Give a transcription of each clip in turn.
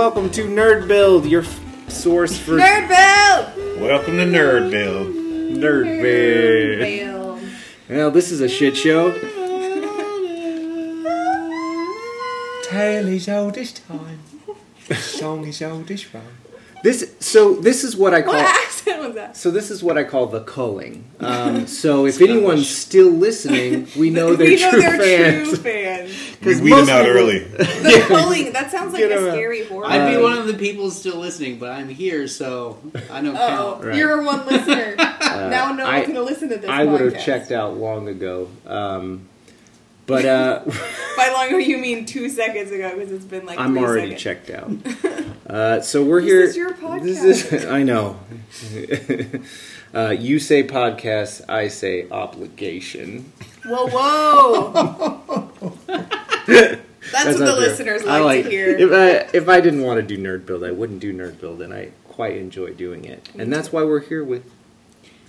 Hello, friends. Welcome to Nerd Build, your f- source for Nerd Build! Welcome to Nerd Build. Nerd Build. Build. Well, this is a shit show. Tale is old as time. Song is old as rhyme. This so this is what I call What accent was that? so this is what I call the culling. Um, so if anyone's still listening, we know they're we know true they're fans. true fans. We 'Cause weed them out people- early. The culling, that sounds like Get a scary horror. I'd be Uh, one of the people still listening, but I'm here, so I don't Oh, count. Right. you're one listener. now no I- one's gonna listen to this. I would have checked out long ago. Um, but uh, By long ago, you mean two seconds ago, because it's been like I'm three already seconds. checked out. Uh, so we're here This here. is your This is I know. uh, you say podcast, I say obligation. Whoa, whoa! That's, what the true. listeners I like, to hear. If I if I didn't want to do nerd build, I wouldn't do nerd build, and I quite enjoy doing it. And that's why we're here with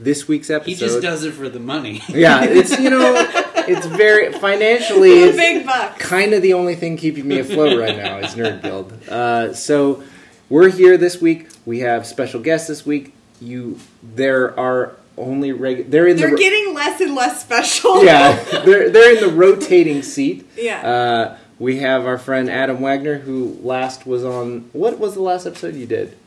this week's episode. He just does it for the money. Yeah, it's you know, it's very financially. It's, big bucks. kind of the only thing keeping me afloat right now is Nerd Build. Uh, so we're here this week. We have special guests this week. You, there are only regular. They're in They're the. ro- getting less and less special. yeah, they're they're in the rotating seat. Yeah. Uh, we have our friend Adam Wagner, who last was on. What was the last episode you did?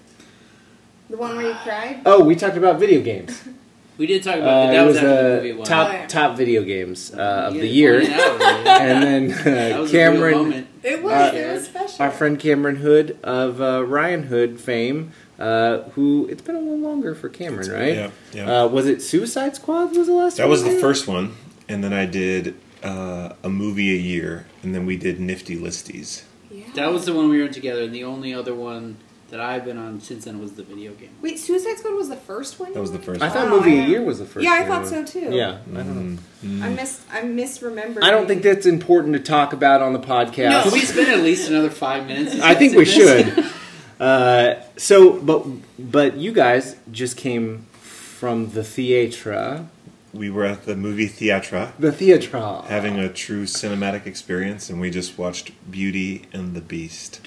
the one where you cried. Oh, we talked about video games. We did talk about Uh, that. That it was was after the uh, movie one. top Oh, yeah. top video games uh, of Yeah, the year, out, and then uh, was a real Cameron. It was. Uh, it was special. our friend Cameron Hood of uh, Ryan Hood fame, uh, who it's been a little longer for Cameron, right? Yeah, yeah. Uh, was it Suicide Squad? Was the last? That one was we the did? first one, and then I did uh, a movie a year, and then we did Nifty Listies. Yeah. That was the one we were together, and the only other one that I've been on since then was the video game. Wait, Suicide Squad was the first one. That was the were? first I thought Wow, movie I- a year was the first. Yeah, I one. thought so too. Yeah, I don't know. Mm. I miss. I misremembered. I don't think that's important to talk about on the podcast. Can we spend at least another five minutes? I think we this? should. Uh, so, but but you guys just came from the theatre, We were at the movie theatre. the theatre. having a true cinematic experience, and we just watched Beauty and the Beast,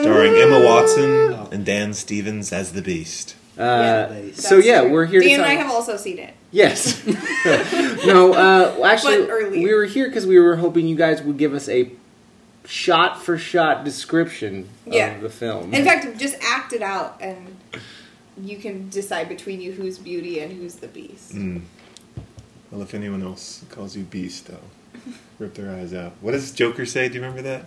starring Emma Watson and Dan Stevens as the Beast. Uh, That's so yeah, true. we're here. Dan to and I have also seen it. Yes. no, uh, actually, we were here because we were hoping you guys would give us a shot for shot description Yeah. of the film. In fact, just act it out, and you can decide between you who's Beauty and who's the Beast. Mm. Well, if anyone else calls you Beast, I'll rip their eyes out. What does Joker say? Do you remember that?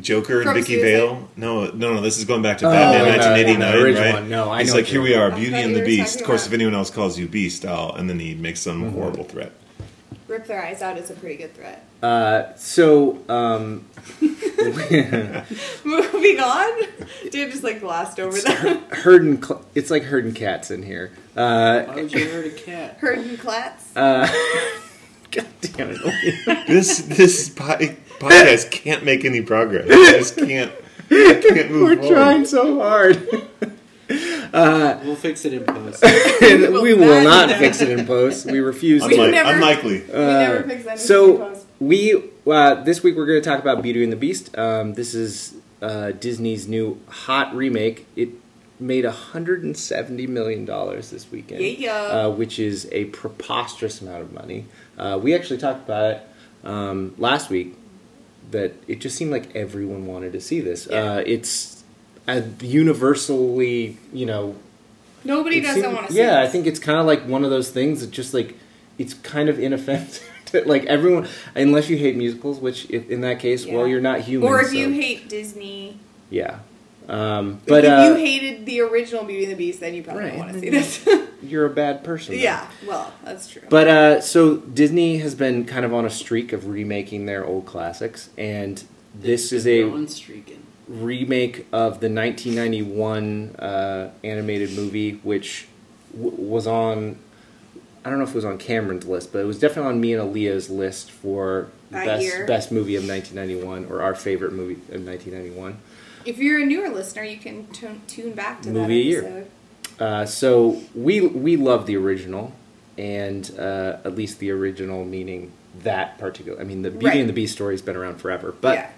Joker and Vicki Vale? No, no, no. This is going back to Oh, Batman yeah, 1989, the original right? one. No, I He's know like, here we are, Beauty and the Beast. Of course, about- if anyone else calls you Beast, I'll, and then he makes some Mm-hmm. horrible threat. Rip their eyes out is a pretty good threat. uh, so, um, Moving on. Dan just like glossed over that. herding, cl- it's like herding cats in here. Uh, Why would you hurt a cat? Herding clats. uh, God damn it. This this po- podcast can't make any progress. I just can't. I can't move We're forward. trying so hard. We'll fix it in post. and will we will not not fix it in post. We refuse We to. Unlike, never- unlikely. we never fix anything in Uh, So post. we uh, this week we're going to talk about Beauty and the Beast. Um, this is uh, Disney's new hot remake. It made 170 million dollars this weekend, Yeah. uh, which is a preposterous amount of money. Uh, we actually talked about it um, last week. That it just seemed like everyone wanted to see this. Yeah. Uh, it's uh, universally, you know, Nobody doesn't seemed- want to see Yeah, I think it's kind of like one of those things that just like it's kind of inoffensive. to, like everyone, unless you hate musicals, which if, in that case, well, you're not human. Or if so- you hate Disney. yeah. Um, But but if uh, you hated the original Beauty and the Beast, then you probably Right. don't want to see this. you're a bad person. then. yeah, well, that's true. But uh, so Disney has been kind of on a streak of remaking their old classics, and this is a Going streaking. Remake of the 1991 uh, animated movie, which w- was on. I don't know if it was on Cameron's list, but it was definitely on me and Aaliyah's list for That best year. best movie of 1991 or our favorite movie of 1991. if you're a newer listener, you can tune tune back to Movie a that year. episode. Uh, so we we love the original. and uh, at least the original meaning that particular. I mean, the Beauty Right. and the Beast story's been around forever, but. yeah.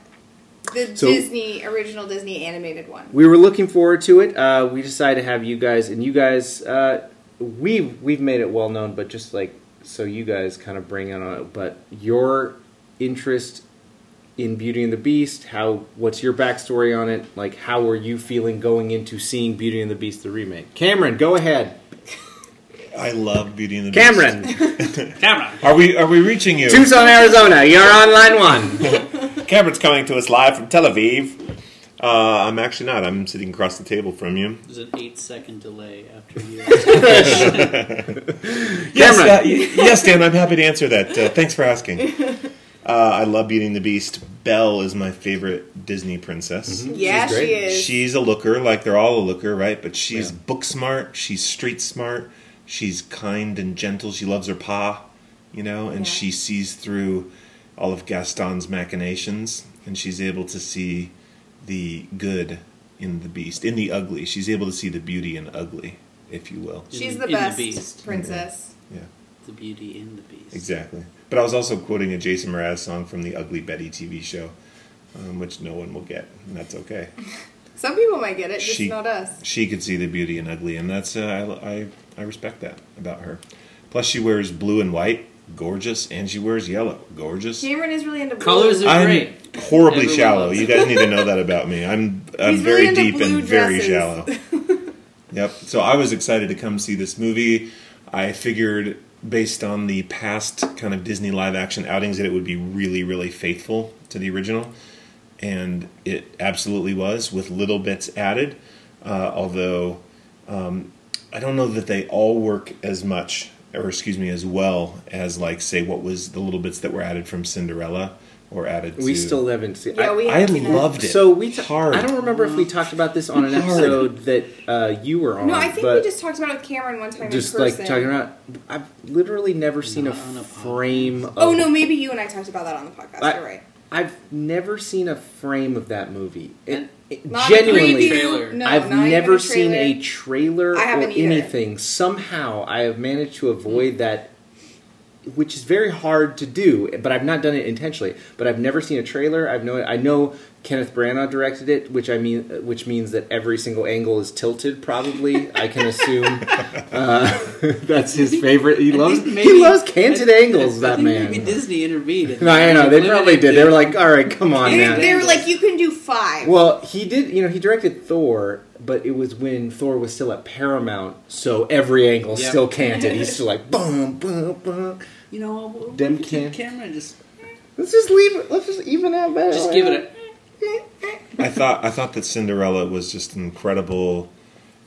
The So- Disney original Disney animated one. we were looking forward to it. Uh, we decided to have you guys, and you guys, uh, we've we've made it well known, but just like so, you guys kind of bring in on it. But your interest in Beauty and the Beast, how what's your backstory on it? Like, how are you feeling going into seeing Beauty and the Beast the remake? Cameron, go ahead. I love Beauty and the Cameron, Beast. Camera. Are we are we reaching you? Tucson, Arizona. You're on line one. Cameron's coming to us live from Tel Aviv. Uh, I'm actually not. I'm sitting across the table from you. There's an eight second delay after you. Yes, Cameron. uh, yes, Dan. I'm happy to answer that. Uh, thanks for asking. Uh, I love Beauty and the Beast. Belle is my favorite Disney princess. Yeah, She's great. she is. She's a looker, like they're all a looker, right? But she's Yeah. book smart. She's street smart. She's kind and gentle. She loves her pa, you know, and Yeah. she sees through all of Gaston's machinations, and she's able to see the good in the beast, in the ugly. She's able to see the beauty in ugly, if you will. She's In- the in the best Beast. princess. Yeah, the beauty in the beast. exactly. But I was also quoting a Jason Mraz song from the Ugly Betty TV show, um, which no one will get, and that's okay. Some people might get it, just She- not us. she could see the beauty in ugly, and that's uh, I, I I respect that about her. Plus, she wears blue and white, gorgeous, and she wears yellow, gorgeous. Cameron is really into blue. Colors are I'm great. horribly Everyone shallow. loves You guys need to know that about me. I'm I'm He's very really into deep blue and very dresses. shallow. yep. So I was excited to come see this movie. I figured, based on the past kind of Disney live action outings, that it would be really, really faithful to the original, and it absolutely was, with little bits added. Uh, although um, I don't know that they all work as much, or excuse me, as well as like say what was the little bits that were added from Cinderella or added. We to, still haven't seen. Yeah, I- we I haven't seen it. loved it. So we, t- hard. I don't remember if we talked about this on an Hard. episode that uh, you were on. No, I think but we just talked about it with Cameron one time just in like person. talking about. I've literally never seen a Not on a frame. Of, Oh no, maybe you and I talked about that on the podcast. I- You're right. I've never seen a frame of that movie. It, it- Not genuinely, a. Trailer. No, I've never a seen a trailer or either. anything. Somehow, I have managed to avoid that, which is very hard to do. But I've not done it intentionally. But I've never seen a trailer. I've no. I know Kenneth Branagh directed it, which I mean, which means that every single angle is tilted. Probably, I can assume uh, that's his favorite. He I loves. think he loves canted angles. I That think man. Maybe Disney intervened. and No, I know they probably did. They were like, "All right, come on, They, man." they were like, you can do five. Well, he did. You know, he directed Thor, but it was when Thor was still at Paramount, so every angle Yep. still canted. He's still like boom, boom, boom. You know, what- Them what if can- camera just Let's just leave it. Let's just even out better. just give it I thought I thought that Cinderella was just an incredible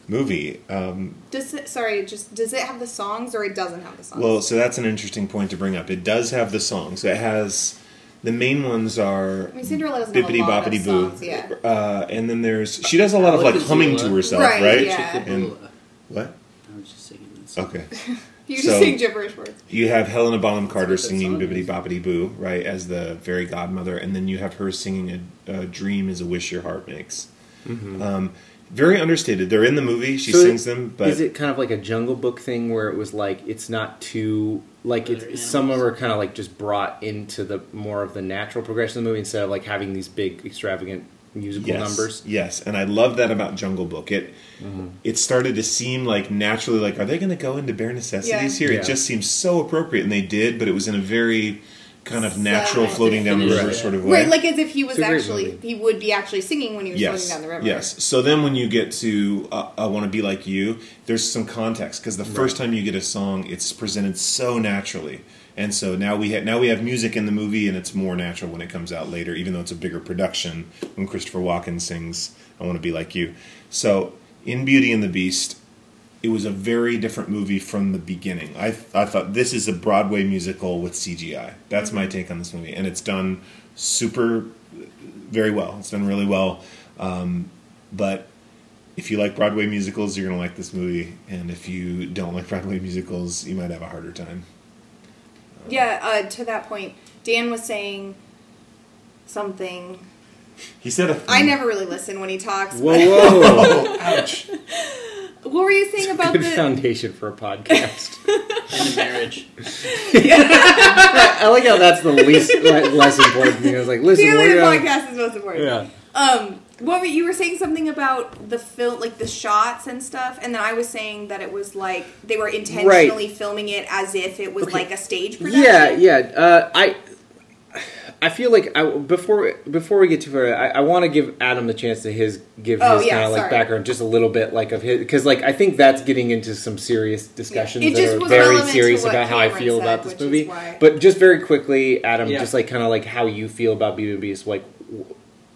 movie. Um, does it, sorry, just does it have the songs or it doesn't have the songs? well, so that's an interesting point to bring up. It does have the songs. It has the main ones are I mean, Cinderella doesn't have a Bibbidi lot of Bobbidi Boo, songs, yeah. uh, and then there's she does a lot of like humming to herself, Right, right? yeah. And what? I was just singing this. Okay. You just so- sing gibberish words. You have Helena Bonham Carter singing song Bibbidi is. Bobbidi Boo, right, as the fairy godmother, and then you have her singing a, a "Dream is a Wish Your Heart Makes." Um, very understated. They're in the movie. She So sings them, but is it kind of like a Jungle Book thing where it was like it's not too like it's some of them are kind of like just brought into the more of the natural progression of the movie instead of like having these big extravagant musical yes, numbers. Yes, and I love that about Jungle Book. It it started to seem like naturally like are they going to go into bare necessities Yeah. here? Yeah. It just seems so appropriate, and they did, but it was in a very kind of natural, So- floating down the Right. river sort of way. Right, like as if he was It's a great actually, movie. he would be actually singing when he was yes, floating down the river. Yes. So then when you get to uh, I Want to Be Like You, there's some context because the first time you get a song, it's presented so naturally. And so now we ha- now we have music in the movie, and it's more natural when it comes out later, even though it's a bigger production. When Christopher Walken sings "I Want to Be Like You," so in Beauty and the Beast, it was a very different movie from the beginning. I I thought this is a Broadway musical with CGI. That's my take on this movie, and it's done super very well. It's done really well. Um, but if you like Broadway musicals, you're going to like this movie, and if you don't like Broadway musicals, you might have a harder time. Yeah, uh, to that point, Dan was saying something. He said I never really listen when he talks. Whoa, but- whoa! Ouch! What were you saying about Good the? foundation for a podcast. and a marriage. I like how that's the least le- less important thing. I was like, listen, Clearly, we're the gonna, podcast is most important. yeah. Um, what were, you were saying something about the film, like the shots and stuff, and then I was saying that it was like they were intentionally filming it as if it was Okay. like a stage production. Yeah, yeah. Uh, I I feel like I, before before we get too far, I, I want to give Adam the chance to his give Oh, his yeah, kind of like sorry. background, just a little bit like of his because like I think that's getting into some serious discussions It that just are very serious what about how I feel said, about this movie. why- But just very quickly, Adam, Yeah. just like kind of like how you feel about Beauty and the Beast, like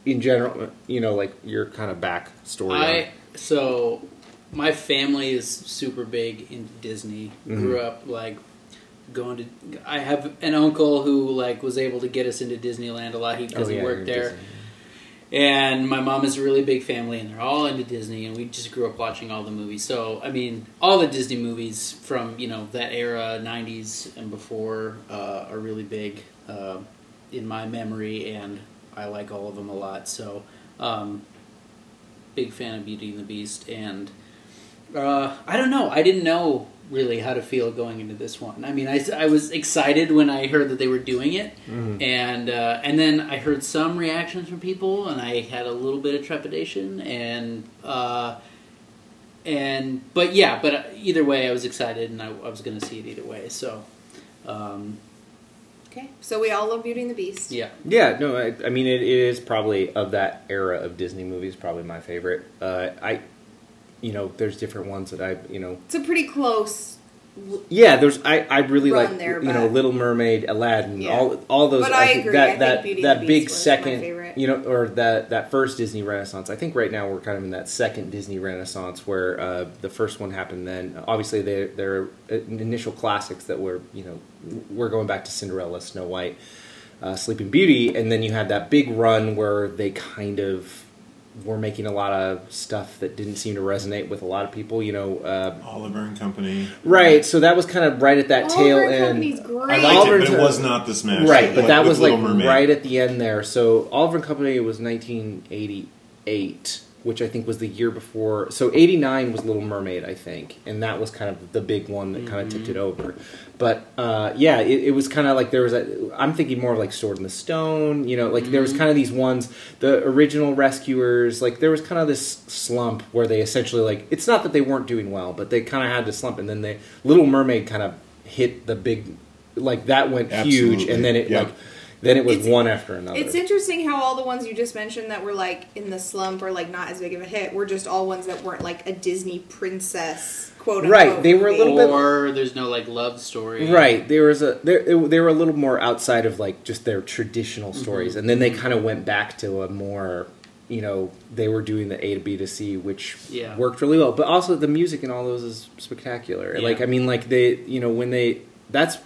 in general, you know, like your kind of backstory. on I so my family is super big into Disney. Mm-hmm. Grew up like going to. I have an uncle who like was able to get us into Disneyland a lot because Oh, he yeah, worked you're there. Disney. And my mom is a really big family, and they're all into Disney, and we just grew up watching all the movies. So, I mean, all the Disney movies from you know that era, '90s and before, uh, are really big uh, in my memory, and I like all of them a lot. So, um, big fan of Beauty and the Beast, and uh, I don't know. I didn't know really how to feel going into this one. I mean, I, I was excited when I heard that they were doing it, and uh, and then I heard some reactions from people, and I had a little bit of trepidation, and uh, and but yeah, but uh, either way, I was excited, and I, I was going to see it either way. So, um, Okay, so we all love Beauty and the Beast. yeah, Yeah, no, I, I mean it, it is probably of that era of Disney movies, probably my favorite. Uh, I, you know, there's different ones that I, you know, It's a pretty close. yeah, there's I, I really like there, you know Little Mermaid, Aladdin, Yeah. all all those. But I think agree, that I that Beauty that big Beast was my second, favorite. you know, or that that first Disney Renaissance. I think right now we're kind of in that second Disney Renaissance where uh, the first one happened. Then obviously they they're initial classics that were you know we're going back to Cinderella, Snow White. Uh, Sleeping Beauty, and then you had that big run where they kind of were making a lot of stuff that didn't seem to resonate with a lot of people. You know, uh, Oliver and Company. right? So that was kind of right at that Oliver tail and end. Company's great. I liked Oliver it, but it was not the smash. Right, but like that with was like Mermaid. right at the end there. So Oliver and Company was 1988, which I think was the year before. So 89 was Little Mermaid, I think, and that was kind of the big one that kind of tipped it over. But uh, yeah, it, it was kind of like there was a. I'm thinking more of like Sword in the Stone. You know, like there was kind of these ones. The original Rescuers, like there was kind of this slump where they essentially like. It's not that they weren't doing well, but they kind of had to slump, and then they Little Mermaid kind of hit the big. Like that went huge, and then it like then it was It's- one after another. It's interesting how all the ones you just mentioned that were like in the slump or like not as big of a hit were just all ones that weren't like a Disney princess quote unquote. Right, they were a movie. little bit- or there's no like love story, right. There was a they they were a little more outside of like just their traditional Mm-hmm. stories, and then they kind of went back to a more you know they were doing the A to B to C, which Yeah. worked really well. But also the music in all those is spectacular. Yeah. Like I mean, like they you know when they that's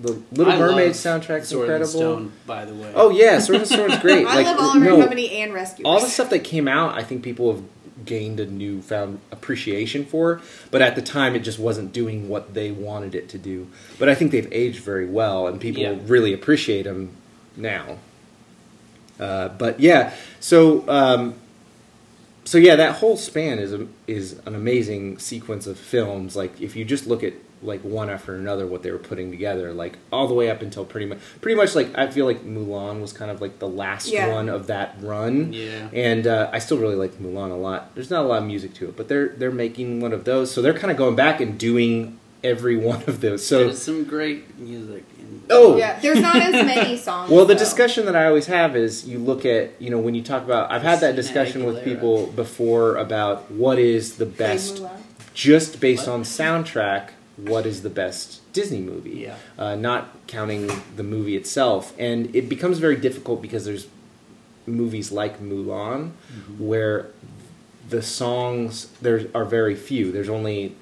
the Little I Mermaid love soundtrack's Sword in the incredible. Stone, by the way. Oh yeah, Sword and Stone's great. I like, love Oliver no, and Company and Rescue. all the stuff that came out, I think people have gained a newfound appreciation for. But at the time, it just wasn't doing what they wanted it to do. But I think they've aged very well, and people Yeah. really appreciate them now. Uh, but yeah, so um, so yeah, that whole span is a, is an amazing sequence of films. Like if you just look at like one after another, what they were putting together, like all the way up until pretty much pretty much like I feel like Mulan was kind of like the last Yeah. one of that run. Yeah. And uh, I still really like Mulan a lot. There's not a lot of music to it, but they're they're making one of those, so they're kind of going back and doing every one of those. So There's some great music. Oh! Yeah, there's not as many songs. well, the though. discussion that I always have is you look at you know when you talk about I've had that discussion with people before about what is the best just based What? on soundtrack. What is the best Disney movie? Yeah. uh, not counting the movie itself, and it becomes very difficult because there's movies like Mulan where the songs there are very few. There's only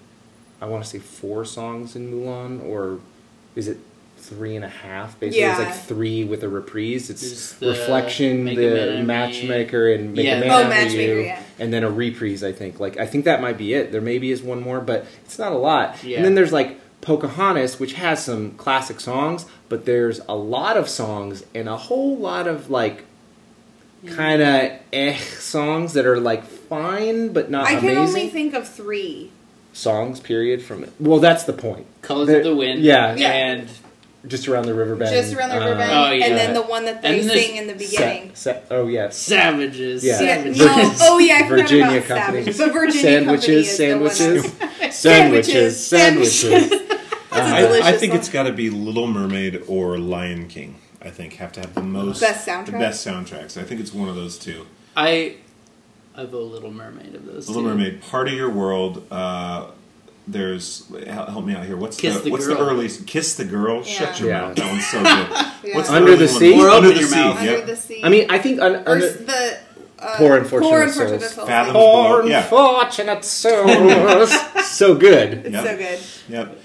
I want to say four songs in Mulan, or is it three and a half? Basically, it's like three with a reprise. It's the Reflection, Make the Man Out of Matchmaker, and Make Yeah. a Man Oh, Matchmaker, You, yeah. and then a reprise. I think. Like I think that might be it. There maybe is one more, but it's not a lot. Yeah. And then there's like Pocahontas, which has some classic songs, but there's a lot of songs and a whole lot of like kind of eh songs that are like fine but not I can amazing. only think of three songs. Period. From it. Well, that's the point. Colors There- of the Wind. yeah. Yeah. And Just around the river bend. Just around the river bend, Oh, yeah. and then the one that they And then sing in the beginning. Sa- sa- oh yes. Savages. Yeah. Yeah, Savages. no, oh yeah, I forgot Virginia about Company. Savages. But Virginia Sandwiches, Company is sandwiches, the one. sandwiches, sandwiches. That's a I, delicious I think song. it's got to be Little Mermaid or Lion King. I think have to have the most Best the best soundtracks. I think it's one of those two. I I vote Little Mermaid of those. Little two. Mermaid, Part of Your World. Uh, there's help help me out here. What's Kiss the, the what's Girl. the early Kiss the Girl? Shut your Yeah. mouth. That one's so good. Yeah. What's Under early the one? Sea? Or Under the Sea. Mouth. Under Yep. the sea. I mean, I think un, or under, the uh, Poor Unfortunate Poor Souls. Unfortunate Souls. Fathom- poor Yeah. unfortunate souls. so good. It's Yep. so good. Yep.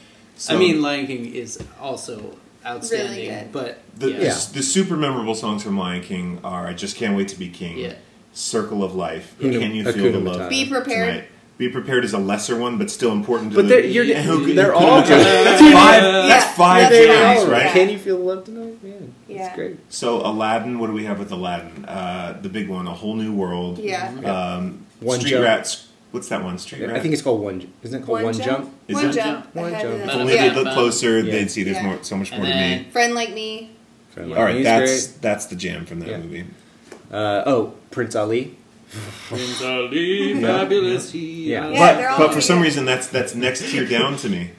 I mean, Lion King is also outstanding, Really good. but the, yeah. the, the super memorable songs from Lion King are "I Just Can't Wait to Be King," Yeah. "Circle of Life," Hakuna- "Can You Feel Hakuna the Love?" Matata. Be prepared. Tonight. Be prepared is a lesser one, but still important. To But the, they're, you're, And who- they're all Matata. good. That's five. That's Yeah. five Yeah, They jams, are. right? Can you feel the love tonight? Man, Yeah. that's great. So Aladdin, what do we have with Aladdin? Uh, the big one, A Whole New World. Yeah. Um, One Street Jump. Rats. What's that one? Street Rats. I think it's called one. Jump. Isn't it called one, jump? Is one it? jump. One jump. If only they'd look closer, Yeah. they'd see there's Yeah. more, so much more to me. Friend like me. Friend All right, He's that's great. that's the jam from that Yeah. movie. Uh, oh, Prince Ali. Prince Ali, fabulous he. Yeah. Yeah, but they're all but for some good. reason that's that's next tier down to me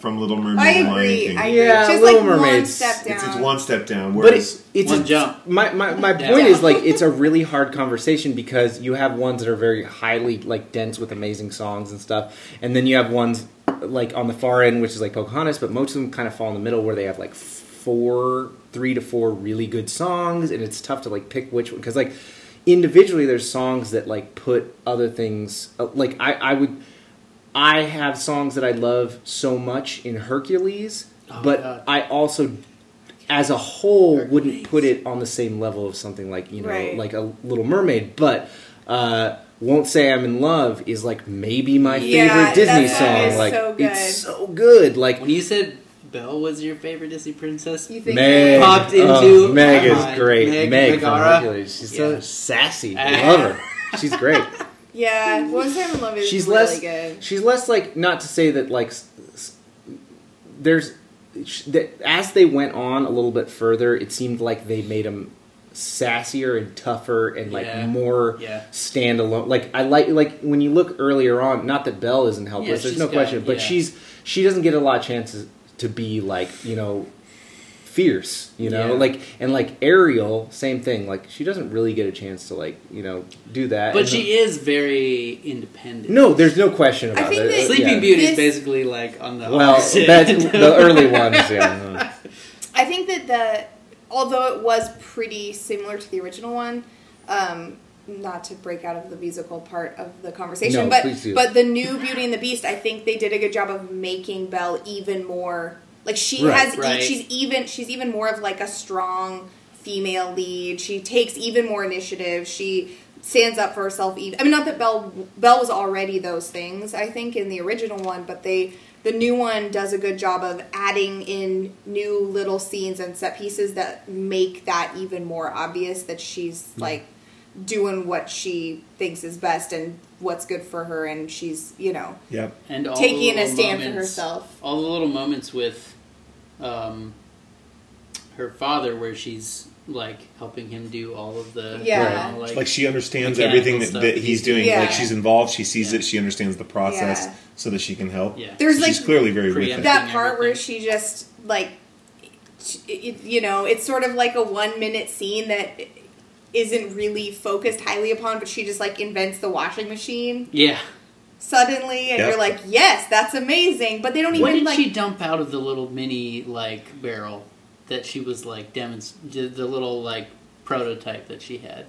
from Little Mermaid I and Lion agree. King. I agree. Yeah, Just Little like one Mermaid's- step down. it's, it's one step down. But Whereas it, it's One a, jump. My my, my Yeah. point is like it's a really hard conversation because you have ones that are very highly like dense with amazing songs and stuff, and then you have ones like on the far end which is like Pocahontas, but most of them kind of fall in the middle where they have like four, three to four really good songs, and it's tough to like pick which one because like individually there's songs that like put other things uh, like I I would. I have songs that I love so much in Hercules, Oh, but God. I also, as a whole, wouldn't put it on the same level of something like you know, Right. like a Little Mermaid. But uh, won't say I'm in love is like maybe my Yeah, favorite Disney that song. song is like so good. it's so good. Like When you said Belle was your favorite Disney princess, You think Meg, Popped oh, into Meg is mind. great. Meg Meg, from Hercules. She's so Yeah. sassy. Uh, I Love her. She's great. Yeah, One Time in Love is she's really less good. she's less like not to say that like s- s- there's that as they went on a little bit further it seemed like they made them sassier and tougher and like Yeah. more Yeah. standalone like i like like when you look earlier on not that belle isn't helpless Yeah, there's no got- question but yeah. she's she doesn't get a lot of chances to be like you know fierce you know Yeah. like and like ariel same thing like she doesn't really get a chance to like you know do that but And she is very independent. no, there's no question about think it. that- Sleeping Yeah. Beauty is basically like on the Well, opposite that's the early ones. Yeah. I think that the although it was pretty similar to the original one, um, not to break out of the musical part of the conversation, No, but but the new Beauty and the Beast, I think they did a good job of making Belle even more like she Right. has. Right. she's even she's even more of like a strong female lead. She takes even more initiative. She stands up for herself. Even I mean, not that Belle Belle was already those things. I think in the original one, but they the new one does a good job of adding in new little scenes and set pieces that make that even more obvious that she's mm. like doing what she thinks is best and what's good for her and she's you know Yep. and all taking a little stand for herself All the little moments with um, her father, where she's like helping him do all of the Yeah. you know, like, Like she understands everything that, that he's doing. Yeah. Like she's involved. She sees Yeah. it. She understands the process, Yeah. so that she can help. yeah. there's she's like clearly very with it. that part where she just like it, it- you know it's sort of like a one minute scene that isn't really focused highly upon but she just like invents the washing machine yeah. suddenly and Yep. you're like yes that's amazing but they don't even. What even did like she dump out of the little mini like barrel that she was like demonst- the the little like prototype that she had?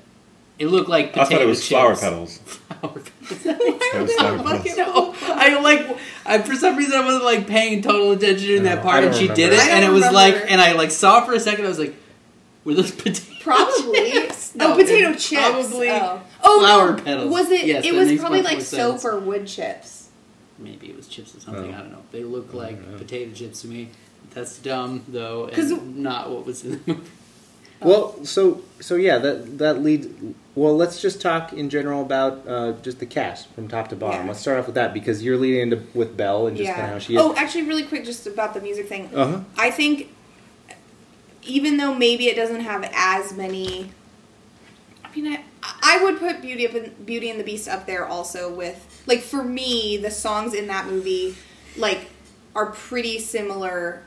It looked like I thought it was chips. flower petals. Flower petals. That was flower petals. Fucking- No, I like. I for some reason I wasn't like paying total attention in that part, and don't she did remember. it, and it was remember. like, and I like saw for a second. I was like, were those potatoes? Probably. No, oh, potato chips. probably oh, oh flower no. petals. Was it? Yes, it was probably like soap sense. or wood chips. Maybe it was chips or something. Oh. I don't know. They look like know. potato chips to me. That's dumb though, and not what was in the movie. Well, so so yeah, that that leads well, let's just talk in general about uh, just the cast from top to bottom. Yeah. Let's start off with that because you're leading into with Belle and just kind of how she is. Oh, actually, really quick, just about the music thing. Uh-huh. I think, even though maybe it doesn't have as many, I mean, I, I would put Beauty and Beauty and the Beast up there also with like for me, the songs in that movie like are pretty similar,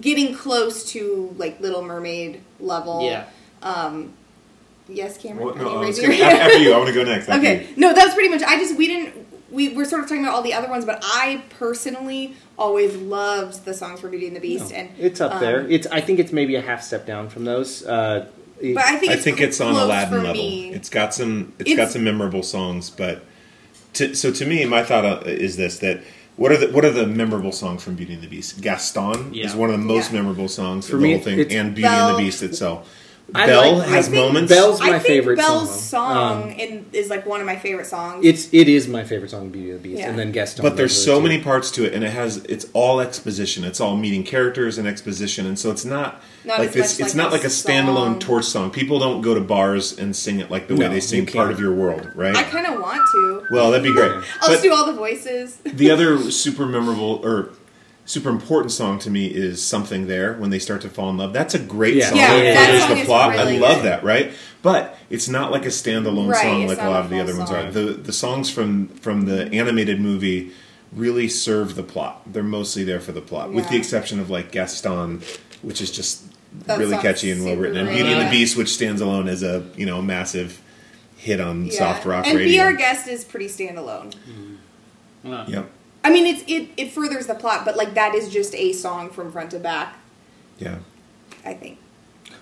getting close to like Little Mermaid level. Yeah. Um, yes, Cameron. Well, Are no, you I was gonna- after you, I want to go next. after Okay, you. no, that's pretty much. I just we didn't. We were sort of talking about all the other ones, but I personally always loved the songs for Beauty and the Beast, No, and it's up um, there. It's I think it's maybe a half step down from those. Uh, But I think I it's think it's on Aladdin level. me. It's got some. it's It's- got some memorable songs, but to, so to me, my thought uh, is this: that what are the what are the memorable songs from Beauty and the Beast? Gaston Yeah. is one of the most Yeah. memorable songs For the me, whole thing, and Beauty Belle- and the Beast itself. I Belle like- has I think moments. Bell's my I think favorite Belle's song. song Um, in, is like one of my favorite songs. It's it is my favorite song, Beauty and the Beast, Yeah. and then Gaston. but there's so two. many parts to it, and it has it's all exposition. It's all meeting characters and exposition, and so it's not, Not like as this. much It's like not a like a standalone song. torch song. People don't go to bars and sing it like the way No, they sing you "Part can't. of Your World," right? I kind of want to. well, that'd be great. I'll just do all the voices. the other super memorable or super important song to me is "Something There" when they start to fall in love. That's a great Yeah. song. Yeah, It that furthers song the plot. really I love good. that, right? But it's not like a standalone Right, song like a lot of the full other ones are. The the songs from from the animated movie really serve the plot. They're mostly there for the plot, with the exception of like Gaston, which is just That really catchy and well written, and. Beauty and the Beast, which stands alone as a you know massive hit on Yeah. soft rock and radio. Be Our Guest is pretty standalone. Uh, Yep. I mean, it's it it furthers the plot, but like that is just a song from front to back. Yeah. I think.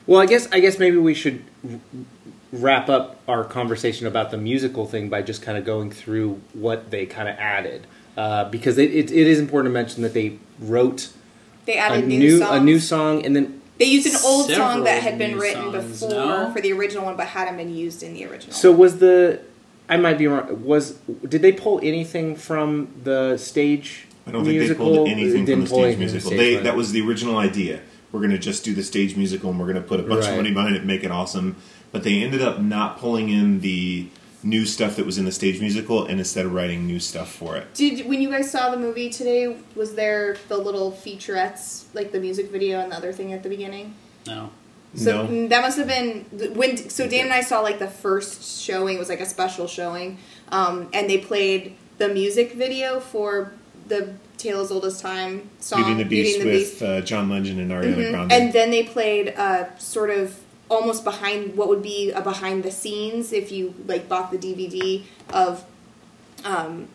Well, I guess I guess maybe we should wrap up our conversation about the musical thing by just kind of going through what they kind of added, uh, because it, it, it is important to mention that they wrote They a added new, new, a new song, and then They used an old Several song that had been written songs, before no? for the original one, but hadn't been used in the original. so was the I might be wrong. Was did they pull anything from the stage? Musical? I don't think they pulled anything from the stage anything from the musical. stage They, that was the original idea. We're going to just do the stage musical and we're going to put a bunch Right. of money behind it and make it awesome. But they ended up not pulling in the new stuff that was in the stage musical and instead of writing new stuff for it. Did when you guys saw the movie today? Was there the little featurettes, like the music video and the other thing at the beginning? no. So no. mm, that must have been when. So Dan and I saw like the first showing. It was like a special showing, um, and they played the music video for the Tale as Old as Time song, Beauty and the Beast and the with Beast. Uh, John Legend and Ariana Mhm. Grande. And then they played uh, sort of almost behind what would be a behind the scenes if you like bought the DVD of um,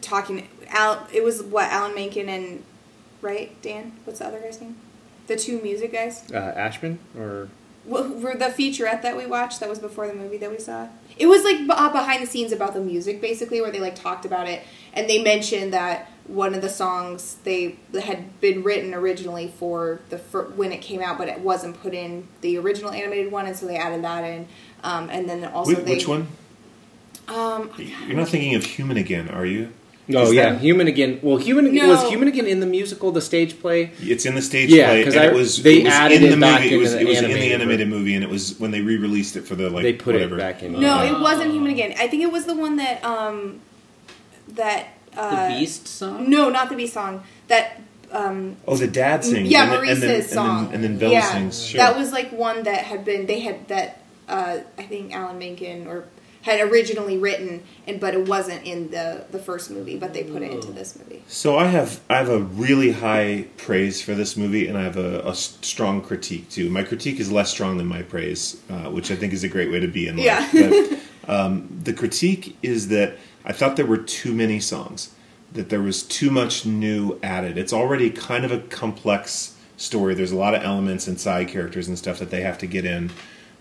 talking. Al, it was what Alan Menken and right Dan. What's the other guy's name? The two music guys. uh, Ashman or What were the featurette that we watched that was before the movie that we saw? It was like uh, behind the scenes about the music, basically, where they like talked about it, and they mentioned that one of the songs they had been written originally for the fir- when it came out, but it wasn't put in the original animated one, and so they added that in. Um, and then also Wh- they, which one? Um, You're not thinking of Human Again, are you? Oh Is yeah, that- Human Again. Well, Human No. was Human Again in the musical, the stage play. It's in the stage play. Yeah, play, 'cause it was they it was added in it the back movie. It was, the it was in the animated animated movie, and it was when they re-released it for the like they put whatever. it back in. no, uh, it wasn't Human Again. I think it was the one that um, that uh, The Beast song? No, not the Beast song. That um, Oh, the dad sings. Yeah, and then, and then, song. and then, and then Belle yeah, sings. Sure. That was like one that had been they had that uh, I think Alan Menken or had originally written, and but it wasn't in the the first movie, but they put it into this movie. So I have I have a really high praise for this movie, and I have a strong critique too. My critique is less strong than my praise, uh, which I think is a great way to be in life. Yeah. But, um, the critique is that I thought there were too many songs, that there was too much new added. It's already kind of a complex story. There's a lot of elements and side characters and stuff that they have to get in.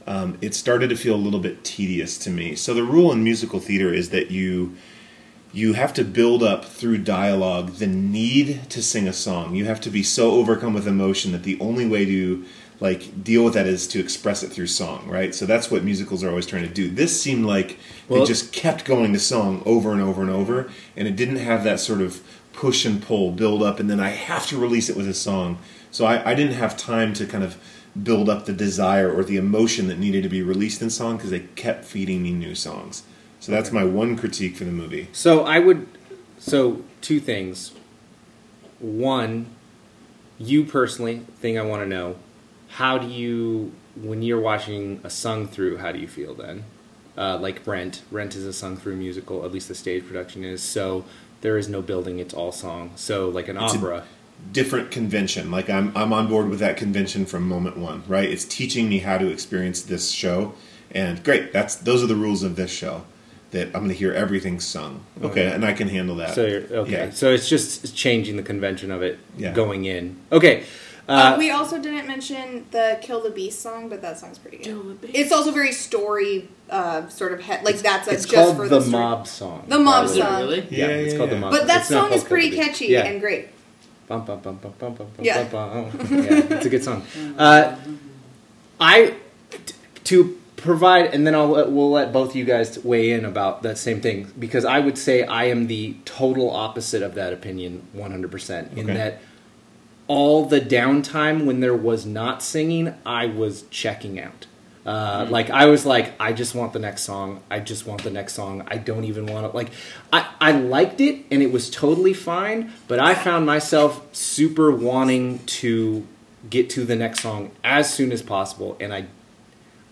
Um, it started to feel a little bit tedious to me. So the rule in musical theater is that you you have to build up through dialogue the need to sing a song. You have to be so overcome with emotion that the only way to like deal with that is to express it through song, right? So that's what musicals are always trying to do. This seemed like Well- they just kept going to song over and over and over, and it didn't have that sort of push and pull, build up, and then I have to release it with a song. So I, I didn't have time to kind of build up the desire or the emotion that needed to be released in song because they kept feeding me new songs. So that's my one critique for the movie. So I would. So two things. One, you personally, thing I want to know, how do you when you're watching a sung through? How do you feel then? Uh, like Rent, Rent is a sung through musical. At least the stage production is. So there is no building; it's all song. So like an It's a- opera. Different convention. Like I'm I'm on board with that convention from moment one, right? It's teaching me how to experience this show. And great, that's those are the rules of this show. That I'm going to hear everything sung. Okay, and I can handle that. So you're, okay, Yeah. so it's just changing the convention of it Yeah. going in. Okay, Uh, uh, we also didn't mention the "Kill the Beast" song, but that song's pretty good. Kill the Beast. It's also very story, uh, sort of head like that's a, it's just called for the, the, story. mob song. The mob Is Probably. it song. really? Yeah, Yeah, it's yeah, called yeah. the mob. But that It's not song is pretty Kill the Beast. catchy Yeah. and great. Bum, bum, bum, bum, bum, bum, bum, Yeah. bum, bum. yeah, it's a good song. Uh, I t- to provide, and then I'll let, we'll let both you guys weigh in about that same thing because I would say I am the total opposite of that opinion, one hundred percent. In Okay. that all the downtime when there was not singing, I was checking out. Uh, Like I was like, I just want the next song. I just want the next song. I don't even want to like. I I liked it and it was totally fine, but I found myself super wanting to get to the next song as soon as possible, and I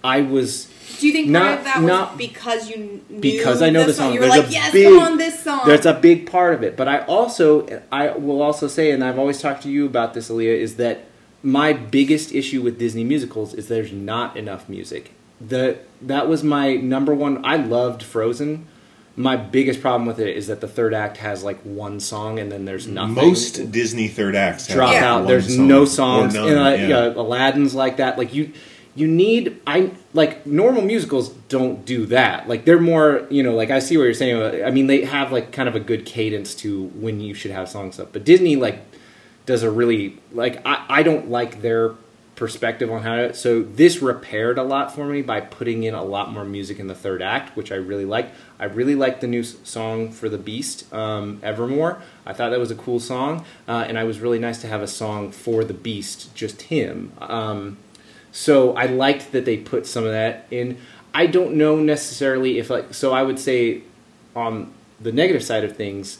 I was Do you think Not- part of that was not- because you knew because I know the song. You were There's like, a yes, big- come on, this song. That's a big part of it. But I also, I will also say, and I've always talked to you about this, Aaliyah, is that my biggest issue with Disney musicals is there's not enough music. The that was my number one. I loved Frozen. My biggest problem with it is that the third act has like one song and then there's nothing. Most Disney third acts drop Yeah. out. There's song no songs. none, and, uh, yeah. yeah, Aladdin's like that. Like you, you need. I like normal musicals don't do that. Like they're more. You know, like I see what you're saying. I mean, they have like kind of a good cadence to when you should have songs up. But Disney like does a really like. I I don't like their perspective on how to. So this repaired a lot for me by putting in a lot more music in the third act, which I really liked. I really liked the new song for the Beast, um, Evermore. I thought that was a cool song, uh, and I was really nice to have a song for the Beast, just him. Um, so I liked that they put some of that in. I don't know necessarily if like so. I would say on the negative side of things,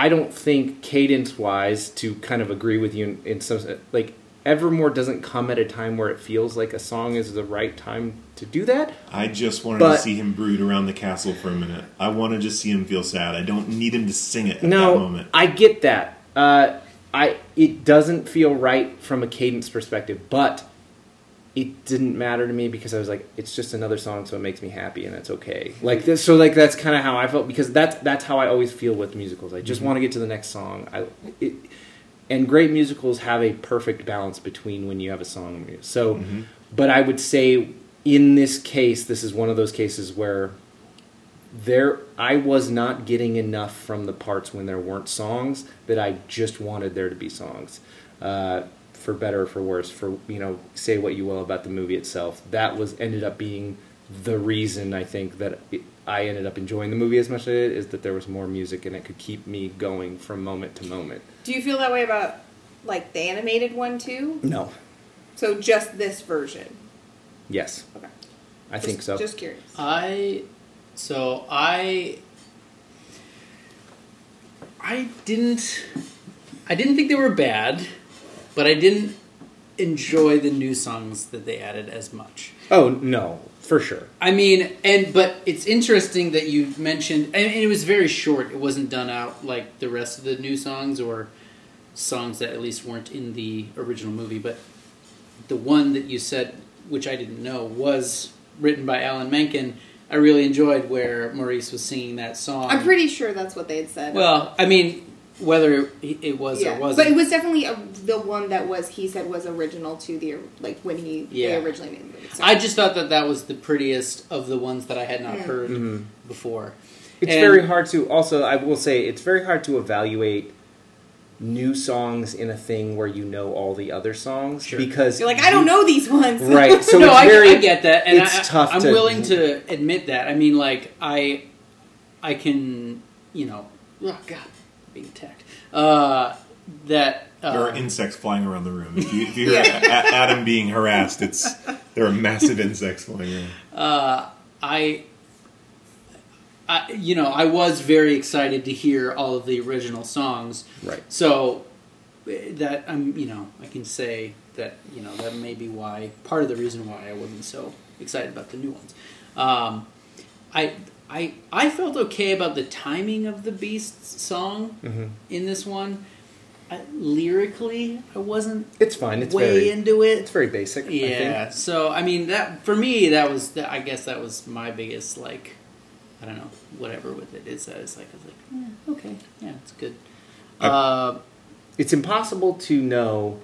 I don't think cadence wise to kind of agree with you in, in some like Evermore doesn't come at a time where it feels like a song is the right time to do that. I just wanted But- to see him brood around the castle for a minute. I want to just see him feel sad. I don't need him to sing it at that No, moment. I get that. Uh, I it doesn't feel right from a cadence perspective, but it didn't matter to me because I was like, it's just another song, so it makes me happy, and that's okay. Like this, so like that's kind of how I felt because that's that's how I always feel with musicals. I just want to get to the next song. I it, and great musicals have a perfect balance between when you have a song. So, but I would say in this case, this is one of those cases where there I was not getting enough from the parts when there weren't songs that I just wanted there to be songs. Uh, for better or for worse, for you know, say what you will about the movie itself. That was ended up being the reason I think that it, I ended up enjoying the movie as much as it is that there was more music and it could keep me going from moment to moment. Do you feel that way about like the animated one too? No. So just this version. Yes, Okay. I Just- think so. Just curious. I so I I didn't I didn't think they were bad, but I didn't enjoy the new songs that they added as much. oh no, for sure. I mean, and but it's interesting that you mentioned, and it was very short. It wasn't done out like the rest of the new songs or songs that at least weren't in the original movie. But the one that you said, which I didn't know, was written by Alan Menken. I really enjoyed where Maurice was singing that song. I'm pretty sure that's what they had said. well. I mean, whether it it was yeah, or wasn't, but it was definitely a, the one that was he said was original to the like when he Yeah. they originally made the movie. So. I just thought that that was the prettiest of the ones that I had not Mm. heard Mhm. before. It's And- very hard to also I will say it's very hard to evaluate new songs in a thing where you know all the other songs Sure. because You're like I don't know these ones. right so no, it's I, very I get that, and it's I, tough I'm to- willing to admit that. I mean, like I, I can, you know, oh god, being attacked. Uh, that uh, there are insects flying around the room. If you, if you hear A- A- Adam being harassed, it's there are massive insects flying around. uh, I, I, you know, I was very excited to hear all of the original songs. Right. So eh, that I'm, you know, I can say that you know that may be why part of the reason why I wasn't so excited about the new ones. Um, I I I felt okay about the timing of the Beasts song hmm in this one. I, lyrically, I wasn't It's fine. It's way very into it. it's very basic. I Yeah. think. So I mean that for me that was that, I guess that was my biggest like I don't know whatever with it is that it's like I was like yeah, okay yeah it's good. I- Uh, It's impossible to know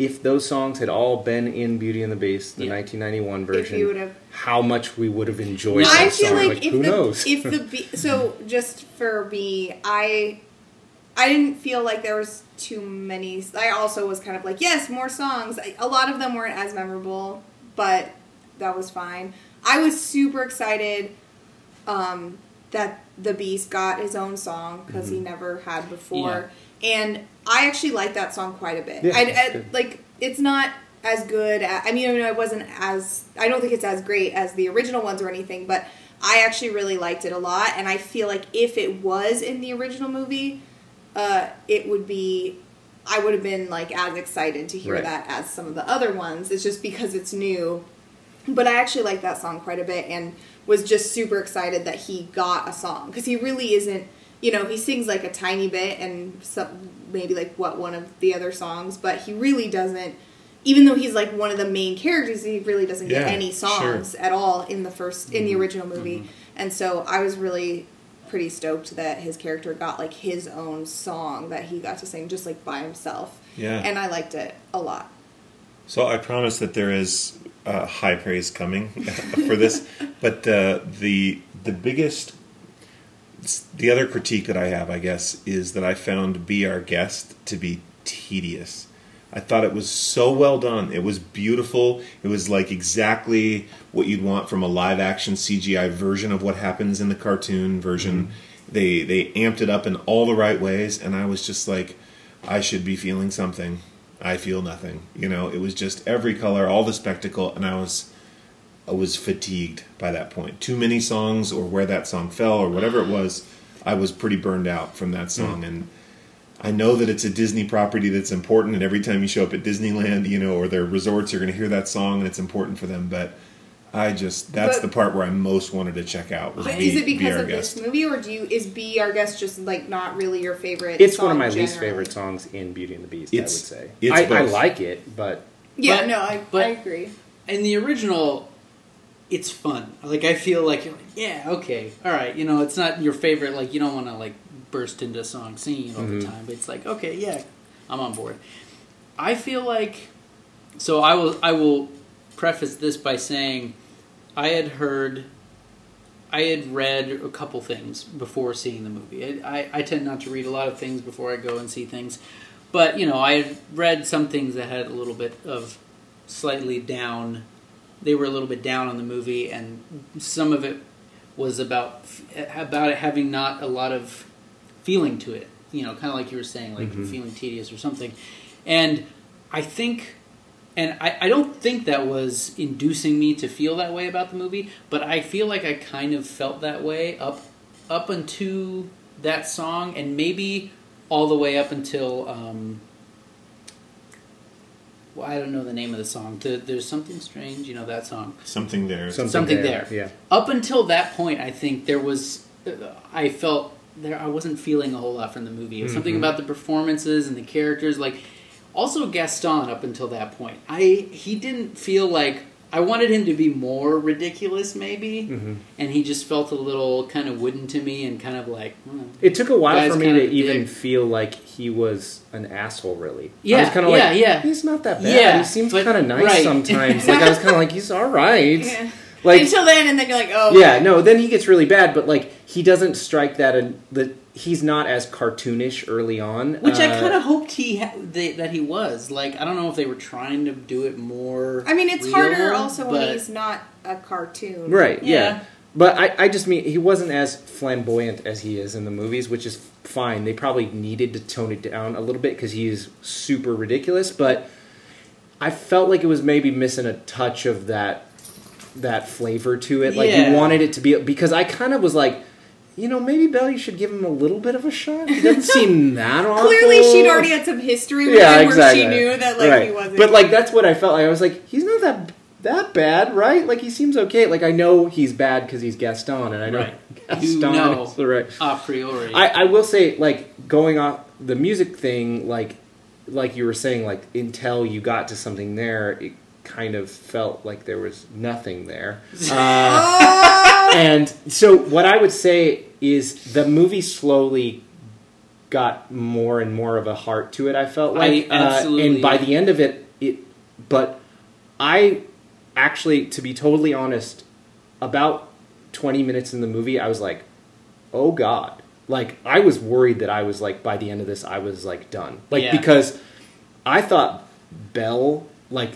if those songs had all been in Beauty and the Beast, the Yeah. 1991 version, have how much we would have enjoyed I that feel song. like, if who the knows? if the be- so just for me, I I didn't feel like there was too many. I also was kind of like, yes, more songs. I, a lot of them weren't as memorable, but that was fine. I was super excited um, that the Beast got his own song because he never had before, and I actually like that song quite a bit. Yeah, I, I- like it's not as good. At, I mean, I mean, it wasn't as. I don't think it's as great as the original ones or anything, but I actually really liked it a lot, and I feel like if it was in the original movie, uh, it would be. I would have been like as excited to hear Right. that as some of the other ones. It's just because it's new, but I actually like that song quite a bit, and was just super excited that he got a song because he really isn't. You know, he sings like a tiny bit and some maybe like what one of the other songs, but he really doesn't. Even though he's like one of the main characters, he really doesn't get any songs at all in the first in the original movie. And so I was really pretty stoked that his character got like his own song that he got to sing just like by himself. Yeah. And I liked it a lot. So I promise that there is uh, high praise coming for this, but uh, the the biggest, the other critique that I have, I guess, is that I found "Be Our Guest" to be tedious. I thought it was so well done. It was beautiful. It was like exactly what you'd want from a live action CGI version of what happens in the cartoon version. Mm-hmm. They they amped it up in all the right ways, and I was just like, I should be feeling something. I feel nothing. You know, it was just every color, all the spectacle, and I was I was fatigued by that point. Too many songs, or where that song fell, or whatever it was. I was pretty burned out from that hmm. song, and I know that it's a Disney property that's important, and every time you show up at Disneyland, you know, or their resorts, you're going to hear that song, and it's important for them. But I just that's But- the part where I most wanted to check out. Was But be, is it Be because Our of Guest. this movie, or do you is "Be Our Guest" just like not really your favorite? it's one of song my least favorite songs in Beauty and the Beast. It's- I would say. it's I, I like it, but Yeah, But- no, I, but- I agree. in the original, it's fun. Like I feel like you're like, yeah, okay, all right. You know, it's not your favorite. Like you don't want to like burst into a song singing all Mhm. the time. But it's like, okay, yeah, I'm on board. I feel like so. I will. I will preface this by saying I had heard. I had read a couple things before seeing the movie. I, I, I tend not to read a lot of things before I go and see things, but you know I had read some things that had a little bit of slightly down. They were a little bit down on the movie, and some of it was about about it having not a lot of feeling to it. You know, kind of like you were saying, like Mhm. feeling tedious or something. And I think, and I, I don't think that was inducing me to feel that way about the movie, but I feel like I kind of felt that way up up until that song, and maybe all the way up until. Um, well, I don't know the name of the song. The, There's something strange, you know that song. Something there. something, Something there. there. Yeah. Up until that point, I think there was, uh, I felt there. I wasn't feeling a whole lot from the movie. It was something Mhm. about the performances and the characters, like also Gaston. Up until that point, I he didn't feel like I wanted him to be more ridiculous, maybe, hmm and he just felt a little kind of wooden to me and kind of like. hmm. It took a while for me to even big. feel like he was an asshole. Really, I Yeah, was kind of yeah, like, yeah. he's not that bad. Yeah, he seems but- kind of nice right. sometimes. like I was kind of like, he's all right. Yeah. Like, Until then, and then you're like, oh, yeah, no. Then he gets really bad, but like he doesn't strike that. And the he's not as cartoonish early on, Which I Uh, kind of hoped he ha- they, that he was. Like I don't know if they were trying to do it more. I mean, it's real, harder also when he's not a cartoon, right. Yeah. Yeah. But I, I just mean he wasn't as flamboyant as he is in the movies, which is fine. They probably needed to tone it down a little bit because he is super ridiculous. But I felt like it was maybe missing a touch of that that flavor to it. Like Yeah. you wanted it to be because I kind of was like. You know, maybe Belle, you should give him a little bit of a shot. He doesn't seem that awful. Clearly, she'd already had some history with yeah, him exactly. where she knew that like Right. he wasn't. But like that's what I felt like. I was like, he's not that that bad, right? Like he seems okay. Like I know he's bad because he's Gaston, and I know Right. Gaston You know. is the right. a priori. I, I will say, like going off the music thing, like like you were saying, like until you got to something there, it kind of felt like there was nothing there. Uh, and so what I would say is the movie slowly got more and more of a heart to it. I felt like, I absolutely- uh, and by the end of it, it. But I actually, to be totally honest, about twenty minutes in the movie, I was like, "Oh God!" Like I was worried that I was like by the end of this, I was like done. Like Yeah. because I thought Belle like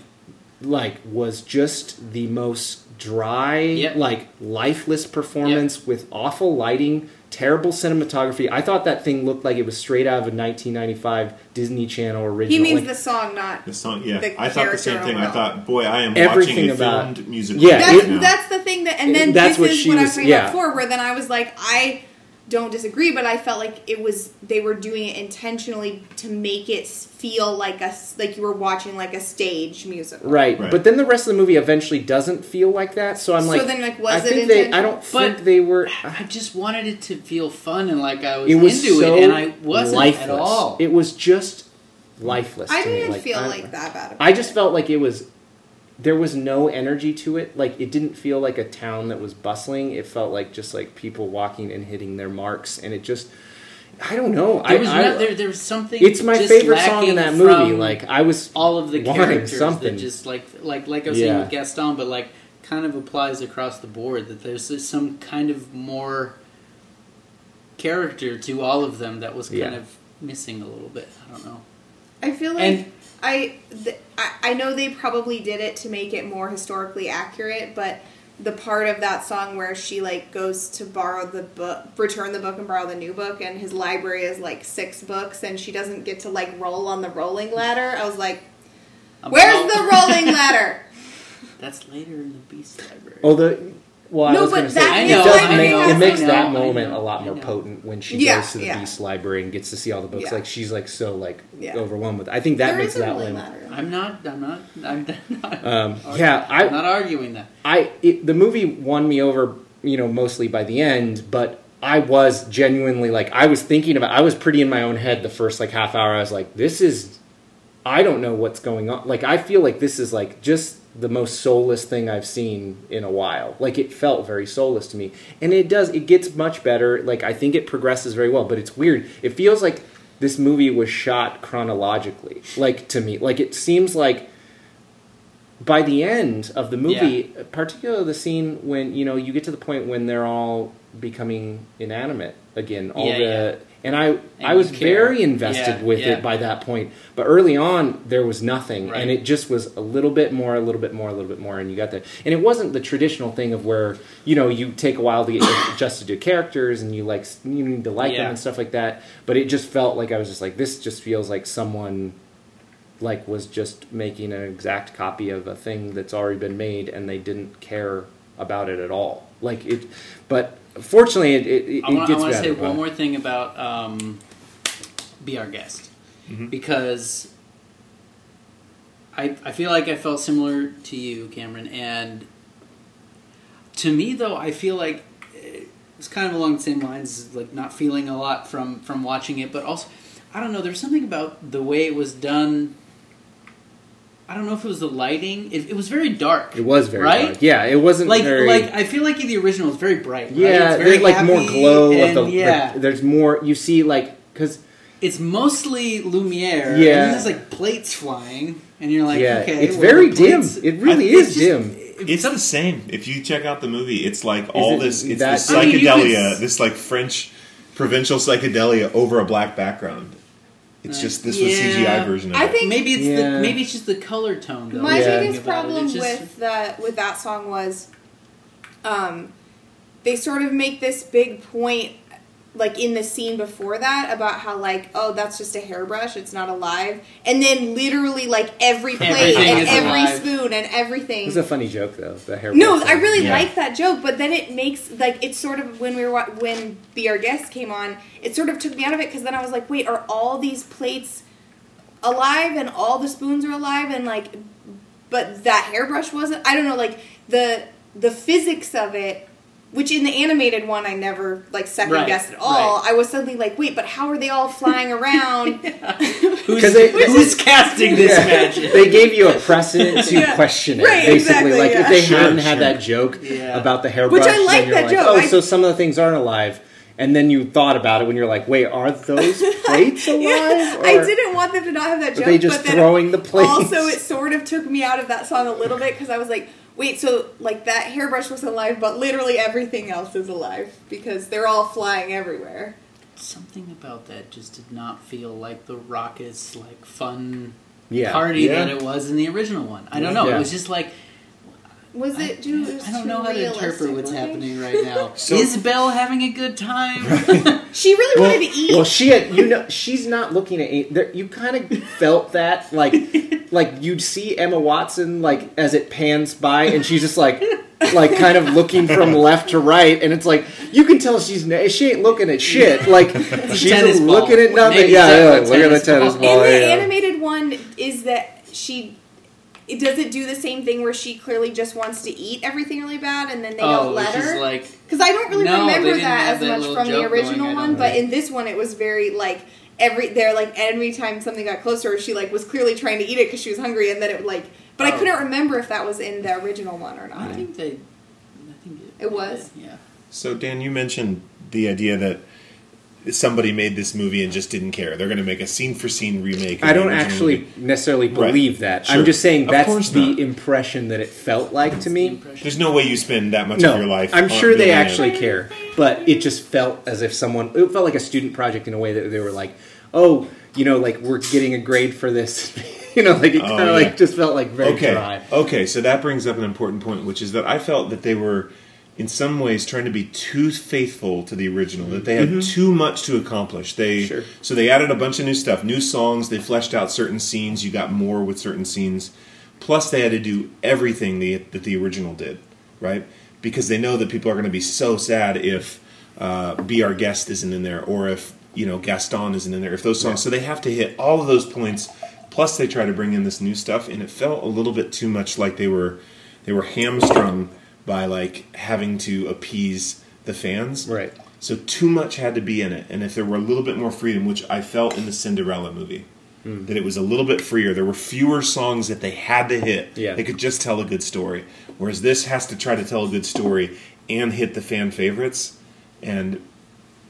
like was just the most dry, Yep. like lifeless performance with awful lighting, terrible cinematography. I thought that thing looked like it was straight out of a 1995 Disney Channel original. he means like, the song, not The song, yeah. The I thought the same thing. I thought, boy, I am Everything watching a about- filmed musical. Yeah, that's now. that's the thing that and then That's this what is she what I was- was talking yeah. about before where then I was like I don't disagree but I felt like it was they were doing it intentionally to make it feel like a s- like you were watching like a stage musical Right. Right. but then the rest of the movie eventually doesn't feel like that. So I'm like, So like, then, like, was I it think they. I don't But- think they were. I just wanted it to feel fun and like I was, It was into so it, and I wasn't lifeless. at all. It was just lifeless. I to me. didn't Like, feel I- like that bad about I just it. felt like it was there was no energy to it. Like it didn't feel like a town that was bustling. It felt like just like people walking and hitting their marks, and it just I don't know. there was I- no, there, there was something. it's my just favorite song in that movie. Like I was all of the characters something. that just like like like I was saying with Gaston, but like kind of applies across the board. That there's just some kind of more character to all of them that was kind Yeah. of missing a little bit. I don't know. I feel like And- I, th- I I know they probably did it to make it more historically accurate, but the part of that song where she like goes to borrow the book, return the book and borrow the new book, and his library is like six books, and she doesn't get to like roll on the rolling ladder. I was like, I'm "Where's all- the rolling ladder?" That's later in the Beast Library. Oh, the well, I No, was but going to say that I it know, does I make know, it makes I that know, I moment a lot more potent when she Yeah, goes to the yeah. Beast Library and gets to see all the books. Yeah. Like she's like so like Yeah. overwhelmed with. I think that There makes that rolling one. ladder. I'm not. I'm not. I'm not. Um, arguing- yeah, I- I'm not arguing that. I it, the movie won me over, you know, mostly by the end, but I was genuinely like I was thinking about I was pretty in my own head the first like half hour. I was like, this is I don't know what's going on. Like I feel like this is like just the most soulless thing I've seen in a while. Like it felt very soulless to me. And it does it gets much better. Like I think it progresses very well, but it's weird. It feels like this movie was shot chronologically. Like to me, like it seems like by the end of the movie, particularly the scene when you know you get to the point when they're all becoming inanimate again, all Yeah, the yeah. And I I was care. very invested Yeah, with yeah. it by that point. But early on, there was nothing, Right. and it just was a little bit more, a little bit more, a little bit more, and you got there. And it wasn't the traditional thing of where you know you take a while to get adjusted to characters and you like you need to like them and stuff like that. But it just felt like I was just like this just feels like someone like was just making an exact copy of a thing that's already been made and they didn't care about it at all like it but fortunately it, it, it I want gets to say one more thing about um, "Be Our Guest" Mhm. because I I feel like I felt similar to you, Cameron, and to me though I feel like it's kind of along the same lines, like not feeling a lot from from watching it, but also I don't know. There's something about the way it was done. I don't know if it was the lighting. It, it was very dark. it was very right. dark. yeah it wasn't Like, very like I feel like in the original is very bright. right? yeah It's very there's like more happy glow of the yeah. like, there's more you see like because it's mostly Lumiere. Yeah. and there's like plates flying, and you're like, Yeah, okay, it's well, very dim. It really I- is just- dim. it- It's some- the same. If you check out the movie, it's like all it this. It's that- this I mean, psychedelia, could- this like French provincial psychedelia over a black background. It's just this was yeah. CGI version of I it. think- maybe it's Yeah. the maybe it's just the color tone. Though, My Yeah. biggest about it. problem It's just- with the with that song was, um, they sort of make this big point like in the scene before that about how like oh that's just a hairbrush it's not alive and then literally like every plate Everything and every alive. spoon and everything It's a funny joke though. The hair. no brush i really Yeah. like that joke but then it makes like it's sort of when we were when be our guest came on it sort of took me out of it because then i was like wait are all these plates alive and all the spoons are alive and like but that hairbrush wasn't i don't know like the the physics of it which in the animated one I never like second Right, guessed at all. right. I was suddenly like, wait, but how are they all flying around? Who's, 'Cause they- who's casting this Yeah. magic? They gave you a precedent to Yeah. question it, Right, basically. exactly, like yeah. if they Sure, hadn't sure. had that joke Yeah. about the hairbrush, Which I like that like, joke. oh, I- so some of the things aren't alive. And then you thought about it when you're like, wait, are those plates alive? Yeah, Or I didn't want them to not have that Are joke. they just but then throwing the plates? Also, it sort of took me out of that song a little bit because I was like, wait, so like that hairbrush was alive, but literally everything else is alive because they're all flying everywhere. Something about that just did not feel like the raucous, like fun Yeah. party Yeah. that it was in the original one. I don't know. Yeah. It was just like Was it? too, it was I don't too know how to interpret what's looking? happening right now. So- Is Belle having a good time? She really well, wanted to eat. well, she had, you know, she's not looking at it. There, you kind of felt that, like, like you'd see Emma Watson, like as it pans by, and she's just like, like kind of looking from left to right, and it's like you can tell she's n- she ain't looking at shit. Like she's tennis just ball. looking at nothing. Maybe Yeah, yeah, except look at the tennis tennis ball. ball. In the yeah. animated one, is that she? It does it do the same thing where she clearly just wants to eat everything really bad, and then they oh, don't let her. like Because I don't really No, remember that as that much from the original going, one, but think. in this one it was very like every they're like every time something got closer, she like was clearly trying to eat it because she was hungry, and then it would like. But I Oh. couldn't remember if that was in the original one or not. I think they. I think it, It was? Yeah. So Dan, you mentioned the idea that somebody made this movie and just didn't care. They're going to make a scene for scene remake. I don't actually movie. necessarily Right. believe that. Sure. I'm just saying that's the not. impression that it felt like to me. There's no way you spend that much No, of your life. I'm sure they building a- actually care, but it just felt as if someone. It felt like a student project in a way that they were like, "Oh, you know, like we're getting a grade for this." you know, like it Oh, kind of yeah. like just felt like very okay. dry. Okay, so that brings up an important point, which is that I felt that they were, in some ways, trying to be too faithful to the original. That they had too much to accomplish. They Mm-hmm. Sure. so they added a bunch of new stuff, new songs. They fleshed out certain scenes. You got more with certain scenes. Plus, they had to do everything the, that the original did, right? Because they know that people are going to be so sad if uh, "Be Our Guest" isn't in there, or if you know Gaston isn't in there. If those songs, so they have to hit all of those points. Plus, they try to bring in this new stuff, and it felt a little bit too much like they were they were hamstrung by like having to appease the fans. Right. So too much had to be in it, and if there were a little bit more freedom, which I felt in the Cinderella movie, Hmm. that it was a little bit freer. There were fewer songs that they had to hit. Yeah. They could just tell a good story. Whereas this has to try to tell a good story and hit the fan favorites, and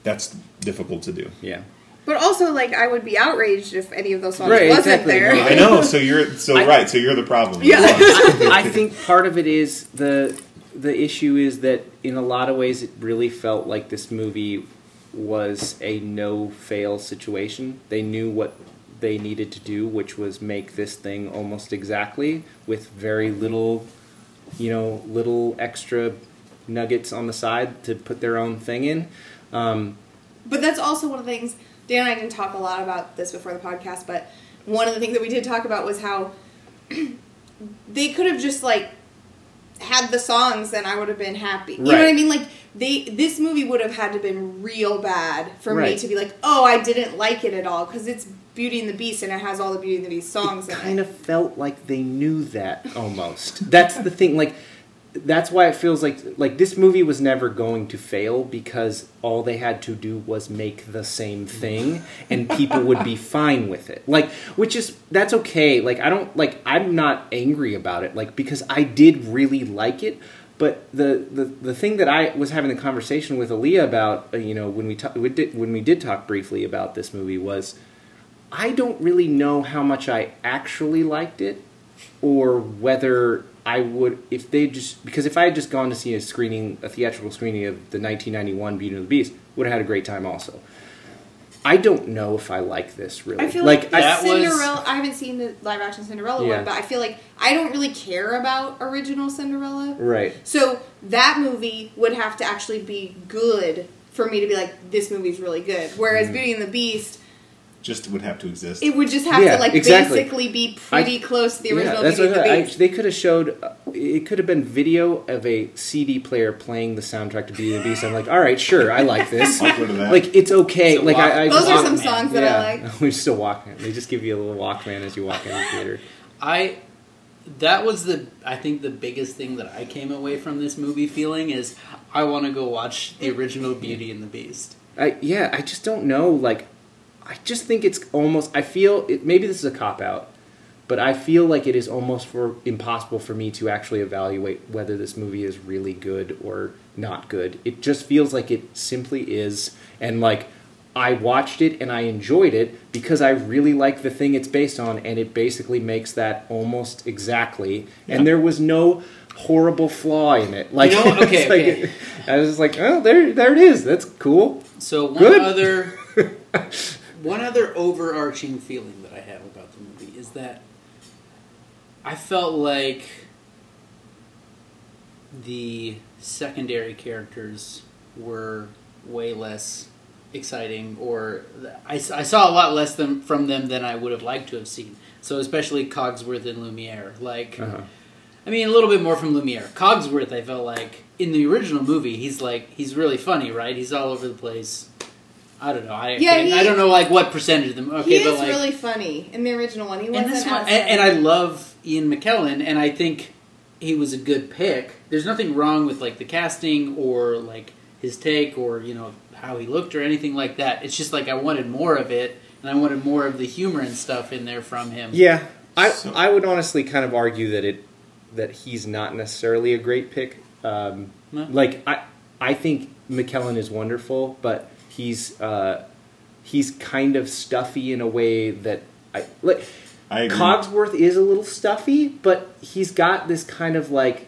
that's difficult to do. Yeah. But also, like, I would be outraged if any of those songs Right, wasn't exactly. there. I know. So you're so I- right. So you're the problem. Yeah. I, I think part of it is the the issue is that in a lot of ways it really felt like this movie was a no fail situation. They knew what they needed to do, which was make this thing almost exactly with very little, you know, little extra nuggets on the side to put their own thing in. Um, But that's also one of the things. Dan and I didn't talk a lot about this before the podcast, but one of the things that we did talk about was how they could have just like had the songs then I would have been happy. You know what I mean? Like they this movie would have had to been real bad for me to be like, "Oh, I didn't like it at all" because it's Beauty and the Beast and it has all the Beauty and the Beast songs it in kind it. of felt like they knew that almost. That's the thing. Like that's why it feels like like this movie was never going to fail because all they had to do was make the same thing and people would be fine with it. Like which is that's okay. Like I don't like I'm not angry about it like because I did really like it. But the, the, the thing that I was having a conversation with Aaliyah about, uh, you know, when we, ta- we did, when we did talk briefly about this movie was, I don't really know how much I actually liked it, or whether I would if they just because if I had just gone to see a screening, a theatrical screening of the 1991 Beauty and the Beast, would have had a great time also. I don't know if I like this really. I feel like like, I, That was- Cinderella. I haven't seen the live action Cinderella Yeah. one, but I feel like I don't really care about original Cinderella. right. So that movie would have to actually be good for me to be like, this movie's really good. Whereas mm-hmm. Beauty and the Beast, Just would have to exist. it would just have Yeah, to like exactly. basically be pretty I- close to the original that's Beauty and what the I, I, Beast. they could have showed. uh, It could have been video of a CD player playing the soundtrack to Beauty and the Beast. I'm like, all right, sure, I like this. I'll go to that. like it's okay. It's a like I, I walk- Those are some Walkman. songs that I like. we still Walkman. They just give you a little Walkman as you walk in the theater. I that was the I think the biggest thing that I came away from this movie feeling is I want to go watch the original Beauty and the Beast. I yeah, I just don't know. Like, I just think it's almost. I feel it, maybe this is a cop out, but I feel like it is almost for impossible for me to actually evaluate whether this movie is really good or not good. It just feels like it simply is, and like. I watched it and I enjoyed it because I really like the thing it's based on, and it basically makes that almost exactly. Yeah. And there was no horrible flaw in it. Like, You know, okay, like- okay. I was just like, oh, there, there it is. That's cool. So one Good. other one other overarching feeling that I have about the movie is that I felt like the secondary characters were way less exciting or I, I saw a lot less them, from them than I would have liked to have seen. So especially Cogsworth and Lumiere. Like Uh-huh. I mean, a little bit more from Lumiere. Cogsworth, I felt like in the original movie, he's like he's really funny, right? He's all over the place. I don't know. I Yeah, he- I don't know like what percentage of them. Okay, he but is like really funny in the original one. He and wasn't this one, and, and. I love Ian McKellen, and I think he was a good pick. There's nothing wrong with like the casting or like his take or you know how he looked or anything like that. It's just like I wanted more of it, and I wanted more of the humor and stuff in there from him. Yeah, I So- I would honestly kind of argue that it that he's not necessarily a great pick. Um, No? Like I I think McKellen is wonderful, but he's uh, he's kind of stuffy in a way that I like. I agree. Cogsworth is a little stuffy, but he's got this kind of like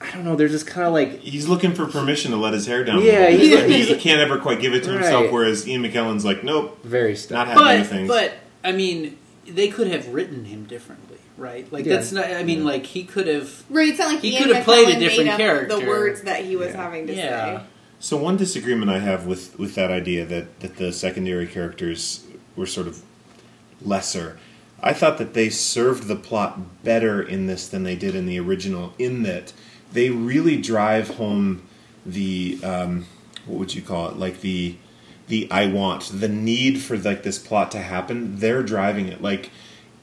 I don't know. There's this kind of like He's looking for permission to let his hair down. Yeah, little he's- Like, he, he's- he can't ever quite give it to himself. Whereas Ian McKellen's like, nope, very stuffy. not having but anything. but I mean, they could have written him differently, right? Like Yeah. that's not. I mean, like he could have. Right, it's not like He Ian could have played a different character. The words that he was Yeah. having to Yeah. say. So one disagreement I have with with that idea that that the secondary characters were sort of lesser. I thought that they served the plot better in this than they did in the original. In that they really drive home the um, what would you call it? Like the the I want the need for like this plot to happen. They're driving it. Like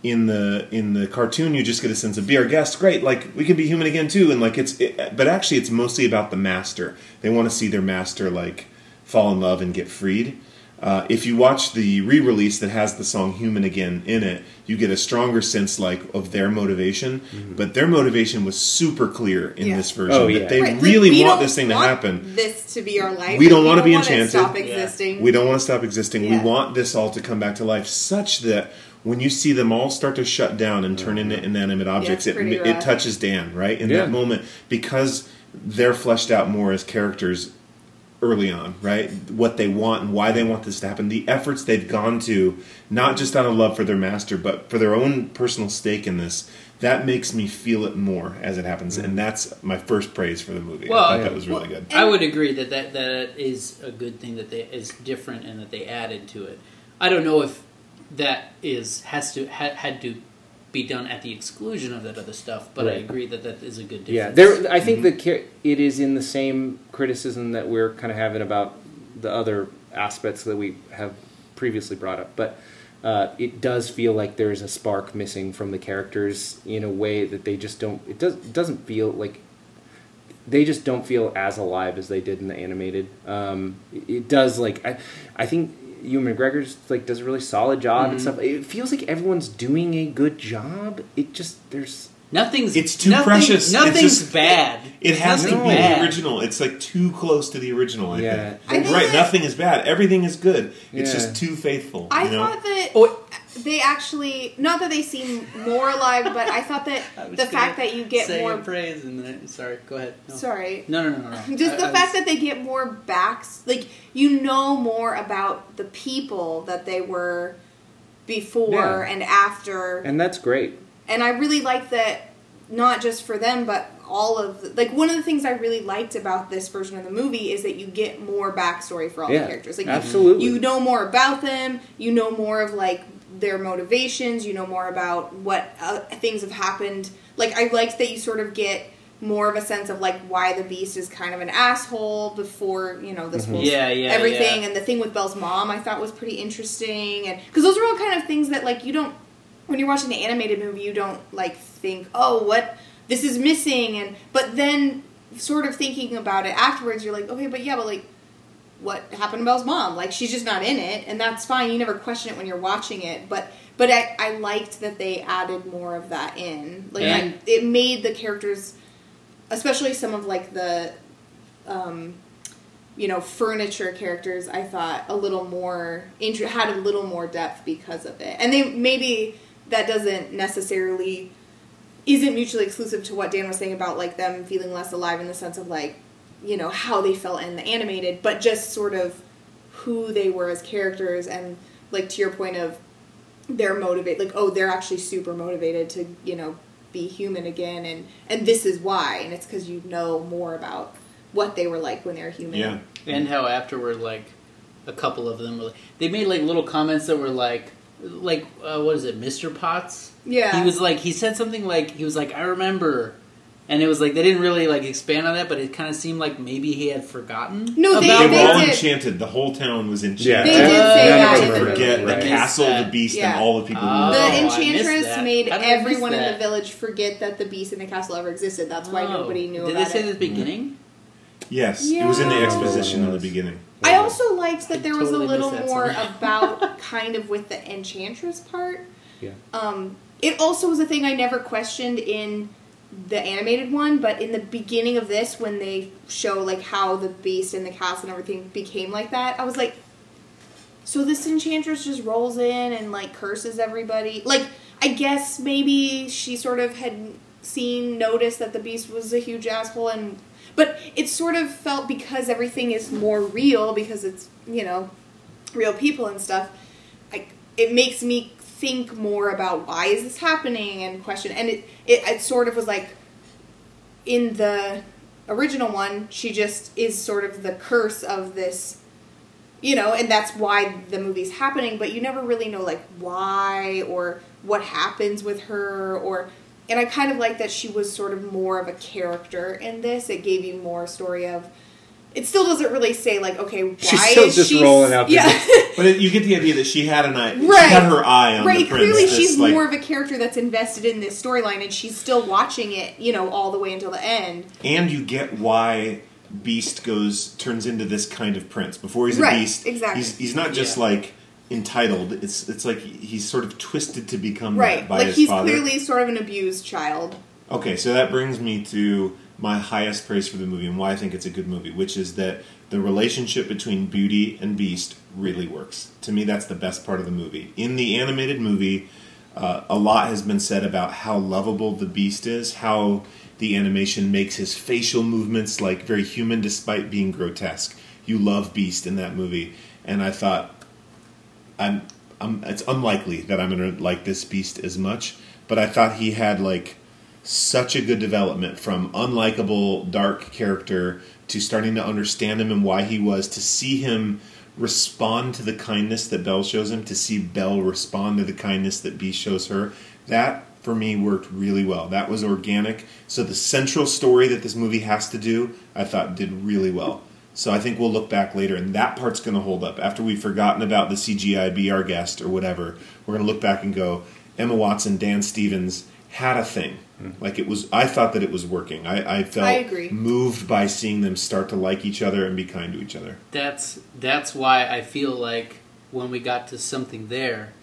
in the in the cartoon, you just get a sense of be our guest, great. Like we can be human again too, and like it's. It, but actually, it's mostly about the master. They want to see their master like fall in love and get freed. Uh, if you watch the re-release that has the song "Human Again" in it, you get a stronger sense like of their motivation. But their motivation was super clear in Yeah. this version. Oh, that yeah. they Right, like, really we want don't this thing to happen. This to be our life. We don't wanna want be to enchanted. Stop Yeah. existing. We don't want to stop existing. We want this all to come back to life, such that when you see them all start to shut down and turn into inanimate objects, it's it, pretty it touches Dan right in Yeah. that moment because they're fleshed out more as characters early on, right? What they want and why they want this to happen, the efforts they've gone to, not just out of love for their master, but for their own personal stake in this. That makes me feel it more as it happens, mm-hmm. and that's my first praise for the movie. Well, I thought yeah. that was really Well, good. I would agree that, that that is a good thing that they is different and that they added to it. I don't know if that is has to ha, had to be done at the exclusion of that other stuff, but I agree that that is a good difference. Yeah, there. I think Mm-hmm. the it is in the same criticism that we're kind of having about the other aspects that we have previously brought up, but uh, it does feel like there is a spark missing from the characters in a way that they just don't. It does. It doesn't feel like they just don't feel as alive as they did in the animated. Um, it, it does like I, I think Ewan McGregor's like does a really solid job and Mhm. stuff. It feels like everyone's doing a good job. It just there's nothing's It's too nothing- precious. Nothing's just- bad. It has to be bad. the original. It's like too close to the original. I Yeah. think. I think right. that- Nothing is bad. Everything is good. It's Yeah. just too faithful. I you know? thought that Oh, they actually not that they seem more alive, but I thought that I the fact that you get say more. a praise and then sorry, go ahead. No. Sorry. No, no, no, no. no. Just I- the I fact was- that they get more backs, like you know more about the people that they were before Yeah. and after, and that's great. and I really like that. Not just for them, but all of the, like one of the things I really liked about this version of the movie is that you get more backstory for all Yeah, the characters. Like you- absolutely. you know more about them. You know more of like their motivations. You know more about what uh, things have happened. Like I liked that you sort of get more of a sense of like why the beast is kind of an asshole before you know this whole Yeah, yeah, everything yeah. and the thing with Belle's mom I thought was pretty interesting and because those are all kind of things that like you don't when you're watching the animated movie you don't like think oh what this is missing and but then sort of thinking about it afterwards you're like okay but yeah but like what happened to Belle's mom. Like she's just not in it and that's fine. You never question it when you're watching it but but I, I liked that they added more of that in. Like I, it made the characters especially some of like the um you know furniture characters i thought a little more intro had a little more depth because of it. And they maybe that doesn't necessarily isn't mutually exclusive to what dan was saying about like them feeling less alive in the sense of like you know how they felt in the animated but just sort of who they were as characters and like to your point of they're motivated like oh they're actually super motivated to you know be human again and and this is why and it's because you know more about what they were like when they were human Yeah. and how afterward, like a couple of them were, like, they made like little comments that were like, like uh, what is it, Mister Potts? Yeah. he was like he said something like he was like I remember, and it was like they didn't really like expand on that, but it kind of seemed like maybe he had forgotten. No, they- about They they were all did. enchanted. The whole town was enchanted. Yeah, enchanted. They did say none that of in the were- forget movie. the castle, that. the beast, Yeah. and all the people Oh, who the lived there. I missed enchantress made How did I miss everyone in the village forget that the beast in the castle ever existed that's why Oh. nobody knew Did about they say it the beginning? Yes, it was in the Yeah. exposition in the beginning. i also liked that there was totally a little more about kind of with the enchantress part Yeah. Um, it also was a thing I never questioned in the animated one, but in the beginning of this, when they show like how the beast and the castle and everything became like that, I was like, so this enchantress just rolls in and like curses everybody. Like, I guess maybe she sort of had seen, noticed that the beast was a huge asshole, and but it sort of felt because everything is more real because it's you know real people and stuff. I, it makes me think more about why is this happening and question and it, it it sort of was like in the original one she just is sort of the curse of this you know and that's why the movie's happening but you never really know like why or what happens with her or and i kind of like that she was sort of more of a character in this. It gave you more story of it still doesn't really say like okay why She's still is just she rolling out yeah But it, you get the idea that she had an eye. Right. She had her eye on right the prince. clearly this, she's like, more of a character that's invested in this storyline and she's still watching it you know all the way until the end and you get why Beast goes turns into this kind of prince. Before he's a Right, beast, exactly. He's he's not just Yeah. like entitled. It's it's like he's sort of twisted to become right that by like his he's father. clearly sort of an abused child Okay, so that brings me to my highest praise for the movie and why I think it's a good movie, which is that the relationship between Beauty and Beast really works. To me, that's the best part of the movie. In the animated movie, uh, a lot has been said about how lovable the Beast is, how the animation makes his facial movements like very human despite being grotesque. You love Beast in that movie, and I thought I'm, I'm it's unlikely that I'm to like this beast as much, but I thought he had like such a good development from unlikable dark character to starting to understand him and why he was to see him respond to the kindness that Belle shows him to see Belle respond to the kindness that Beast shows her that for me worked really well. That was organic. So the central story that this movie has to do I thought did really well. So I think we'll look back later, and that part's going to hold up. After we've forgotten about the CGI be our guest or whatever, we're going to look back and go, Emma Watson, Dan Stevens had a thing. Mm-hmm. Like it was, I thought that it was working. I, I felt I agree. moved by seeing them start to like each other and be kind to each other. That's that's why I feel like when we got to something there,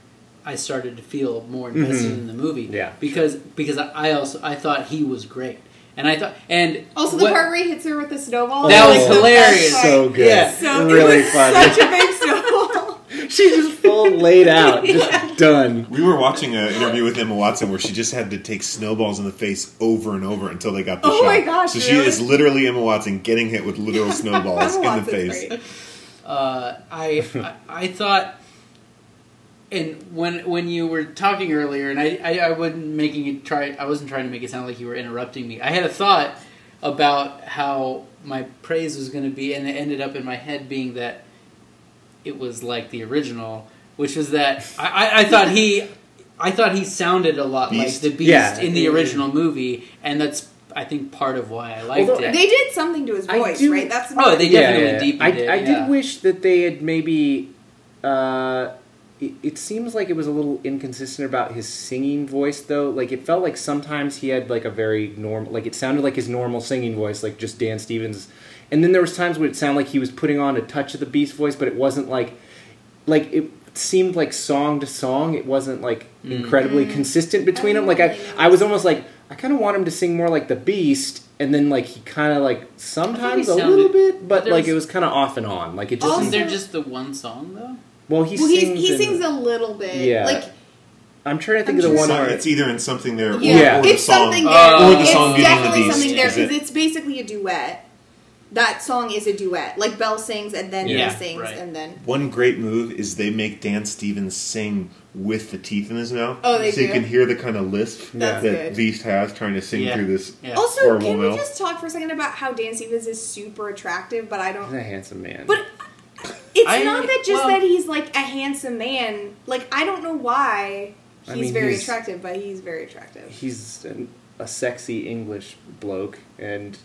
I started to feel more mm-hmm. invested in the movie. Yeah. because because I also I thought he was great, and I thought and also the what- part where he hits her with the snowball That was was hilarious. So good. Yeah. so really it was funny. such a big snowball She's just full laid out, just done. We were watching an interview with Emma Watson where she just had to take snowballs in the face over and over until they got the Oh shot. my gosh, So she really? is literally Emma Watson getting hit with literal snowballs in the Watson's face. great. Uh, I, I I thought, and when when you were talking earlier, and I, I I wasn't making it try. I wasn't trying to make it sound like you were interrupting me. I had a thought about how my praise was going to be, and it ended up in my head being that it was like the original, which was that I, I, I thought he. I thought he sounded a lot Beast? like the Beast Yeah. in the original movie, and that's I think part of why I liked Although it. They did something to his voice, do- right? That's Oh, they Yeah, definitely yeah. deepened I, it, I yeah. did wish that they had maybe. Uh, it, it seems like it was a little inconsistent about his singing voice, though. Like it felt like sometimes he had like a very normal, like it sounded like his normal singing voice, like just Dan Stevens. And then there was times where it sounded like he was putting on a touch of the Beast voice, but it wasn't like, like it seemed like song to song. It wasn't like Mm. incredibly Mm. consistent between them. Like I, I was almost like I kind of want him to sing more like the Beast, and then like he kind of like sometimes a sounded- little bit, but there like was- it was kind of off and on. Like it just Also- Isn't there just the one song though? well he well, he's, sings. he in- sings a little bit. Yeah. Like I'm trying to think I'm of the one So where it's either in something there, or, Yeah, or the it's song, something there. Oh. or the it's song Beauty and the definitely Beast. something there is it? because it's basically a duet. That song is a duet. Like Belle sings and then Yeah, he sings right. and then. One great move is they make Dan Stevens sing with the teeth in his mouth. Oh, they so you can hear the kind of lisp That's that good. Beast has trying to sing Yeah. through this. Yeah. Also, Horrible can we mouth. just talk for a second about how Dan Stevens is super attractive, but I don't. He's a handsome man. But it's I- not that just well- that he's like a handsome man. Like I don't know why he's I mean, very he's- attractive, but he's very attractive. he's an, a sexy English bloke, and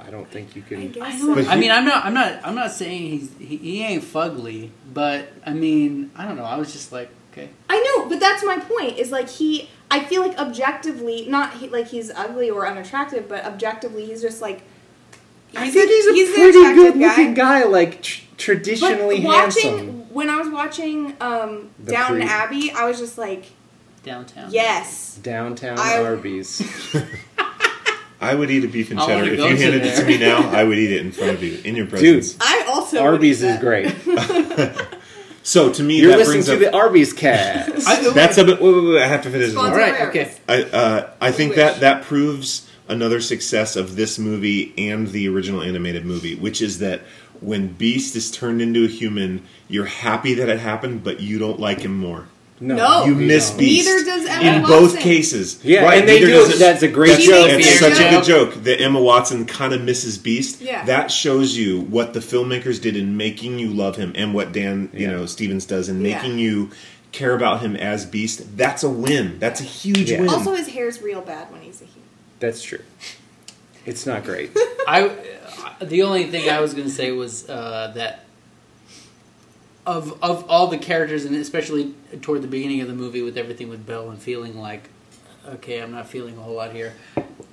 I don't think you I can. guess. I, so. I mean, I'm not, I'm not, I'm not saying he's he, he ain't fugly, but I mean, I don't know. I was just like, okay, I know, but that's my point. Is like he. I feel like objectively, not he, like he's ugly or unattractive, but objectively, he's just like. I think he's a the pretty good-looking guy, like tr- traditionally but watching handsome. when I was watching um, The Downton Abbey, I was just like, downtown. yes. Downtown I- Arby's. I would eat a beef and I cheddar wanna if go you to handed it to there. me now. I would eat it in front of you in your presence. I also would Arby's eat is that. great. So to me, You're that listening brings to up the Arby's cast. I, that's a bit. Wait, wait, wait, I have to finish. this Sponsored one. all right, okay. I uh, I think wish. that that proves another success of this movie and the original animated movie, which is that when Beast is turned into a human, you're happy that it happened, but you don't like him more. No. You miss don't. Beast. Neither does Emma in Watson. both cases. Yeah, right, and they neither do. does- That's a great That's, joke. makes it's their such a good joke that Emma Watson kind of misses Beast. Yeah. That shows you what the filmmakers did in making you love him, and what Dan, you Yeah. know, Stevens does in Yeah. making you care about him as Beast. That's a win. That's a huge Yeah. win. Also, his hair's real bad when he's a human. That's true. It's not great. I the only thing I was going to say was uh, that of of all the characters, and especially toward the beginning of the movie, with everything with Belle and feeling like, okay, I'm not feeling a whole lot here.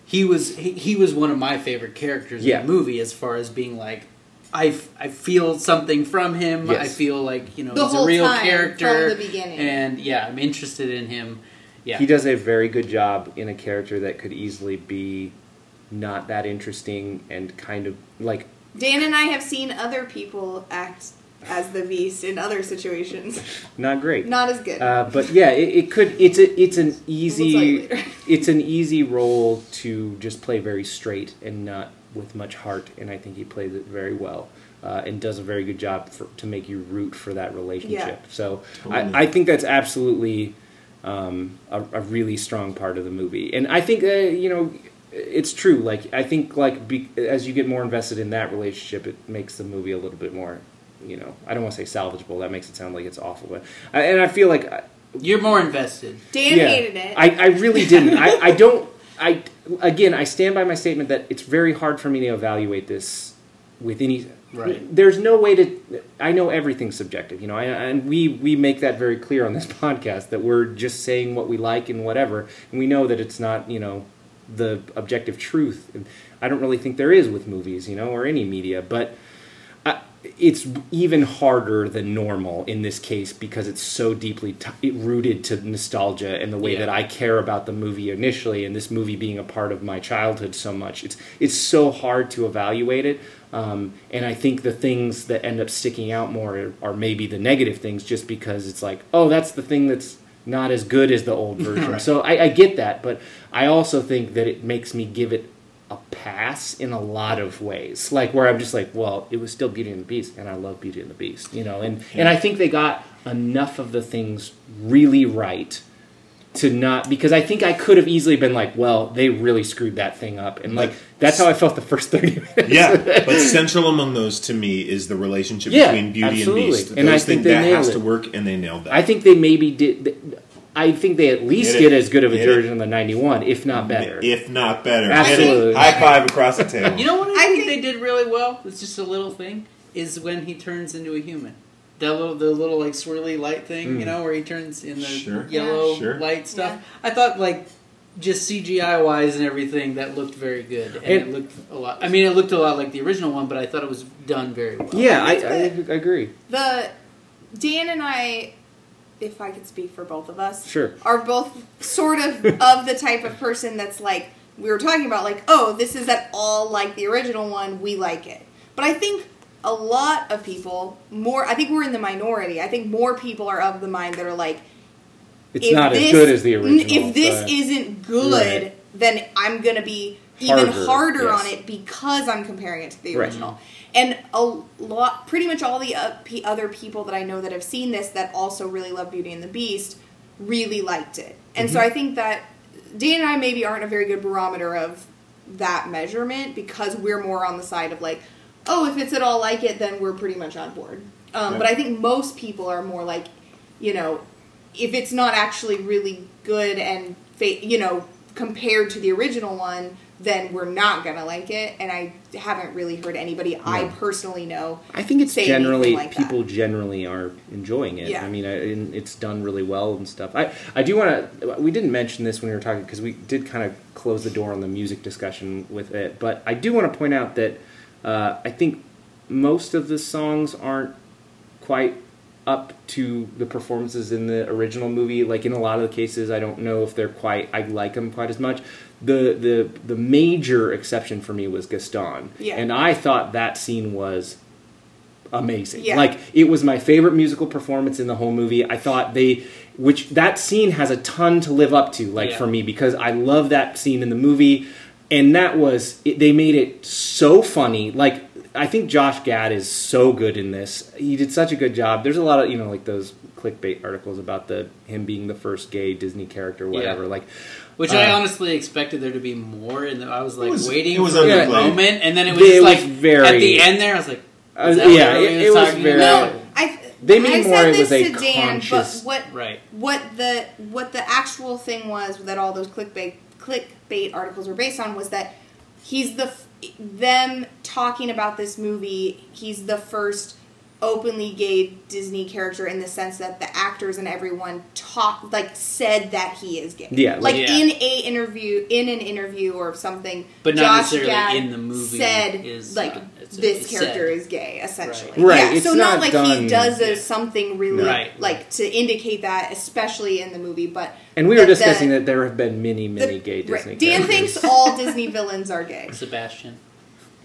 He was he, he was one of my favorite characters Yeah. in the movie, as far as being like. I, f- I feel something from him. Yes. I feel like you know The he's a whole real time, character from the beginning. and yeah, I'm interested in him. Yeah, He does a very good job in a character that could easily be not that interesting and kind of like Dan and I have seen other people act as the Beast in other situations. not great. Not as good. Uh, but yeah, it, it could. It's a. It's an easy. tell you later. it's an easy role to just play very straight and not with much heart, and I think he plays it very well. Uh, and does a very good job for, to make you root for that relationship. So Totally. I, I think that's absolutely um, a, a really strong part of the movie. And I think uh, you know it's true. Like I think like be, as you get more invested in that relationship, it makes the movie a little bit more. You know, I don't want to say salvageable. That makes it sound like it's awful, but I, and I feel like uh, you're more invested. Dan yeah. hated it. I, I really didn't. I, I don't. I again, I stand by my statement that it's very hard for me to evaluate this with any. Right. There's no way to. I know everything's subjective, you know, I, and we we make that very clear on this podcast that we're just saying what we like and whatever, and we know that it's not, you know, the objective truth. And I don't really think there is with movies, you know, or any media, but. It's even harder than normal in this case because it's so deeply t- rooted to nostalgia and the way Yeah. that I care about the movie initially, and this movie being a part of my childhood so much. It's it's so hard to evaluate it, um, and I think the things that end up sticking out more are, are maybe the negative things, just because it's like, oh, that's the thing that's not as good as the old version. Right. So I, I get that, but I also think that it makes me give it a pass in a lot of ways. Like where I'm just like, well, it was still Beauty and the Beast, and I love Beauty and the Beast, you know. And and I think they got enough of the things really right to not because I think I could have easily been like, well, they really screwed that thing up, and like that's how I felt the first thirty minutes. Yeah, but central among those to me is the relationship Yeah, between Beauty absolutely. and Beast. And I think they that has to work, and they nailed that. I think they maybe did. I think they at least Hit it. did as good of a Hit it. version of the '91, if not better. if not better. Absolutely. High five across the table. You know what I, I think, think- they did really well? It's just a little thing. Is when he turns into a human. That little, the little like swirly light thing, you Mm. know, where he turns in the Sure. yellow Yeah. Sure. light stuff. Yeah. I thought like just CGI wise and everything that looked very good, and, it And- looked a lot. I mean, it looked a lot like the original one, but I thought it was done very well. yeah, I, I. I agree. The Dan and I, if I could speak for both of us, Sure. are both sort of of the type of person that's like we were talking about, like, oh, this is at all like the original one. We like it, but I think a lot of people more. I think we're in the minority. I think more people are of the mind that are like, It's not this- as good as the original. If this so- isn't good, Right. then I'm gonna be even Harder, harder yes. on it because I'm comparing it to the Right. And a lot, pretty much all the uh, other people that I know that have seen this that also really love Beauty and the Beast really liked it. And Mm-hmm. so I think that Dan and I maybe aren't a very good barometer of that measurement because we're more on the side of like, oh, if it's at all like it, then we're pretty much on board. Um, Yeah. But I think most people are more like, you know, if it's not actually really good and fa- you know compared to the original one, then we're not gonna like it. And I haven't really heard anybody I personally know. I think it's generally like that. people generally are enjoying it. Yeah. I mean, I, it's done really well and stuff. I I do want to. We didn't mention this when we were talking because we did kind of close the door on the music discussion with it. But I do want to point out that uh, I think most of the songs aren't quite up to the performances in the original movie. Like in a lot of the cases, I don't know if they're quite. I like them quite as much. The the the major exception for me was Gaston, Yeah. and I thought that scene was amazing. Yeah. Like it was my favorite musical performance in the whole movie. I thought they which that scene has a ton to live up to like Yeah. for me because I love that scene in the movie and that was it, they made it so funny. Like I think Josh Gad is so good in this. He did such a good job. There's a lot of, you know, like those clickbait articles about the him being the first gay Disney character whatever. Yeah. Like Which I Uh, honestly expected there to be more, and I was like It was- waiting it was for the underplayed. moment, and then it was It just was like very- at the end there. I was like, uh, is that what yeah, everybody it, it was very? No, I. They made I more said it was this a to Dan, conscious- but what right. what the what the actual thing was that all those clickbait clickbait articles were based on was that he's the f- them talking about this movie. He's the first openly gay Disney character in the sense that the actors and everyone talk like said that he is gay. Yeah, like Yeah. in a interview, in an interview or something. But not Josh necessarily Gad in the movie Said is, like uh, this character said. is gay, essentially. Right. Right, Yeah, it's so not, not like done- he does Yeah. something really Right. like to indicate that, especially in the movie. But and we were discussing the- that there have been many, the- many gay right. Disney Dan thinks all Disney villains are gay. Sebastian.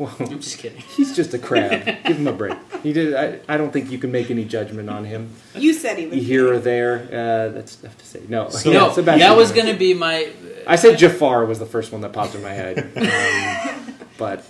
Well, I'm just kidding. He's just a crab. Give him a break. He did. I, I don't think you can make any judgment on him. You said he was Here or there, uh, that's tough to say. No, So- no, Sebastian that was going to be my. I said Jafar was the first one that popped in my head, um, but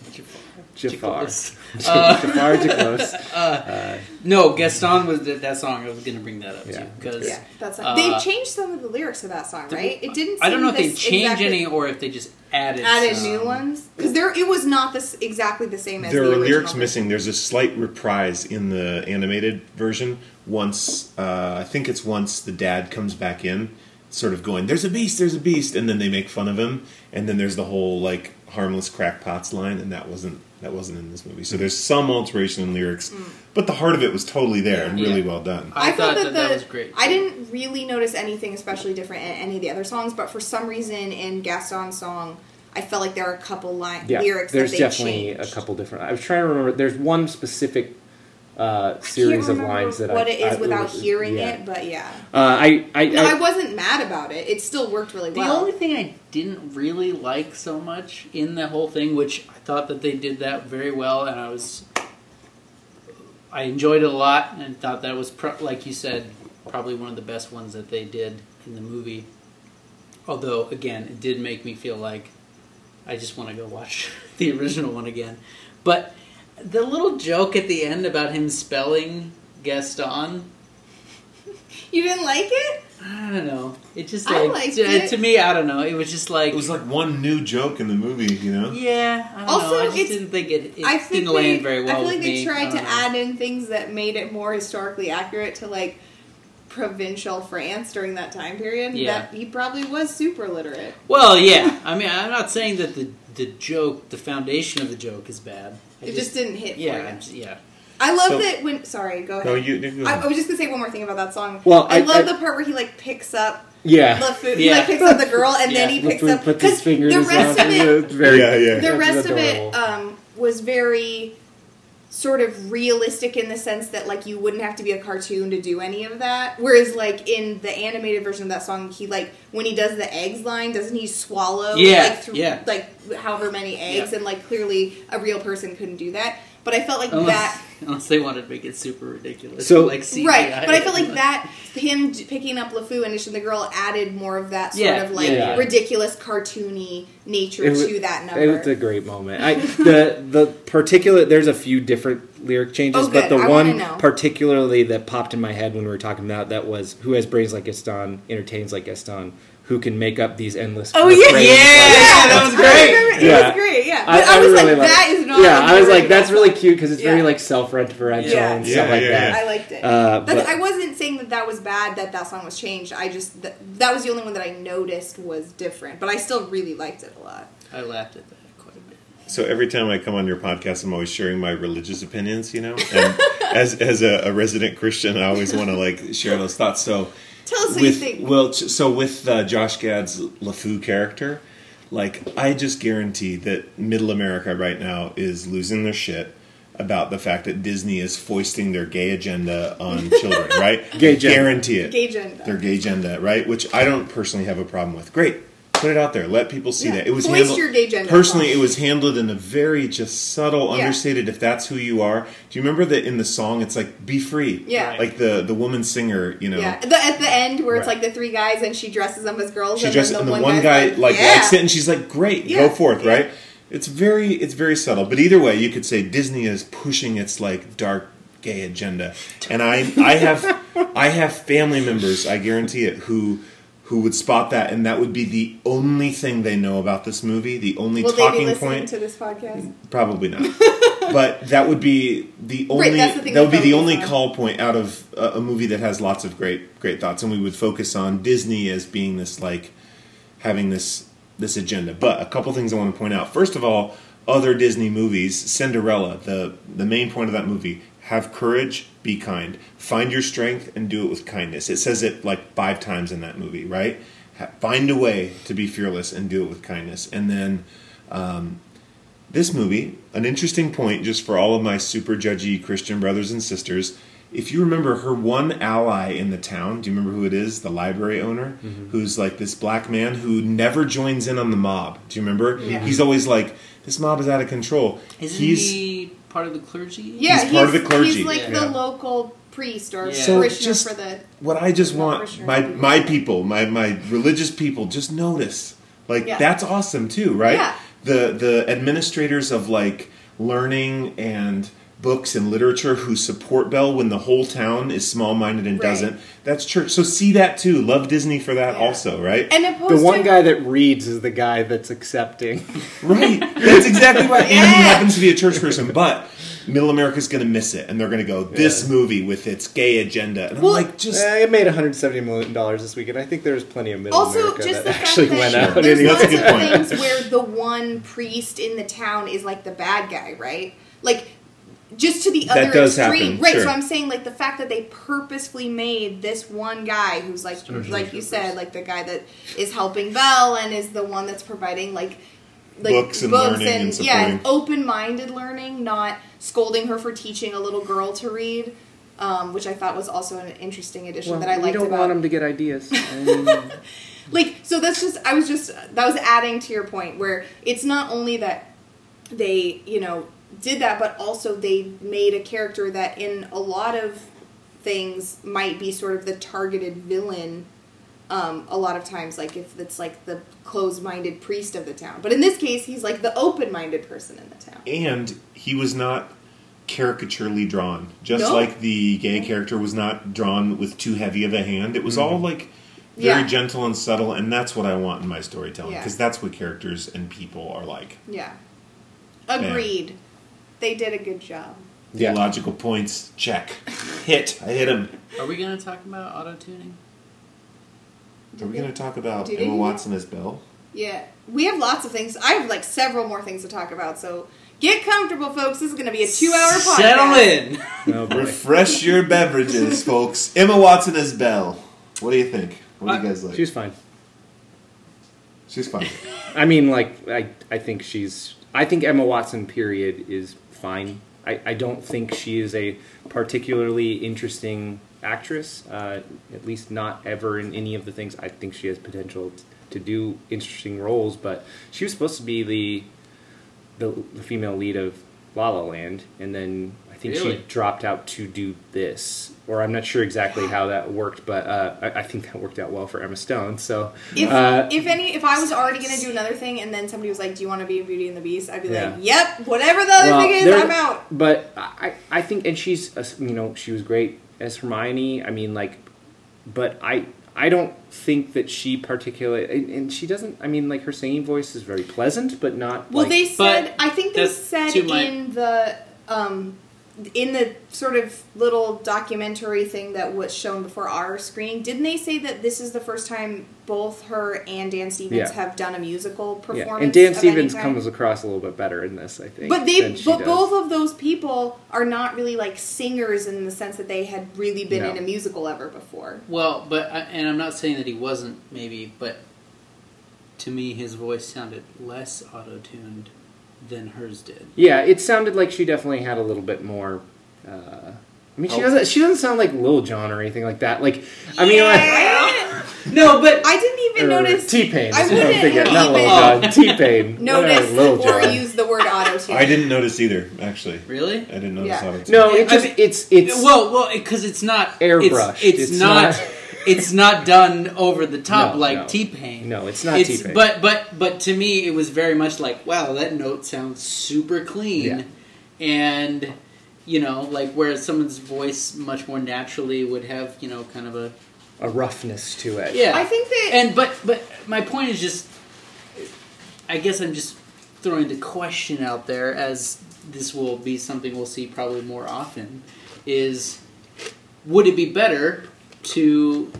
Jafar, Jacobus. Uh, Jafar Jacobus. Uh, no, Gaston was that, that song. I was going to bring that up Yeah. too because Yeah, that's Uh, they changed some of the lyrics of that song, right? It didn't. I don't know if they this changed exactly- any or if they just added added some. new ones because there it was not this exactly the same as there the are lyrics version. missing. There's a slight reprise in the animated version. Once, uh, I think it's once the dad comes back in, sort of going, "There's a beast, there's a beast," and then they make fun of him, and then there's the whole like harmless crackpots line, and that wasn't that wasn't in this movie. So there's some alteration in lyrics, mm. but the heart of it was totally there and really Yeah. well done. I, thought that, the, that was great. I didn't really notice anything especially different in any of the other songs, but for some reason in Gaston's song, I felt like there are a couple line Yeah, lyrics there's that they definitely changed. a couple different. I was trying to remember. There's one specific uh, series of lines that what I, it is I- without hearing yeah. it, but yeah. Uh, I, I, No, I, I wasn't mad about it. It still worked really well. The only thing I didn't really like so much in the whole thing, which I thought that they did that very well, and I was, I enjoyed it a lot, and thought that was pro- like you said, probably one of the best ones that they did in the movie. Although, again, it did make me feel like I just want to go watch the original one again. But the little joke at the end about him spelling Gaston you didn't like it? I don't know. It just I like liked to, it. to me. I don't know. It was just like It was like one new joke in the movie, you know. yeah. I don't Also, know. I just it's- didn't think it. It I think didn't they, land very well I feel with like they me. tried to don't know. add in things that made it more historically accurate to like provincial France during that time period. Yeah. That he probably was super literate. Well, yeah. I mean, I'm not saying that the the joke, the foundation of the joke, is bad. I It just, didn't hit Yeah, for I you. yeah. I love So- that when. Sorry, go ahead. No, you. you I, I was just gonna say one more thing about that song. Well, I, I- love I- the part where he like picks up yeah. LeFou. He Yeah. like picks up the girl and then he picks LeFou up puts his because finger in the rest of it very, Yeah, yeah. the rest of it um, was very sort of realistic in the sense that like you wouldn't have to be a cartoon to do any of that whereas like in the animated version of that song he like when he does the eggs line doesn't he swallow Yeah, like through, yeah. like however many eggs Yeah. and like clearly a real person couldn't do that but i felt like Unless, that unless they wanted to make it super ridiculous, So- like CGI. Right, but I felt like that him picking up LeFou and Isham the girl added more of that sort Yeah, of like yeah. ridiculous cartoony nature was- to that number. It was a great moment. I, the the particular there's a few different lyric changes, Oh, but the I one particularly that popped in my head when we were talking about that was "Who has brains like Gaston, entertains like Gaston, who can make up these endless." Oh, yeah. refrains Yeah, like- that was great. remember- It Yeah. was great, yeah. I, But I, I was really like, that is not. Yeah, I was like, that's really cute because it's very Yeah. like self-referential Yeah. and Yeah, stuff like yeah, that. I liked it. Uh, That's, but- I wasn't saying that that was bad that that song was changed. I just that, that was the only one that I noticed was different, but I still really liked it a lot. I laughed at that quite a bit. So every time I come on your podcast, I'm always sharing my religious opinions, you know. And as as a, a resident Christian, I always want to like share those thoughts. So Tell us what with you think. well, ch- so with uh, Josh Gad's LeFou character, like I just guarantee that Middle America right now is losing their shit about the fact that Disney is foisting their gay agenda on children, right? Gay agenda. guarantee it. Gay agenda. Their gay agenda, right? Which I don't personally have a problem with. Great. Put it out there. Let people see Yeah. that. It was Foist handled, your gay agenda personally. across. It was handled in a very just subtle, Yeah. understated. If that's who you are, do you remember that in the song? It's like "Be free." Yeah. Like the the woman singer, you know. Yeah, the, at the end where it's Right. like the three guys and she dresses them as girls. She and just then and the the one, one guy's guy like yeah. likes it, and she's like, "Great, Yeah, go forth!" yeah. Right? It's very it's very subtle, but either way, you could say Disney is pushing its like dark gay agenda, and I I have I have family members, I guarantee it, who who would spot that, and that would be the only thing they know about this movie, the only Will they be talking point. to this podcast? Probably not. but that would be the only that's the that would be the only on. call point out of a, a movie that has lots of great great thoughts, and we would focus on Disney as being this like having this this agenda. But a couple things I want to point out. First of all, other Disney movies, Cinderella, the the main point of that movie, have courage, be kind, find your strength, and do it with kindness. It says it like five times in that movie, right? Find a way to be fearless and do it with kindness, and then um, this movie, an interesting point just for all of my super judgy Christian brothers and sisters. If you remember her one ally in the town, do you remember who it is? The library owner, mm-hmm. who's like this black man who never joins in on the mob. Do you remember? Yeah. He's always like, this mob is out of control. Isn't He's he part of the clergy? Yeah, He's part of the clergy. He's like Yeah. the Yeah. local priest or Yeah. So just- for the. what I just want my my people, my my religious people, just notice. Like Yeah. that's awesome too, right? Yeah. The the administrators of like learning and books and literature who support Belle when the whole town is small minded and Right. doesn't. That's church. So see that too. Love Disney for that Yeah. also, right? And the one to, guy that reads is the guy that's accepting. Right. That's exactly right. And he happens to be a church person, but Middle America's going to miss it, and they're going to go this Yeah. movie with its gay agenda. And I'm Well, like, just Uh, it made 170 million dollars this weekend. I think there's plenty of middle Also, America just that the actually fact went that out. there's anyway. A lots of point. things where the one priest in the town is like the bad guy, right? Like just to the That other does extreme, happen, right? sure. So I'm saying like the fact that they purposefully made this one guy who's like, like you said, like the guy that is helping Belle and is the one that's providing like like Books and learning and yeah, supporting. open-minded learning, not scolding her for teaching a little girl to read, um, which I thought was also an interesting addition Well, that I we liked don't about. want them to get ideas. I like so that's just I was just that was adding to your point where it's not only that they you know did that but also they made a character that in a lot of things might be sort of the targeted villain um, a lot of times like if it's like the closed-minded priest of the town. But in this case he's like the open-minded person in the town. And he was not caricaturely drawn. Just No. like the gay character was not drawn with too heavy of a hand. It was all like very Yeah. gentle and subtle and that's what i want in my storytelling Yeah. because that's what characters and people are like. Yeah. Agreed they did a good job Yeah. theological points check hit i hit him Are we going to talk about auto tuning? are we going to talk about Did emma do watson as belle Yeah, we have lots of things. I have like several more things to talk about. So get comfortable, folks. This is going to be a two-hour podcast. Settle in. oh boy. refresh your beverages folks emma watson as belle what do you think what do you Uh, guys like She's fine. she's fine I mean, like, I, I think she's. I think Emma Watson, period, is fine. I, I don't think she is a particularly interesting actress, uh, at least not ever in any of the things. I think she has potential t- to do interesting roles, but she was supposed to be the, the, the female lead of La La Land, and then think Really? she dropped out to do this. Or I'm not sure exactly how that worked, but uh, I, I think that worked out well for Emma Stone. So, If, uh, if any, if I was already going to do another thing, and then somebody was like, "Do you want to be in Beauty and the Beast?" I'd be Yeah. like, "Yep, whatever the other Well, thing is, there- I'm out." But I, I think, and she's, uh, you know, she was great as Hermione. I mean, like, but I, I don't think that she particularly, and, and she doesn't. I mean, like, her singing voice is very pleasant, but not. Well, like, they said. I think they said to my- in the um, in the sort of little documentary thing that was shown before our screening. Didn't they say that this is the first time both her and Dan Stevens Yeah. have done a musical performance? yeah. performance? And Dan of Stevens any kind? comes across a little bit better in this, I think. But they, than she but does. both of those people are not really like singers in the sense that they had really been No. in a musical ever before. Well, but I- and I'm not saying that he wasn't maybe, but to me his voice sounded less auto-tuned than hers did. Yeah, it sounded like she definitely had a little bit more. Uh, I mean, she Oh. doesn't. She doesn't sound like Lil Jon or anything like that. Like, I mean, like, No, but I didn't even or notice T Pain. I wouldn't have not Lil even Jon. T Pain. notice Lil or Jon. use the word auto tune. i didn't notice either actually really? i didn't notice Yeah. how to No, it I just mean- it's it's well, well, because it's not Airbrushed. It's, it's It's not. not- it's not done over the top No, like no. T Pain. No, it's not It's T-Pain. but but but to me, it was very much like, wow, that note sounds super clean, Yeah. and you know, like where someone's voice much more naturally would have, you know, kind of a a roughness to it. yeah. I think that and but but my point is just, I guess I'm just throwing the question out there as this will be something we'll see probably more often. Is would it be better to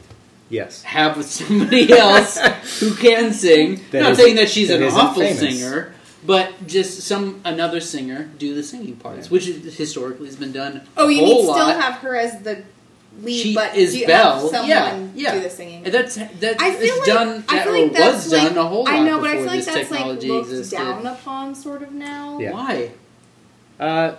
Yes. have with somebody else who can sing. That Not is- saying that she's that an awful famous. singer, but just some another singer do the singing parts, Yeah. which is, historically has been done. oh, a you whole need still have her as the lead, She but is you Belle. have someone yeah, yeah. do the singing. And That's that I feel like done. I that feel or like that's was like done a whole lot I know, but I feel like that's like technology looked existed. down upon sort of now. Yeah. Why? Uh,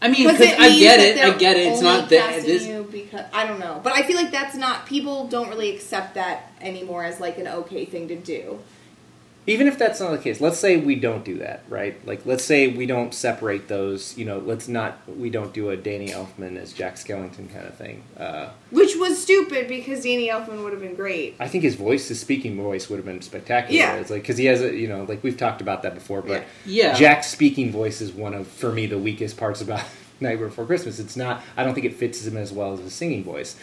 I mean, Because because I get it. I get it. It's not that casting this. Because I don't know, but I feel like that's not people don't really accept that anymore as like an okay thing to do. even if that's not the case, let's say we don't do that, right? Like, let's say we don't separate those. You know, let's not. We don't do a Danny Elfman as Jack Skellington kind of thing. Uh, Which was stupid because Danny Elfman would have been great. I think his voice, his speaking voice, would have been spectacular. Yeah. It's like because he has a, you know, like we've talked about that before, but Yeah. Jack's speaking voice is one of, for me, the weakest parts about Nightmare Before Christmas. It's not. I don't think it fits him as well as his singing voice.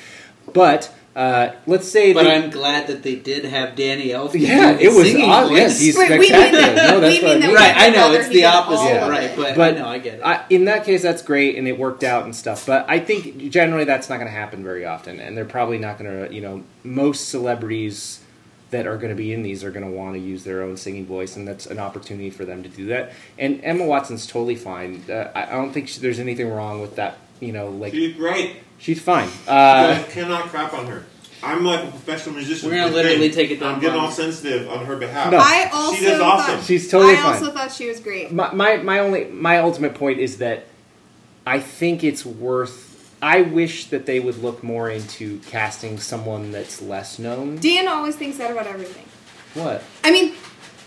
But uh, let's say, that But they- I'm glad that they did have Danny Elfman. yeah, the it was singing awesome. voice. Yes, he's Right, we mean spectacular. that- no, that's we mean I that mean. right. I know it's the opposite. of Right, but, But I know I get it. I, in that case, that's great, and it worked out and stuff. But I think generally that's not going to happen very often, and they're probably not going to. You know, most celebrities that are going to be in these are going to want to use their own singing voice, and that's an opportunity for them to do that. And Emma Watson's totally fine. Uh, I I don't think she, there's anything wrong with that. You know, like She's great. she's fine. Uh, cannot crap on her. I'm like a professional musician. We're gonna literally thing. take it down I'm getting all sensitive on her behalf. No. I also she does awesome. thought She's totally I fine. also thought she was great. my, my my only my ultimate point is that I think it's worth. I wish that they would look more into casting someone that's less known. Dan always thinks that about everything. What? I mean,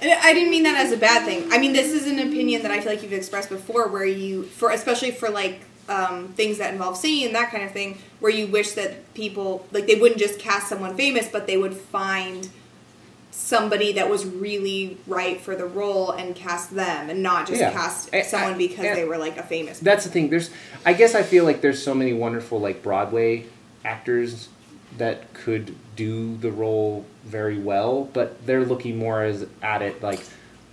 I didn't mean that as a bad thing. I mean, this is an opinion that I feel like you've expressed before, where you, for especially for like um, things that involve singing and that kind of thing, where you wish that people like they wouldn't just cast someone famous, but they would find somebody that was really right for the role and cast them, and not just Yeah. cast I- I- someone because yeah. they were like a famous. That's the thing. There's, I guess I feel like there's so many wonderful like Broadway actors that could do the role very well, but they're looking more as at it like,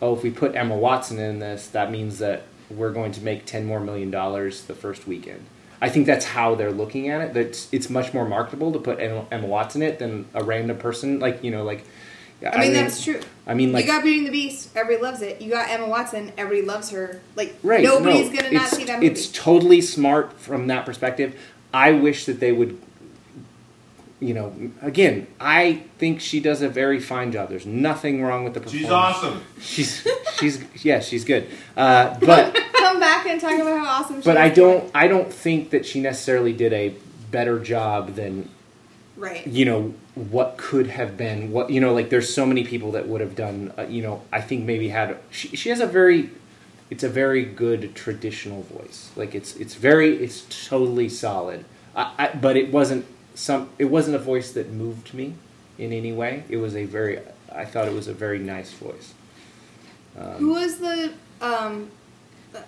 oh, if we put Emma Watson in this, that means that we're going to make ten more million dollars the first weekend. I think that's how they're looking at it. That it's, much more marketable to put Emma Watson in it than a random person like you know like. I mean, that's true. I mean, like you got Beauty and the Beast, everybody loves it. You got Emma Watson, everybody loves her. Like Right. nobody's no, gonna not see that movie. It's totally smart from that perspective. I wish that they would, you know, again, I think she does a very fine job. There's nothing wrong with the performance. She's awesome. She's she's yeah, she's good. Uh, but Come back and talk about how awesome. she but is. I don't I don't think that she necessarily did a better job than Right. you know what could have been what you know like there's so many people that would have done uh, you know i think maybe had she, she has a very it's a very good traditional voice like it's it's very it's totally solid I, I, but it wasn't some it wasn't a voice that moved me in any way it was a very i thought it was a very nice voice Who was the um the-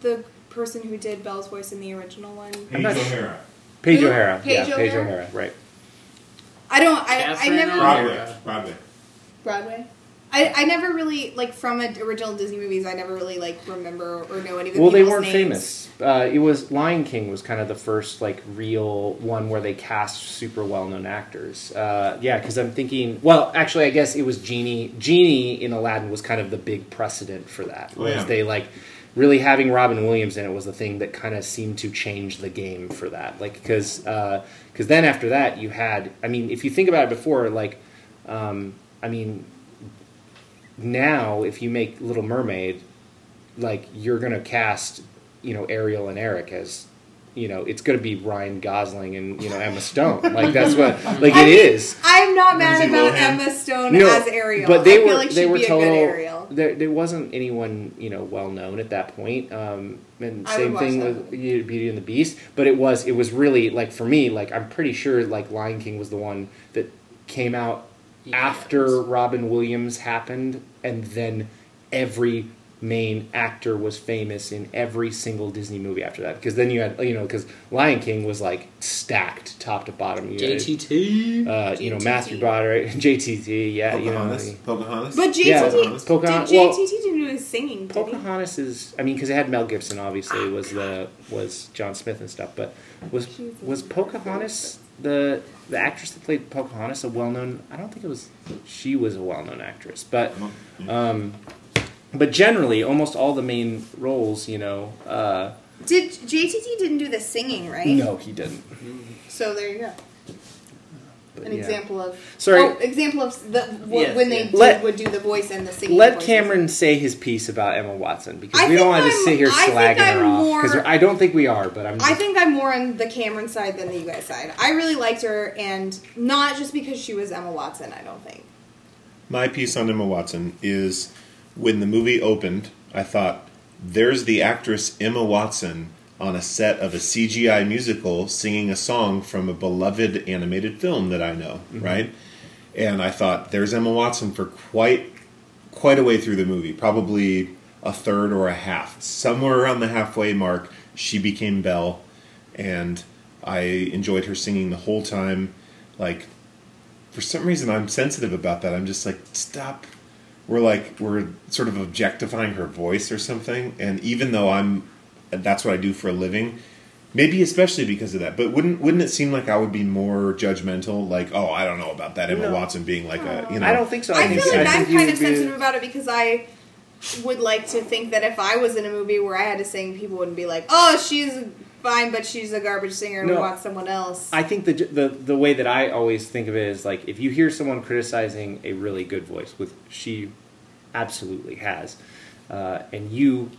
the person who did Belle's voice in the original one? I'm not- Paige O'Hara. paige Who? o'hara Paige yeah paige O'Hara? o'hara right I don't. I, I never O'Hara. Broadway. Broadway. Broadway. I, I never really like from a, original Disney movies. I never really like remember or know any of the well they weren't names. famous uh, it was lion king was kind of the first like real one where they cast super well-known actors uh, yeah because i'm thinking well actually i guess it was genie genie in aladdin was kind of the big precedent for that Oh, yeah. they like really having robin williams in it was the thing that kind of seemed to change the game for that like because because then after that you had i mean if you think about it before like um, i mean now if you make Little Mermaid, like you're gonna cast, you know, Ariel and Eric as, you know, it's gonna be Ryan Gosling and you know Emma Stone. Like that's what like I it mean, is. I'm not mad Lindsay about Lohan. Emma Stone No, as Ariel. but they I feel were like they were total. a Ariel. There, there wasn't anyone you know well known at that point. Um, and I same thing with you Beauty and the Beast. But it was it was really like for me like I'm pretty sure like Lion King was the one that came out after Robin Williams happened, and then every main actor was famous in every single Disney movie after that. Because then you had, you know, because Lion King was like stacked top to bottom. You had, JTT. uh, you know, JTT. Matthew Broderick, JTT, yeah, you know. Pocahontas. the- Pocahontas. But JTT, Yeah, Pocahontas. Pocahontas- did well- JTT didn't do his singing, did he? Pocahontas is, I mean, because it had Mel Gibson, obviously, was the was John Smith and stuff. But was Jesus. was Pocahontas the the actress that played Pocahontas a well known? I don't think it was. She was a well known actress, but um, but generally, almost all the main roles, you know. Uh, Did JTT didn't do the singing, right? no, he didn't. So there you go. But, An yeah. example of Sorry. Oh, example of the wh- Yes, when they yes. did, Let- would do the voice and the singing. Let voices. Cameron say his piece about Emma Watson because I we don't want to I'm- sit here I slagging her I'm off because I don't think we are. But I'm. I think I'm more on the Cameron side than the you guys side. I really liked her, and not just because she was Emma Watson. I don't think. My piece on Emma Watson is when the movie opened, I thought, there's the actress Emma Watson on a set of a CGI musical singing a song from a beloved animated film that I know, mm-hmm. right? And I thought, there's Emma Watson for quite quite a way through the movie, probably a third or a half. Somewhere around the halfway mark, she became Belle, and I enjoyed her singing the whole time. Like, for some reason, I'm sensitive about that. I'm just like, stop. We're like, we're sort of objectifying her voice or something. And even though I'm, that's what I do for a living, maybe especially because of that. But wouldn't wouldn't it seem like I would be more judgmental? Like, oh, I don't know about that Emma No. Watson being like a, you know, I don't think so. I, think, feel like I I'm kind of sensitive about it because I would like to think that if I was in a movie where I had to sing, people wouldn't be like, "Oh, she's fine, but she's a garbage singer and No. we want someone else. I think the, the the way that I always think of it is like if you hear someone criticizing a really good voice, which she absolutely has, uh, and you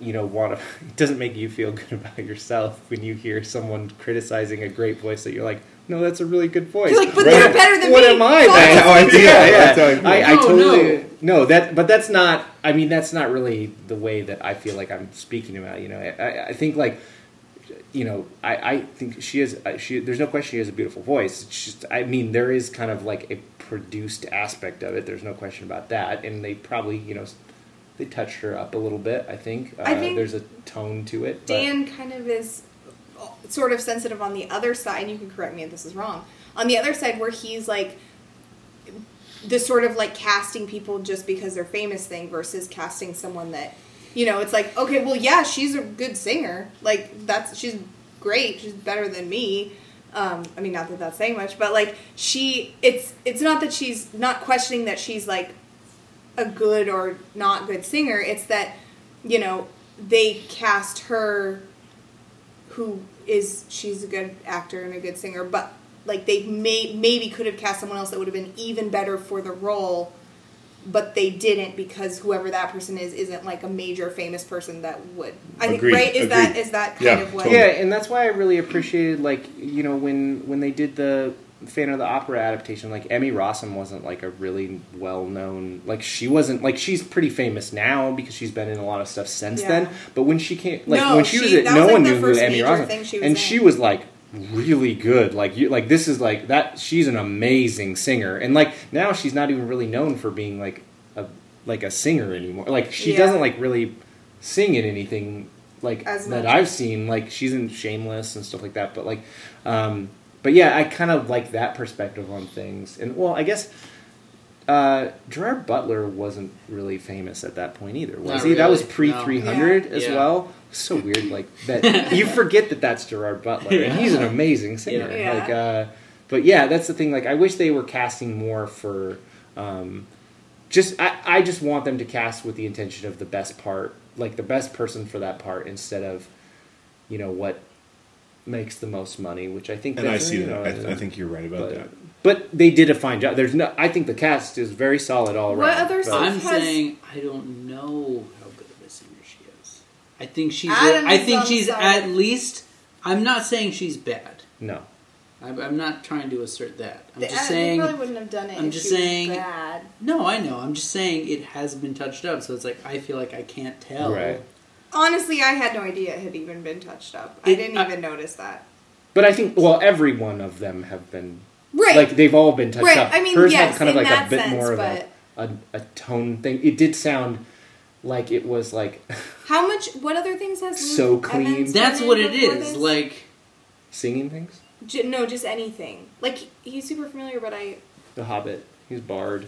you know want to, it doesn't make you feel good about yourself when you hear someone criticizing a great voice that you're like, no, that's a really good voice. You're like, but Right. they're better than what me. am I Fuck then? That's how I. Yeah, yeah. I. I, I No, totally no. that, but that's not. I mean, that's not really the way that I feel like I'm speaking about. You know, I, I, I think like, you know, I, I think she is. She there's no question she has a beautiful voice. It's just, I mean, there is kind of like a produced aspect of it. There's no question about that, and they probably, you know. They touched her up a little bit. I think, uh, I think there's a tone to it. but- Dan kind of is sort of sensitive on the other side. And you can correct me if this is wrong. On the other side, where he's like the sort of like casting people just because they're famous thing versus casting someone that you know it's like okay well yeah she's a good singer like that's she's great she's better than me um, i mean not that that's saying much but like she it's it's not that she's not questioning that she's like a good or not good singer. It's that you know they cast her who is she's a good actor and a good singer, but like they may maybe could have cast someone else that would have been even better for the role, but they didn't because whoever that person is isn't like a major famous person that would. I think Agreed, right is that agreed. is that kind Yeah, of what totally. Yeah, and that's why I really appreciated like you know when when they did the Phantom of the Opera adaptation, like Emmy Rossum wasn't like a really well known like she wasn't like she's pretty famous now because she's been in a lot of stuff since Yeah. then. But when she came like No, when she, was she- at, that no was, like, one knew who Emmy Rossum was and in. she was like really good. Like you like this is like that she's an amazing singer and like now she's not even really known for being like a like a singer anymore. Like she Yeah. doesn't like really sing in anything like As that much. I've seen. Like she's in Shameless and stuff like that. But like, um, but yeah, I kind of like that perspective on things. And well, I guess uh, Gerard Butler wasn't really famous at that point either, was Not he? That was really, pre no. three hundred Yeah. as Yeah. well. So weird, like that. you forget that that's Gerard Butler, and he's an amazing singer. Yeah. Like, uh, but yeah, that's the thing. Like, I wish they were casting more for. Um, just I, I just want them to cast with the intention of the best part, like the best person for that part, instead of, you know, what makes the most money. Which I think, And I that's, see you that. I, I think you're right about but, that. but they did a fine job. There's no. I think the cast is very solid all around. What other but- stuff I'm has- saying I don't know how good of a singer she is. I think she's. Adam I think she's side. at least. I'm not saying she's bad. No. I'm, I'm not trying to assert that. I'm They- just uh, saying. they probably wouldn't have done it. I'm if just she was saying- bad. No, I know. I'm just saying it has been touched up, so it's like I feel like I can't tell. Right. Honestly, I had no idea it had even been touched up. I didn't I- even notice that. But I think well, every one of them have been Right. like they've all been touched Right, up. I mean, Hers yes, had kind of like a bit sense, more of but- a, a a tone thing. It did sound like it was like How much? What other things has Luke So clean. Evans That's been what in it before is. this? Like singing things. J- no, just anything. Like he's super familiar, but I. The Hobbit. He's Bard.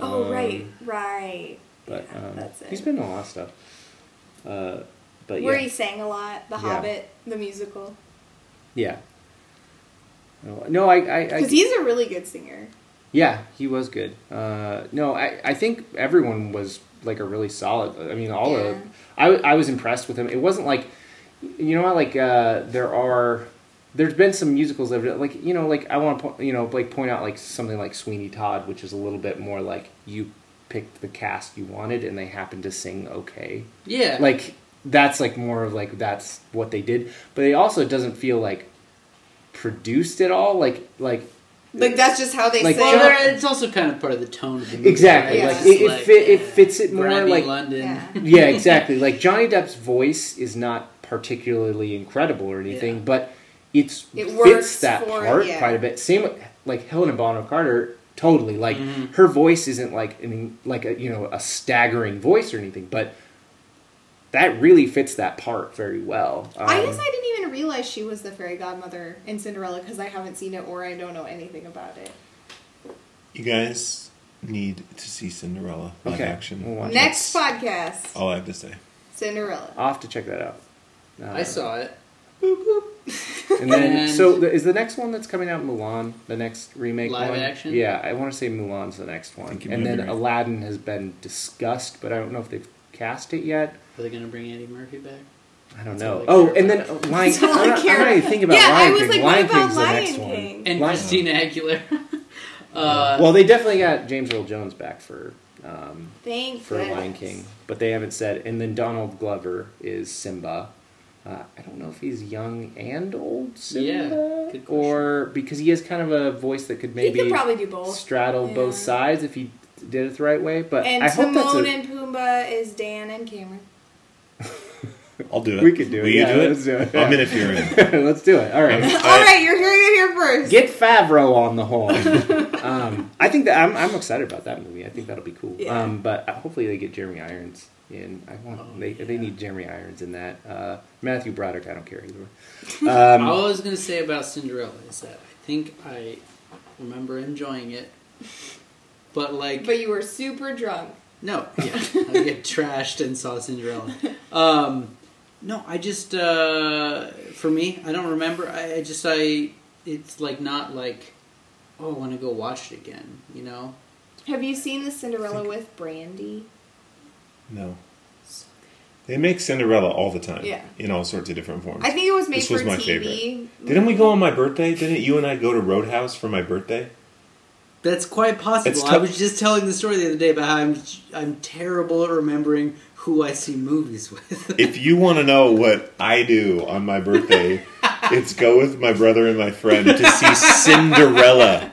Oh Um, right, right. But Yeah, um, that's it. he's been in a lot of stuff. Uh, but Where yeah, he sang a lot, The Yeah. Hobbit, the musical. yeah. No, no, I, I, I Because he's a really good singer. Yeah, he was good. Uh, no, I, I think everyone was like a really solid. I mean, all Yeah. the I, I was impressed with him. It wasn't like you know how like uh, there are there's been some musicals that like you know like I want to you know like point out like something like Sweeney Todd, which is a little bit more like you picked the cast you wanted and they happened to sing okay. yeah, Like that's like more of like that's what they did, but it also doesn't feel like produced at all. Like like Like that's just how they Like, sing. well, John- there- it's also kind of part of the tone of the movie. Exactly, right? like, it- just it fit- it fits it more, grimy like- London. Yeah. yeah, exactly. Like Johnny Depp's voice is not particularly incredible or anything, Yeah. but it's It fits that for part yeah. quite a bit. Same with like Helena Bonham Carter, totally. Like Mhm. her voice isn't like I mean, like a you know a staggering voice or anything, but that really fits that part very well. I Um, guess I didn't even realize she was the fairy godmother in Cinderella because I haven't seen it or I don't know anything about it. You guys need to see Cinderella live Okay, action. we'll watch Next That's podcast, all I have to say. Cinderella. I'll have to check that out. Uh, I saw it. And then, And- so the, is the next one that's coming out Mulan? The next remake Live one? action? Yeah, I want to say Mulan's the next one. And then right. Aladdin has been discussed, but I don't know if they've cast it yet. Are they going to bring Eddie Murphy back? I don't That's know. Oh, and then about. uh, Lion. That's all I I'm not, I'm care not even thinking about Yeah, I Lion was King. like, what Lion about King's the Lion next King? one. And Lion- Christina Aguilera. uh, Well, they definitely got James Earl Jones back for um, Thank for goodness. Lion King, but they haven't said. And then Donald Glover is Simba. Uh, I don't know if he's young and old Simba, Yeah, good question. or because he has kind of a voice that could He maybe could probably do both. straddle Yeah. both sides if he did it the right way. But And I hope that's Timon a, and Pumbaa is Dan and Cameron. I'll do it. We could do it, Will you yeah, do it? let's do it, I'm yeah. in if you're in. let's do it. All right. I'm- All right, you're hearing it here first. Get Favreau on the horn. um, I think that I'm, I'm excited about that movie. I think that'll be cool. Yeah. Um, but hopefully they get Jeremy Irons in. I want Oh, they yeah. they need Jeremy Irons in that. Uh, Matthew Broderick, I don't care either. all Um, I was going to say about Cinderella is that I think I remember enjoying it, but like But you were super drunk. No, yeah, I get trashed and saw Cinderella. Um, no, I just uh, for me, I don't remember. I, I just I it's like not like oh, I want to go watch it again. You know, Have you seen the Cinderella with Brandy? No. They make Cinderella all the time. Yeah. In all sorts of different forms. I think it was made This for was my TV. favorite. Didn't we go on my birthday? Didn't you and I go to Roadhouse for my birthday? That's quite possible. It's I was just telling the story the other day about how I'm I'm terrible at remembering who I see movies with. if you want to know what I do on my birthday, it's go with my brother and my friend to see Cinderella.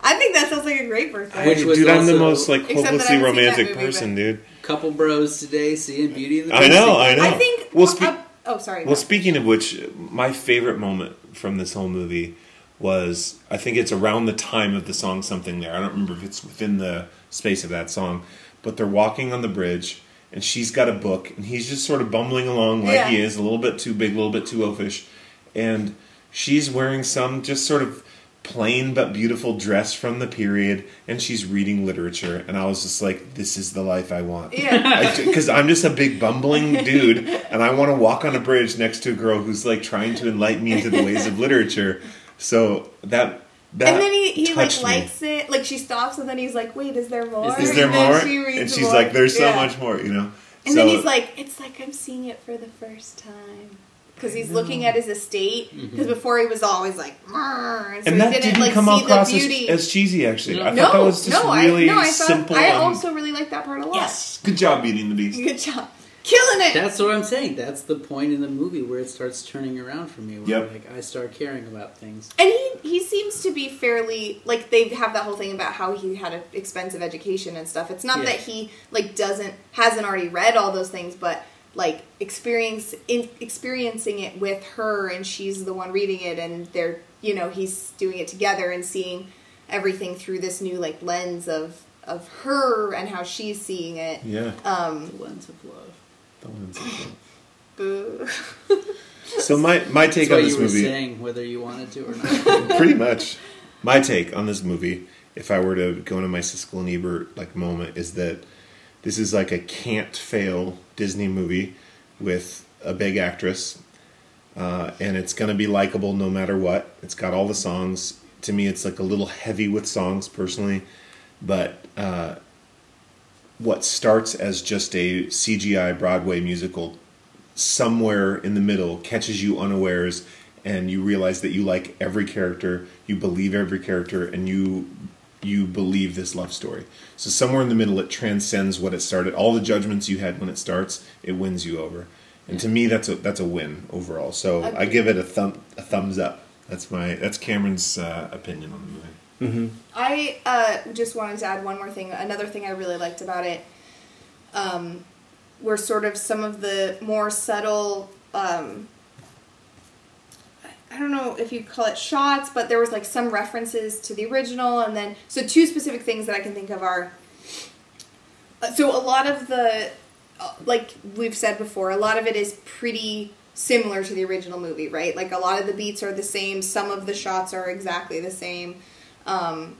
I think that sounds like a great birthday. Which was dude, I'm the most like Except hopelessly haven't seen that romantic movie, person, dude. Couple bros today seeing Beauty and the I know, I know. I think. Well, spe- uh, oh, sorry. Well, speaking of which, my favorite moment from this whole movie was I think it's around the time of the song Something There. I don't remember if it's within the space of that song, but they're walking on the bridge and she's got a book and he's just sort of bumbling along like Yeah. he is, a little bit too big, a little bit too oafish. And she's wearing some just sort of plain but beautiful dress from the period and she's reading literature and I was just like this is the life I want. yeah. Because I'm just a big bumbling dude, and I want to walk on a bridge next to a girl who's like trying to enlighten me into the ways of literature. So that that and then he, he like touched me. likes it. Like she stops, and then he's like, "Wait, is there more?" Is there and then more? she reads And she's book. like, "There's so Yeah. much more," you know. And so, then he's like, "It's like I'm seeing it for the first time." Because he's looking at his estate. Because mm-hmm. before he was always like, "Mrr," and so and he that didn't, didn't like come see across as, as cheesy. Actually, No. I thought no, that was just no, really I, no, I thought, simple. I and- also really like that part a lot. yes, good job beating the beast. Good job. Killing it. That's what I'm saying. That's the point in the movie where it starts turning around for me. Where Yep. like I start caring about things. And he he seems to be fairly like they have that whole thing about how he had an expensive education and stuff. It's not Yeah. that he like doesn't hasn't already read all those things, but like experience in, experiencing it with her, and she's the one reading it, and they're you know he's doing it together and seeing everything through this new like lens of of her and how she's seeing it. Yeah. Um, The lens of love. The ones that boo. so my my take That's on what this you were movie. saying, whether you wanted to or not. pretty much my take on this movie if i were to go into my siskel and ebert like moment is that this is like a can't fail disney movie with a big actress uh, and it's going to be likable no matter what it's got all the songs to me it's like a little heavy with songs personally but uh, what starts as just a cgi broadway musical somewhere in the middle catches you unawares and you realize that you like every character you believe every character and you you believe this love story. So somewhere in the middle it transcends what it started. All the judgments you had when it starts it wins you over. And to me that's a that's a win overall. So i Agreed. give it a thumb a thumbs up. That's my that's cameron's uh, opinion on the movie I uh, just wanted to add one more thing. Another thing I really liked about it um, were sort of some of the more subtle. Um, I don't know if you'd call it shots, but there was like some references to the original, and then so two specific things that I can think of are. uh, So a lot of the, uh, like we've said before, a lot of it is pretty similar to the original movie, right? Like a lot of the beats are the same. Some of the shots are exactly the same. Um,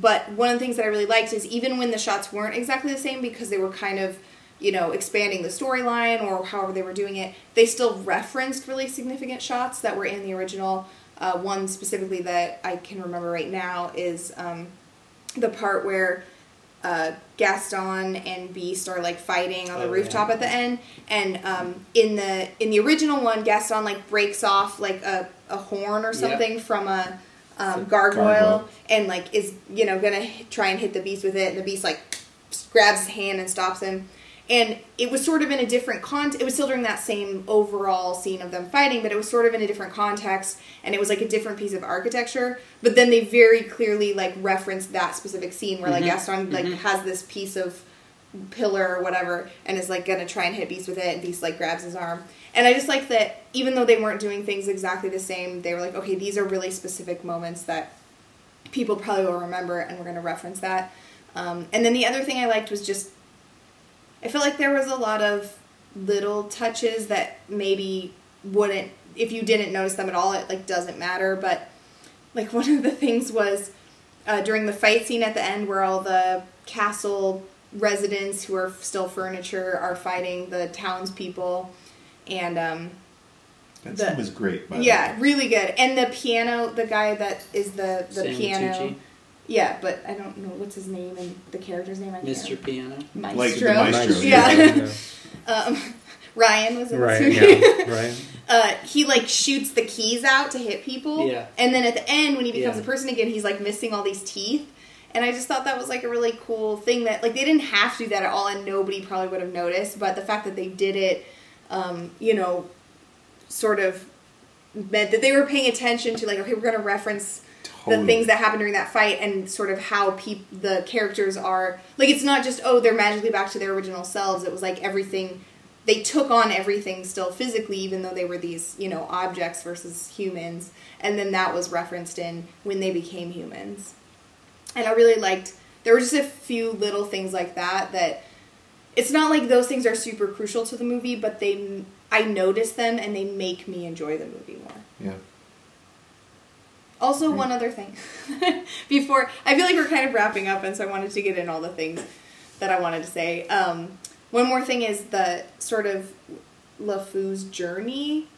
but one of the things that I really liked is even when the shots weren't exactly the same because they were kind of, you know, expanding the storyline or however they were doing it, they still referenced really significant shots that were in the original. Uh, one specifically that I can remember right now is um, the part where uh, Gaston and Beast are like fighting on the Oh, rooftop yeah. at the end, and um, in the in the original one, Gaston like breaks off like a, a horn or something from a um, gargoyle, Gargoyle. and like is you know gonna try and hit the Beast with it, and the Beast like grabs his hand and stops him. And it was sort of in a different con. It was still during that same overall scene of them fighting, but it was sort of in a different context, and it was like a different piece of architecture. But then they very clearly like referenced that specific scene where like Mhm. Gaston like Mhm. has this piece of pillar or whatever, and is like gonna try and hit Beast with it, and Beast like grabs his arm. And I just like that even though they weren't doing things exactly the same, they were like, okay, these are really specific moments that people probably will remember, and we're gonna reference that. Um, and then the other thing I liked was just I felt like there was a lot of little touches that maybe wouldn't if you didn't notice them at all it like doesn't matter but like one of the things was uh, during the fight scene at the end where all the castle residents who are still furniture are fighting the townspeople and um, That The- scene was great. By the yeah way. really good and the piano the guy that is the the Sam piano Tucci, yeah but i don't know what's his name and the character's name i can't Mr. Piano. maestro Like the maestro, yeah um, Ryan was in Right, this movie. yeah, right. uh, he like shoots the keys out to hit people. Yeah. And then at the end, when he becomes Yeah. a person again, he's like missing all these teeth. And I just thought that was like a really cool thing that like they didn't have to do that at all, and nobody probably would have noticed. But the fact that they did it, um, you know, sort of meant that they were paying attention to like okay, we're going to reference the things that happen during that fight and sort of how peop- the characters are like it's not just oh they're magically back to their original selves. It was like everything they took on everything still physically even though they were these you know objects versus humans. And then that was referenced in when they became humans. And i really liked there were just a few little things like that that it's not like those things are super crucial to the movie but they i notice them and they make me enjoy the movie more Yeah. also, Great. one other thing. Before, I feel like we're kind of wrapping up, and so I wanted to get in all the things that I wanted to say. Um, one more thing is the sort of LeFou's journey.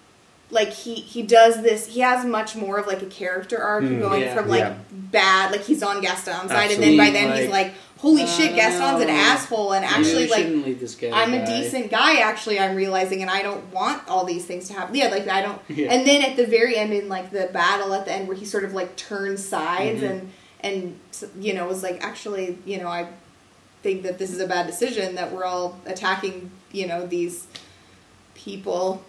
Like he he does this. He has much more of like a character arc Mm, going yeah. from like Yeah. bad, like he's on Gaston's side, and then by then he's like, holy shit, Gaston's an Oh. asshole, and actually like leave this guy. I'm a decent guy, actually. I'm realizing, and I don't want all these things to happen. Yeah, like I don't. Yeah. And then at the very end, in like the battle at the end, where he sort of like turns sides Mhm. and and you know was like, actually, you know, I think that this is a bad decision that we're all attacking, you know, these people.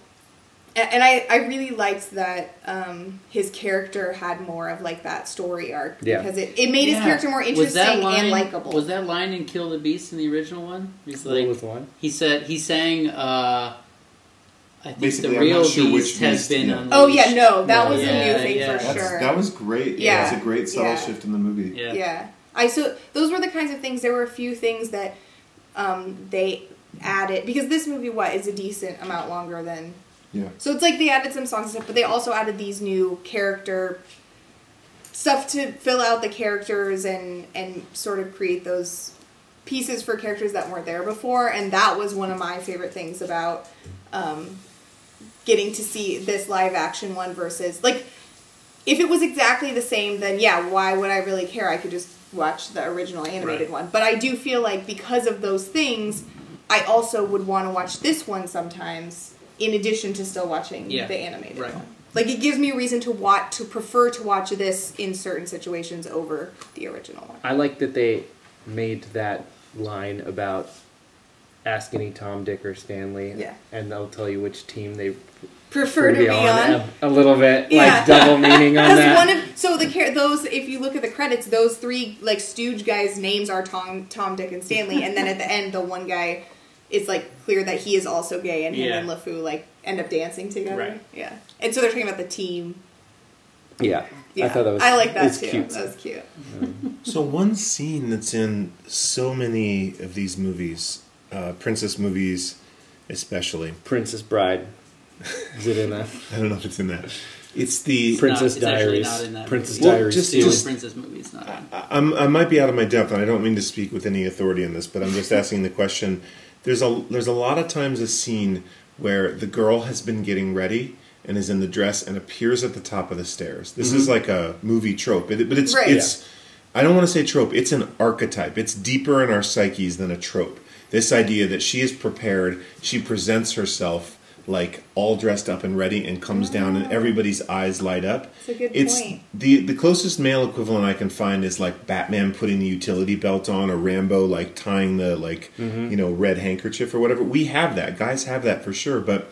A- And I, I really liked that um, his character had more of like that story arc Yeah. because it, it made his character more interesting line, and likable. Was that line in Kill the Beast in the original one? He's What like was the one? he said he sang. uh I think Basically, the real not sure beast has beast, been yeah. oh yeah, no, that was Yeah, a new thing yeah. for That's, sure. That was great. Yeah. Yeah. It's a great subtle Yeah. shift in the movie. Yeah. Yeah. I so those were the kinds of things. There were a few things that um, they added because this movie what is a decent amount longer than. Yeah. So it's like they added some songs and stuff, but they also added these new character stuff to fill out the characters and and sort of create those pieces for characters that weren't there before. And that was one of my favorite things about um, getting to see this live action one versus like if it was exactly the same, then yeah, why would I really care? I could just watch the original animated Right. one. But I do feel like because of those things, I also would want to watch this one sometimes, in addition to still watching Yeah. the animated Right. one. Like it gives me a reason to want to prefer to watch this in certain situations over the original one. I like that they made that line about ask any Tom, Dick, or Stanley, Yeah. and they'll tell you which team they Prefer to be on. A, a little bit, Yeah. like double meaning on that. one of so the char- those if you look at the credits, those three like stooge guys' names are Tom, Tom, Dick, and Stanley, and then at the end, the one guy, it's like clear that he is also gay, and him Yeah. and LeFou like end up dancing together. Right. Yeah, and so they're talking about the team. yeah. Yeah, I thought that was. I like that it's too. Cute. That was cute. So one scene that's in so many of these movies, uh, princess movies, especially. Princess Bride. Is it in that? I don't know if it's in that. It's the. Prin- Princess No, it's actually Diaries. not in that Princess movie. Well, Diaries. just- The only just- princess movie is not in. I- I'm, I might be out of my depth, and I don't mean to speak with any authority on this, but I'm just asking the question. There's a there's a lot of times a scene where the girl has been getting ready and is in the dress and appears at the top of the stairs. This is mm-hmm. like a movie trope, but, it's Right. it's I don't want to say trope. It's an archetype. It's deeper in our psyches than a trope. This idea that she is prepared, she presents herself like all dressed up and ready, and comes down, and ah. everybody's eyes light up. That's a good it's point. the the closest male equivalent I can find is like Batman putting the utility belt on, or Rambo like tying the like mm-hmm. you know red handkerchief or whatever. We have that. Guys have that for sure. But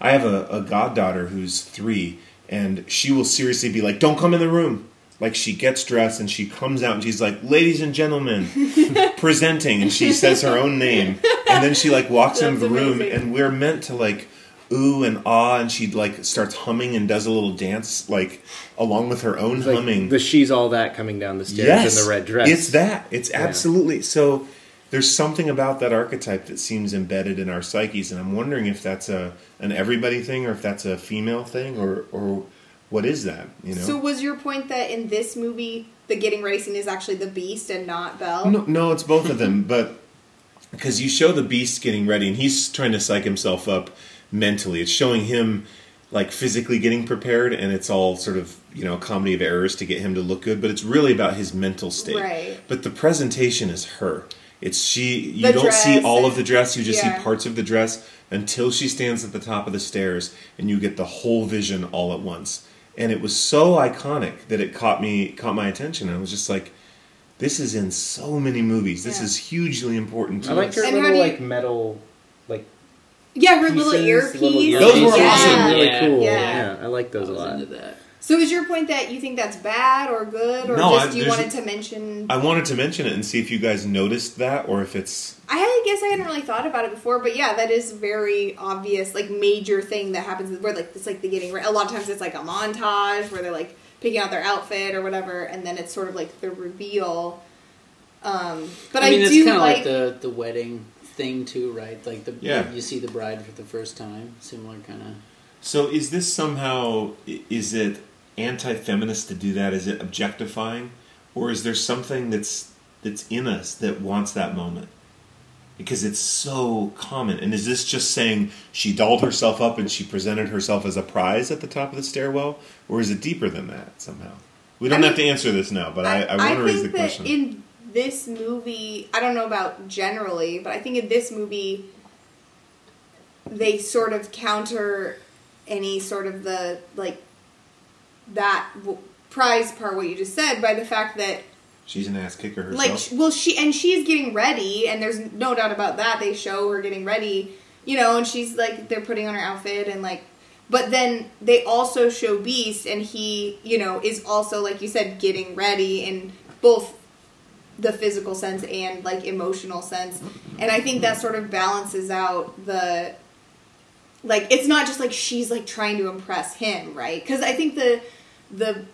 I have a, a goddaughter who's three, and she will seriously be like, "Don't come in the room." Like she gets dressed and she comes out and she's like, "Ladies and gentlemen, presenting," and she says her own name, and then she like walks into the That's room, amazing. and we're meant to like ooh and ah, and she like starts humming and does a little dance like along with her own It's like humming. the she's all that coming down the stairs in the red dress. It's that. It's absolutely so. There's something about that archetype that seems embedded in our psyches, and I'm wondering if that's a an everybody thing, or if that's a female thing, or or what is that? You know. So was your point that in this movie the getting ready scene is actually the Beast and not Belle? No, no, it's both of them, but because you show the beast getting ready, and he's trying to psych himself up mentally. It's showing him like physically getting prepared, and it's all sort of you know a comedy of errors to get him to look good. But it's really about his mental state. Right. But the presentation is her. It's she. You The don't see dress all of the dress. You just yeah. see parts of the dress until she stands at the top of the stairs, and you get the whole vision all at once. And it was so iconic that it caught me caught my attention. I was just like, this is in so many movies. This Yeah. is hugely important. To I like us. her little you- like metal like Yeah, her little pieces, earpiece. little earpieces. Those were yeah. awesome. Really Yeah. cool. Yeah. Yeah. I like I those a was lot. into that. So is your point that you think that's bad or good, or No, just I- you wanted to mention? I wanted to mention it and see if you guys noticed that, or if it's I guess I hadn't really thought about it before, but yeah, that is very obvious, like major thing that happens where like it's like the getting. re- A lot of times it's like a montage where they're like picking out their outfit or whatever, and then it's sort of like the reveal. Um, but I, I mean, it's do kind of like, like the the wedding thing too, right? Like the Yeah. you see the bride for the first time, similar kind of. So is this somehow is it anti-feminist to do that? Is it objectifying, or is there something that's that's in us that wants that moment? Because it's so common. And is this just saying she dolled herself up and she presented herself as a prize at the top of the stairwell, or is it deeper than that somehow? We don't I have to answer this now, but I, I, want to raise the that question. in this movie, I don't know about generally, but I think in this movie, they sort of counter any sort of the like that w- prize part what you just said by the fact that She's an ass kicker herself. like well she and she's getting ready and there's no doubt about that they show her getting ready you know and she's like they're putting on her outfit and like but then they also show beast and he you know is also like you said getting ready and both the physical sense and like emotional sense. And i think that sort of balances out the like it's not just like she's like trying to impress him right? Because i think the the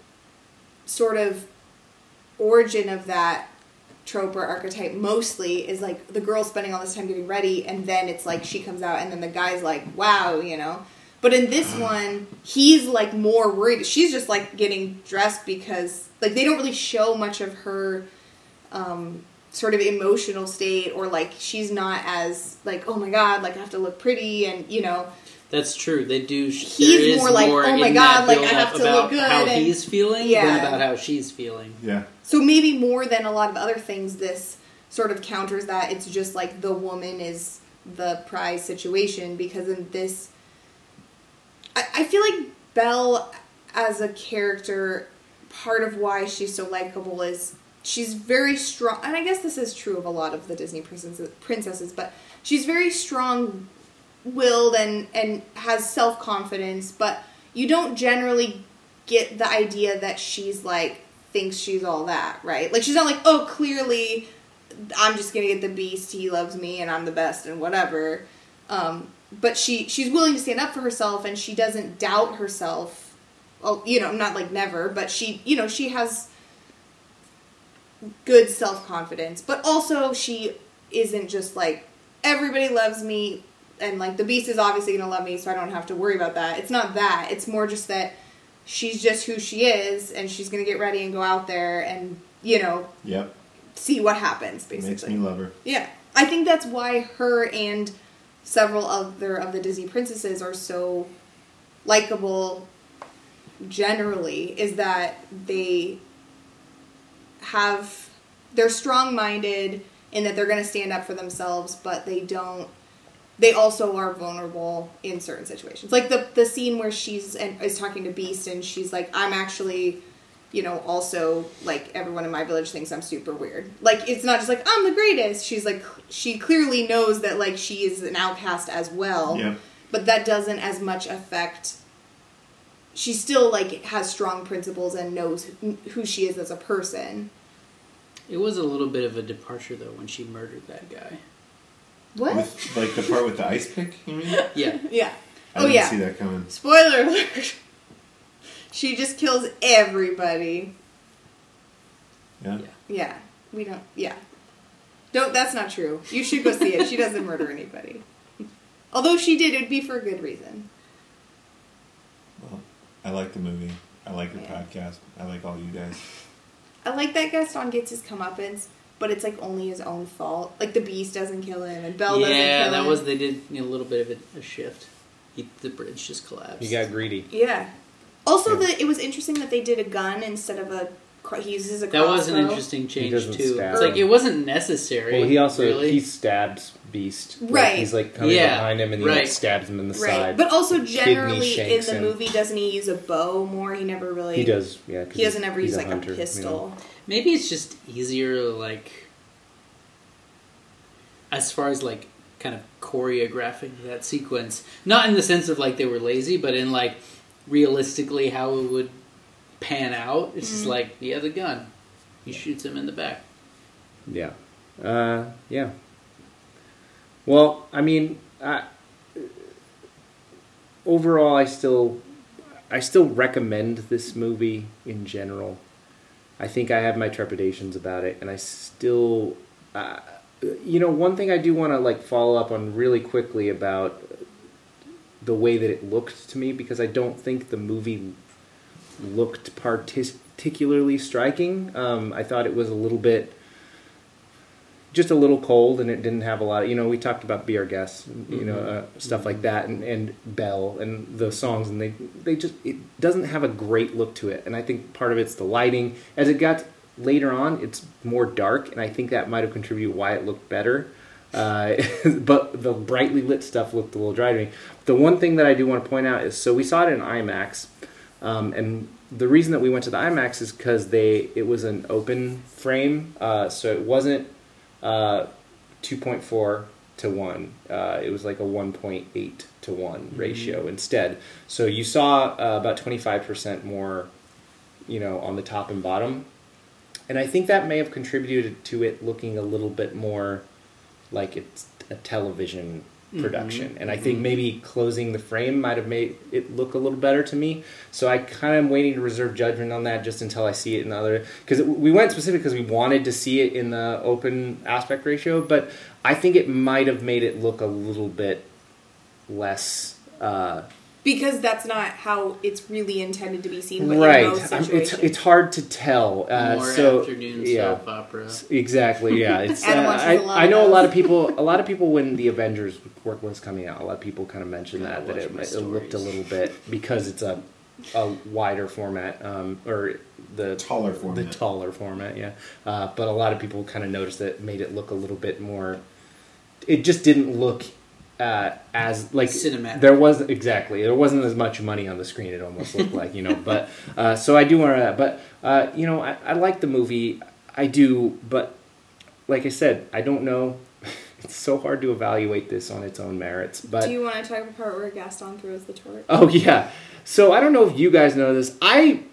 sort of origin of that trope or archetype mostly is like the girl spending all this time getting ready and then it's like she comes out and then the guy's like wow you know? But in this one he's like more worried. She's just like getting dressed because like they don't really show much of her um sort of emotional state or like she's not as like oh my god like i have to look pretty and you know That's true. They do. He's there is more like, more "Oh my God, like, I have to about look good," How and- he's feeling Yeah. than about how she's feeling. yeah. So maybe more than a lot of other things, this sort of counters that. It's just like the woman is the prize situation because in this, I, I feel like Belle as a character, part of why she's so likable is she's very strong, and I guess this is true of a lot of the Disney princesses, princesses but she's very strong willed and and has self confidence, but you don't generally get the idea that she's like thinks she's all that, right? Like she's not like, oh, clearly I'm just gonna get the beast. He loves me, and I'm the best, and whatever. Um, but she she's willing to stand up for herself, and she doesn't doubt herself. Well, you know, not like never, but she you know she has good self confidence, but also she isn't just like everybody loves me and like the beast is obviously gonna love me, so I don't have to worry about that. It's not that. It's more just that she's just who she is, and she's gonna get ready and go out there and you know Yep. see what happens. Basically, Makes me love her. yeah, I think that's why her and several other of the Disney princesses are so likable. Generally, is that they have they're strong-minded in that they're going to stand up for themselves, but they don't. They also are vulnerable in certain situations, like the the scene where she's and is talking to Beast, and she's like, "I'm actually." You know, also like everyone in my village thinks I'm super weird. Like it's not just like I'm the greatest. She's like she clearly knows that like she is an outcast as well Yeah. but that doesn't as much affect she still like has strong principles and knows who- who she is as a person It was a little bit of a departure though when she murdered that guy. what With like the part with the ice pick, you mean? Yeah. yeah I oh didn't yeah see that coming. spoiler alert she just kills everybody Yeah. Yeah. yeah we don't yeah don't that's not true you should go see it she doesn't murder anybody although she did it'd be for a good reason Well, I like the movie. I like your Yeah. podcast. I like all you guys. I like that Gaston gets his comeuppance, but it's like only his own fault. Like the beast doesn't kill him, and Belle doesn't yeah, that was they did you know, a little bit of a, a shift. He, the bridge just collapsed. He got greedy. yeah. Also, Yeah. the it was interesting that they did a gun instead of a. cro- He uses a. that was an interesting change doesn't too. stab. It's like it wasn't necessary. Well, he also really. he stabs Beast. Like, Right. he's like coming Yeah, behind him and he like, right. stabs him in the Right, side. but also generally in shanks the him. movie, doesn't he use a bow more? He never really. he does. Yeah. 'cause He doesn't ever he's use like hunter, a you know. pistol. Maybe it's just easier, like, as far as like kind of choreographing that sequence. Not in the sense of like they were lazy, but in like realistically how it would pan out. It's Mm-hmm. just like he has a gun, he shoots him in the back. Yeah. Uh, yeah. Well, I mean, I, overall, I still, I still recommend this movie in general. I think I have my trepidations about it, and I still, uh, you know, one thing I do want to like follow up on really quickly about the way that it looked to me because I don't think the movie looked partic- particularly striking. Um, I thought it was a little bit just a little cold and it didn't have a lot of you know we talked about be our guests you know uh, stuff like that and, and Belle and the songs and they they just it doesn't have a great look to it. And i think part of it's the lighting. As it got later on it's more dark and i think that might have contributed why it looked better. Uh, but the brightly lit stuff looked a little dry to me. The one thing that i do want to point out is so we saw it in imax um, and the reason that we went to the imax is because they it was an open frame uh, so it wasn't uh, 2.4 to 1. Uh, it was like a 1.8 to one ratio instead. So you saw uh, about 25% more, you know, on the top and bottom. And I think that may have contributed to it looking a little bit more like it's a television production. And I think maybe closing the frame might have made it look a little better to me. So I kind of am waiting to reserve judgment on that just until I see it in the other. Because we went specific because we wanted to see it in the open aspect ratio, but I think it might have made it look a little bit less. Uh, because that's not how it's really intended to be seen. But right. in most it's, situations, it's hard to tell. Uh, More so, afternoon yeah. soap opera. Exactly. Yeah. It's. Adam uh, watches I, a lot I of know a lot of people. A lot of people when the Avengers work was coming out, a lot of people kind of mentioned that that it, it looked a little bit because it's a a wider format um, or the Taller format. the taller format. Yeah. Uh, but a lot of people kind of noticed that it made it look a little bit more. It just didn't look. Uh, as like Cinematic. there was exactly there wasn't as much money on the screen it almost looked like you know but uh, so I do want to but uh, you know I, I like the movie I do but like I said, I don't know. It's so hard to evaluate this on its own merits. But Do you want to talk about the part where Gaston throws the torch? oh yeah, so I don't know if you guys know this. I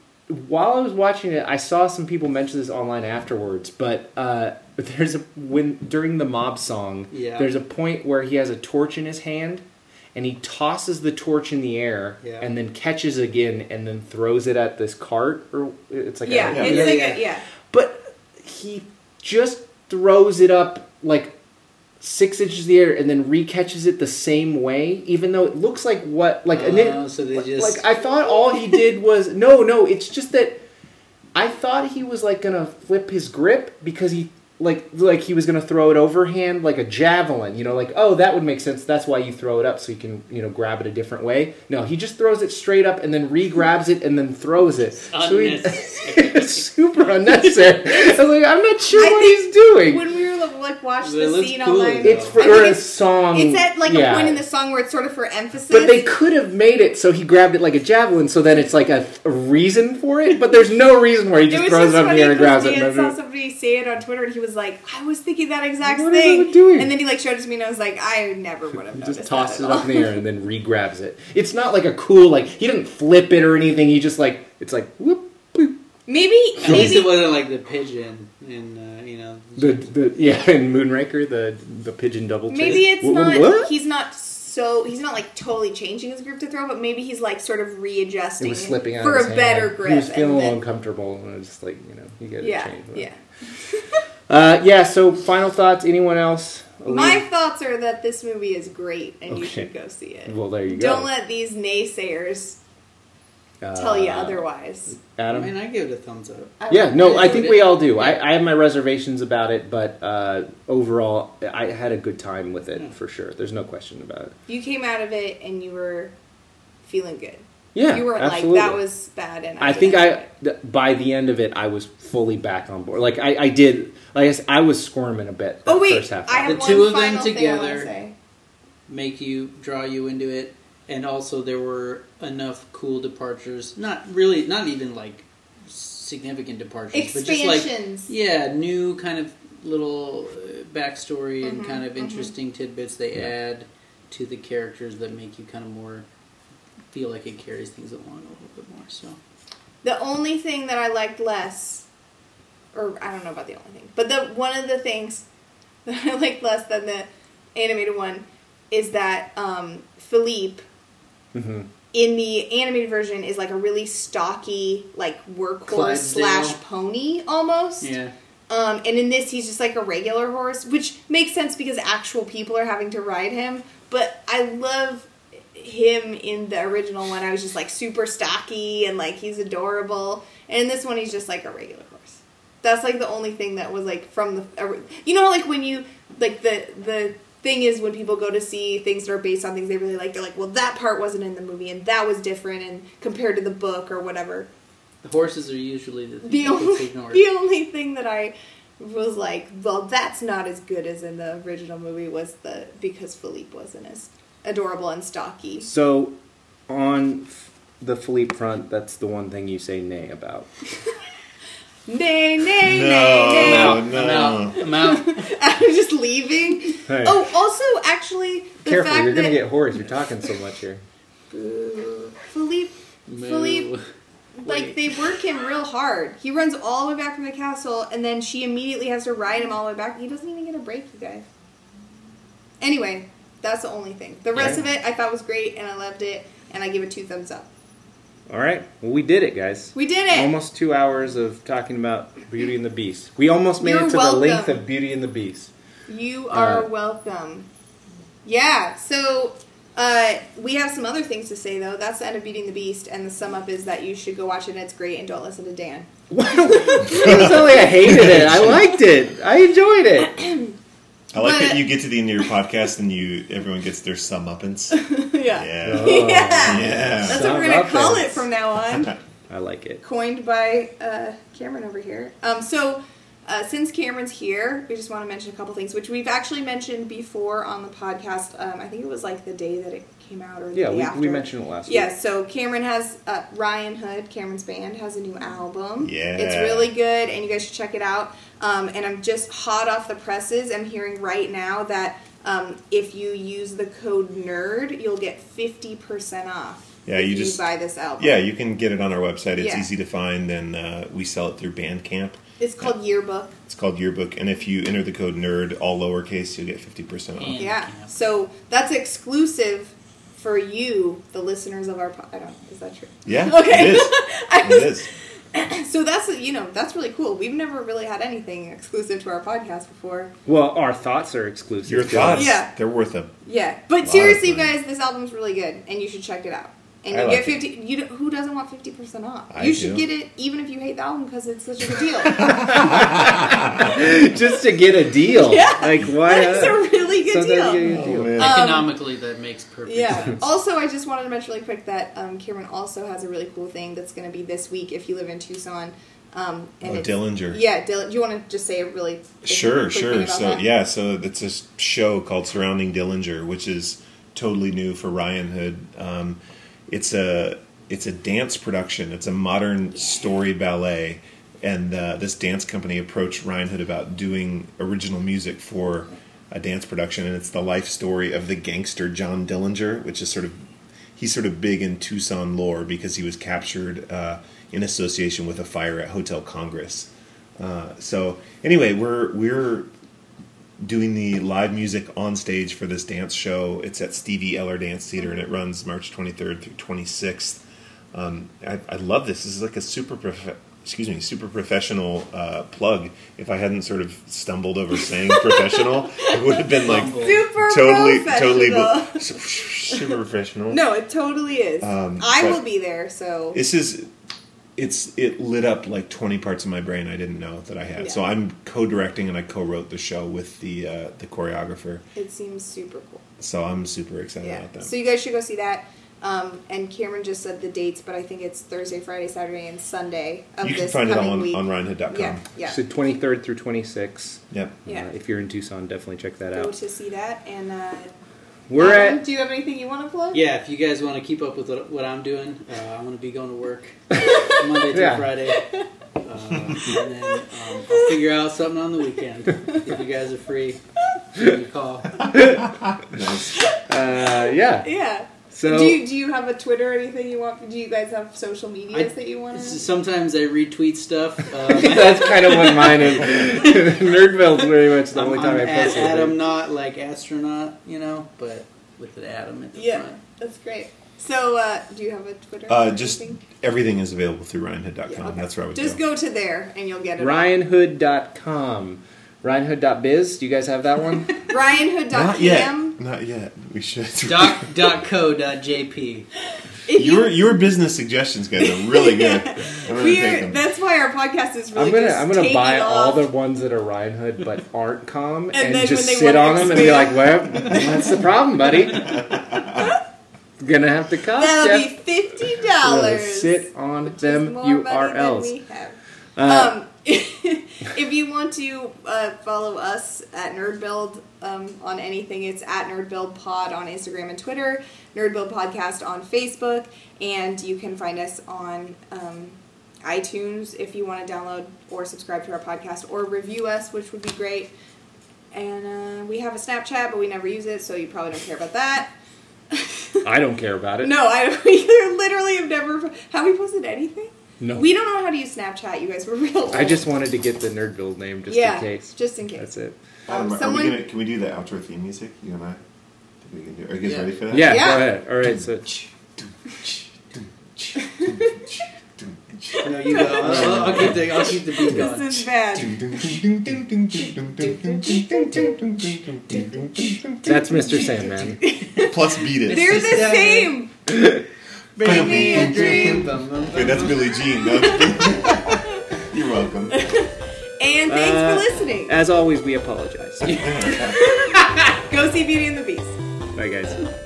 while I was watching it, I saw some people mention this online afterwards. But uh, there's a when during the mob song, Yeah. there's a point where he has a torch in his hand. And he tosses the torch in the air, Yeah. and then catches again, and then throws it at this cart, or it's like yeah, a, it's Yeah, like yeah. A, yeah. but he just throws it up like six inches in the air and then recatches it the same way, even though it looks like what like and it- Oh, so they just- like I thought all he did was no no it's just that I thought he was like gonna flip his grip because he like like he was gonna throw it overhand like a javelin. You know, like oh that would make sense. That's why you throw it up so you can you know grab it a different way. No, he just throws it straight up and then re-grabs it and then throws it. So he, it's super unnecessary. I was like, I'm not sure I what think he's doing. When we were like watch the looks scene cool, online, though. it's for I think or a it's- song. It's at like yeah. a point in the song where it's sort of for emphasis. But they could have made it so he grabbed it like a javelin, so then it's like a, a reason for it. But there's no reason where he it just was throws just it up in funny the air and because grabs it. Dan and saw then- somebody say it on Twitter, and he was like, "I was thinking that exact What is thing." it doing? And then he like showed it to me, and I was like, "I never would have He noticed just tosses that it at up in the air and then re-grabs it. It's not like a cool like he didn't flip it or anything. He just like it's like whoop. boop. Maybe, At least it maybe wasn't like the pigeon in uh, you know. The, the yeah in Moonraker the the pigeon double. chase. maybe it's Wha- wha- not. what? He's not so. He's not like totally changing his grip to throw, but maybe he's like sort of readjusting It was slipping out for of a his better grip. He was feeling and a then- little uncomfortable and it was just like you know you get yeah, change, changed. yeah. Uh, yeah. So final thoughts. Anyone else? My thoughts are that this movie is great, and you should go see it. Well, there you go. Don't let these naysayers tell you Uh, otherwise. I Adam. mean, I give it a thumbs up. I Yeah, no. I think we all do. Yeah. I, I have my reservations about it, but uh, overall, I had a good time with it Yeah. for sure. There's no question about it. you came out of it and you were feeling good. Yeah, you were absolutely. like that was bad, and I think I, th- by the end of it, I was fully back on board. Like I, I did, like I, said, I was squirming a bit. That Oh wait, first half I have The one two of them final thing together- Make you draw you into it, and also there were enough cool departures. Not really, not even like significant departures, but just like yeah, new kind of little uh, backstory and Mhm, kind of mhm. interesting tidbits they Yeah. add to the characters that make you kind of more feel like it carries things along a little bit more. So The only thing that I liked less, or I don't know about the only thing, but the one of the things that I liked less than the animated one is that um, Philippe hmm in the animated version is like a really stocky, like workhorse Clydesdale. slash pony almost. yeah, Um, and in this, he's just like a regular horse, which makes sense because actual people are having to ride him. But I love him in the original one. I was just like super stocky and like he's adorable. And in this one, he's just like a regular horse. That's like the only thing that was like from the. You know, like when you like the the thing is when people go to see things that are based on things they really like, they're like, well, that part wasn't in the movie and that was different and compared to the book or whatever the horses are usually the thing the that only ignored. the only thing that I was like, well, that's not as good as in the original movie was the because Philippe wasn't as adorable and stocky. So, on f- the Philippe front, that's the one thing you say nay about. Nay, nay, No, nay, nay. out. no. I'm. I'm out. I'm just leaving. Hey. Oh, also, actually, the Careful, fact you're gonna that get hoarse. You're talking so much here. Boo. Philippe, Philippe, Moo. like they work him real hard. He runs all the way back from the castle, and then she immediately has to ride him all the way back. He doesn't even get a break, you guys. Anyway, that's the only thing. The rest Yeah. of it I thought was great, and I loved it, and I give it two thumbs up. All right, well, we did it, guys. We did it. Almost two hours of talking about Beauty and the Beast. We almost made You're it to welcome. the length of Beauty and the Beast. You are Uh, welcome. Yeah, so uh, we have some other things to say though. That's the end of Beating the Beast, and the sum up is that you should go watch it. and It's great, and don't listen to Dan. it's not like I hated it. I liked it. I enjoyed it. I like But- that you get to the end of your podcast and you everyone gets their sum uppance. yeah. Yeah. Oh, Yeah. Yeah. That's what we're gonna call it from now on. I like it. Coined by uh, Cameron over here. Um, so. Uh, since Cameron's here, we just want to mention a couple things, which we've actually mentioned before on the podcast. Um, I think it was like the day that it came out, or the Yeah, day we, after. we mentioned it last Yeah, week. so Cameron has uh, Ryan Hood, Cameron's band, has a new album. Yeah. it's really good, and you guys should check it out. Um, and I'm just hot off the presses. I'm hearing right now that um, if you use the code NERD, you'll get fifty percent off. Yeah, you just- buy this album. Yeah, you can get it on our website. It's Yeah. easy to find, and uh, we sell it through Bandcamp. it's called Yearbook. It's called Yearbook, and if you enter the code NERD, all lowercase, you'll get fifty percent off. And- Yeah, so that's exclusive for you, the listeners of our. Po- I don't. Is that true? Yeah, Okay. it is. I It is. So that's you know that's really cool. We've never really had anything exclusive to our podcast before. Well, our thoughts are exclusive. Your thoughts. Yeah. they're worth them. Yeah, but seriously, guys, this album's really good, and you should check it out. And I you like get fifty. You who doesn't want fifty percent off? I you should do. get it even if you hate the album because it's such a good deal. just to get a deal. Yeah. Like why? It's a really good Sometimes deal. you get deal. Oh, man. Um, Economically, that makes perfect Yeah. sense. also, I just wanted to mention really quick that um, Cameron also has a really cool thing that's going to be this week if you live in Tucson. Um, and Oh, Dillinger. Yeah, Dill- do you want to just say a really quick- Sure, thing sure. about So that? yeah, so it's a show called Surrounding Dillinger, which is totally new for Ryan Hood. Um, it's a it's a dance production. It's a modern story ballet, and uh, this dance company approached Ryan Hood about doing original music for a dance production, and it's the life story of the gangster John Dillinger, which is sort of he's sort of big in Tucson lore because he was captured uh, in association with a fire at Hotel Congress. Uh, so anyway, we're we're doing the live music on stage for this dance show. It's at Stevie Eller Dance Theater, and it runs March 23rd through 26th. Um, I, I love this. This is like a super prof- excuse me super professional uh, plug. If I hadn't sort of stumbled over saying professional, it would have been like Super totally totally professional. super professional. No, it totally is. Um, I will be there. So This is it's it lit up like 20 parts of my brain I didn't know that I had. Yeah. So I'm co-directing and I co-wrote the show with the uh, the choreographer. it seems super cool. So I'm super excited Yeah. about that. So you guys should go see that. Um, and Cameron just said the dates, but I think it's Thursday, Friday, Saturday, and Sunday of you can this find it coming on week. on ryanhood.com. Yeah, yeah. So 23rd through 26th. Yep. Yeah. Uh, if you're in Tucson, definitely check that Go out. to see that. And uh, We're Adam, at Do you have anything you want to plug? Yeah, if you guys want to keep up with what, what I'm doing, uh, I'm going to be going to work Monday through Yeah. Friday. Uh, and then um, I'll figure out something on the weekend. If you guys are free, give me a call. Nice. uh, yeah. Yeah. So do you do you have a Twitter or anything you want? Do you guys have social medias I- that you want to? just Sometimes I retweet stuff. Um, that's kind of what mine is. Nerdville's very much the I'm, only time I'm I at post it. Adam, not like astronaut, you know, but with the Adam at the Yeah, front. that's great. So, uh, do you have a Twitter? Uh, just anything? everything is available through ryanhood.com. Yeah, okay. That's where I would just go. go to there and you'll get it. RyanHood.com. RyanHood.biz. Do you guys have that one? RyanHood.com. Not yet. Not yet. We should. Doc, dot co dot jp. You- your your business suggestions, guys, are really good. I'm gonna We're, that's why our podcast is really I'm gonna I'm gonna taking buy all the ones that are Ryan Hood but aren't com and, then just sit on them and be like, expand- well, that's the problem, buddy. Gonna have to cost That'll ya. be fifty dollars. sit on which them more money than URLs. we have. Uh, um, if you want to uh, follow us at NerdBuild um, on anything, it's at NerdBuildPod on Instagram and Twitter, NerdBuild Podcast on Facebook, and you can find us on um, iTunes if you want to download or subscribe to our podcast or review us, which would be great. And uh, we have a Snapchat, but we never use it, so you probably don't care about that. I don't care about it. No, I we literally have never. Have we posted anything? No. We don't know how to use Snapchat. You guys were real. I just wanted to get the Nerdville name just yeah, in case. just in case. That's it. Adam, Um, are someone- we gonna, can we do the outro theme music? You and I. Think we can do. Are you guys Yeah. ready for that? Yeah, Yeah. go ahead. All right, so No, you go. I'll, I'll keep the I'll keep the beat going. This is bad. that's Mr. Sandman. Plus beat it. They're the same. Bring me a dream. Wait, that's Billie Jean. That's You're welcome. And thanks Uh, for listening. As always, we apologize. Go see Beauty and the Beast. Bye, guys.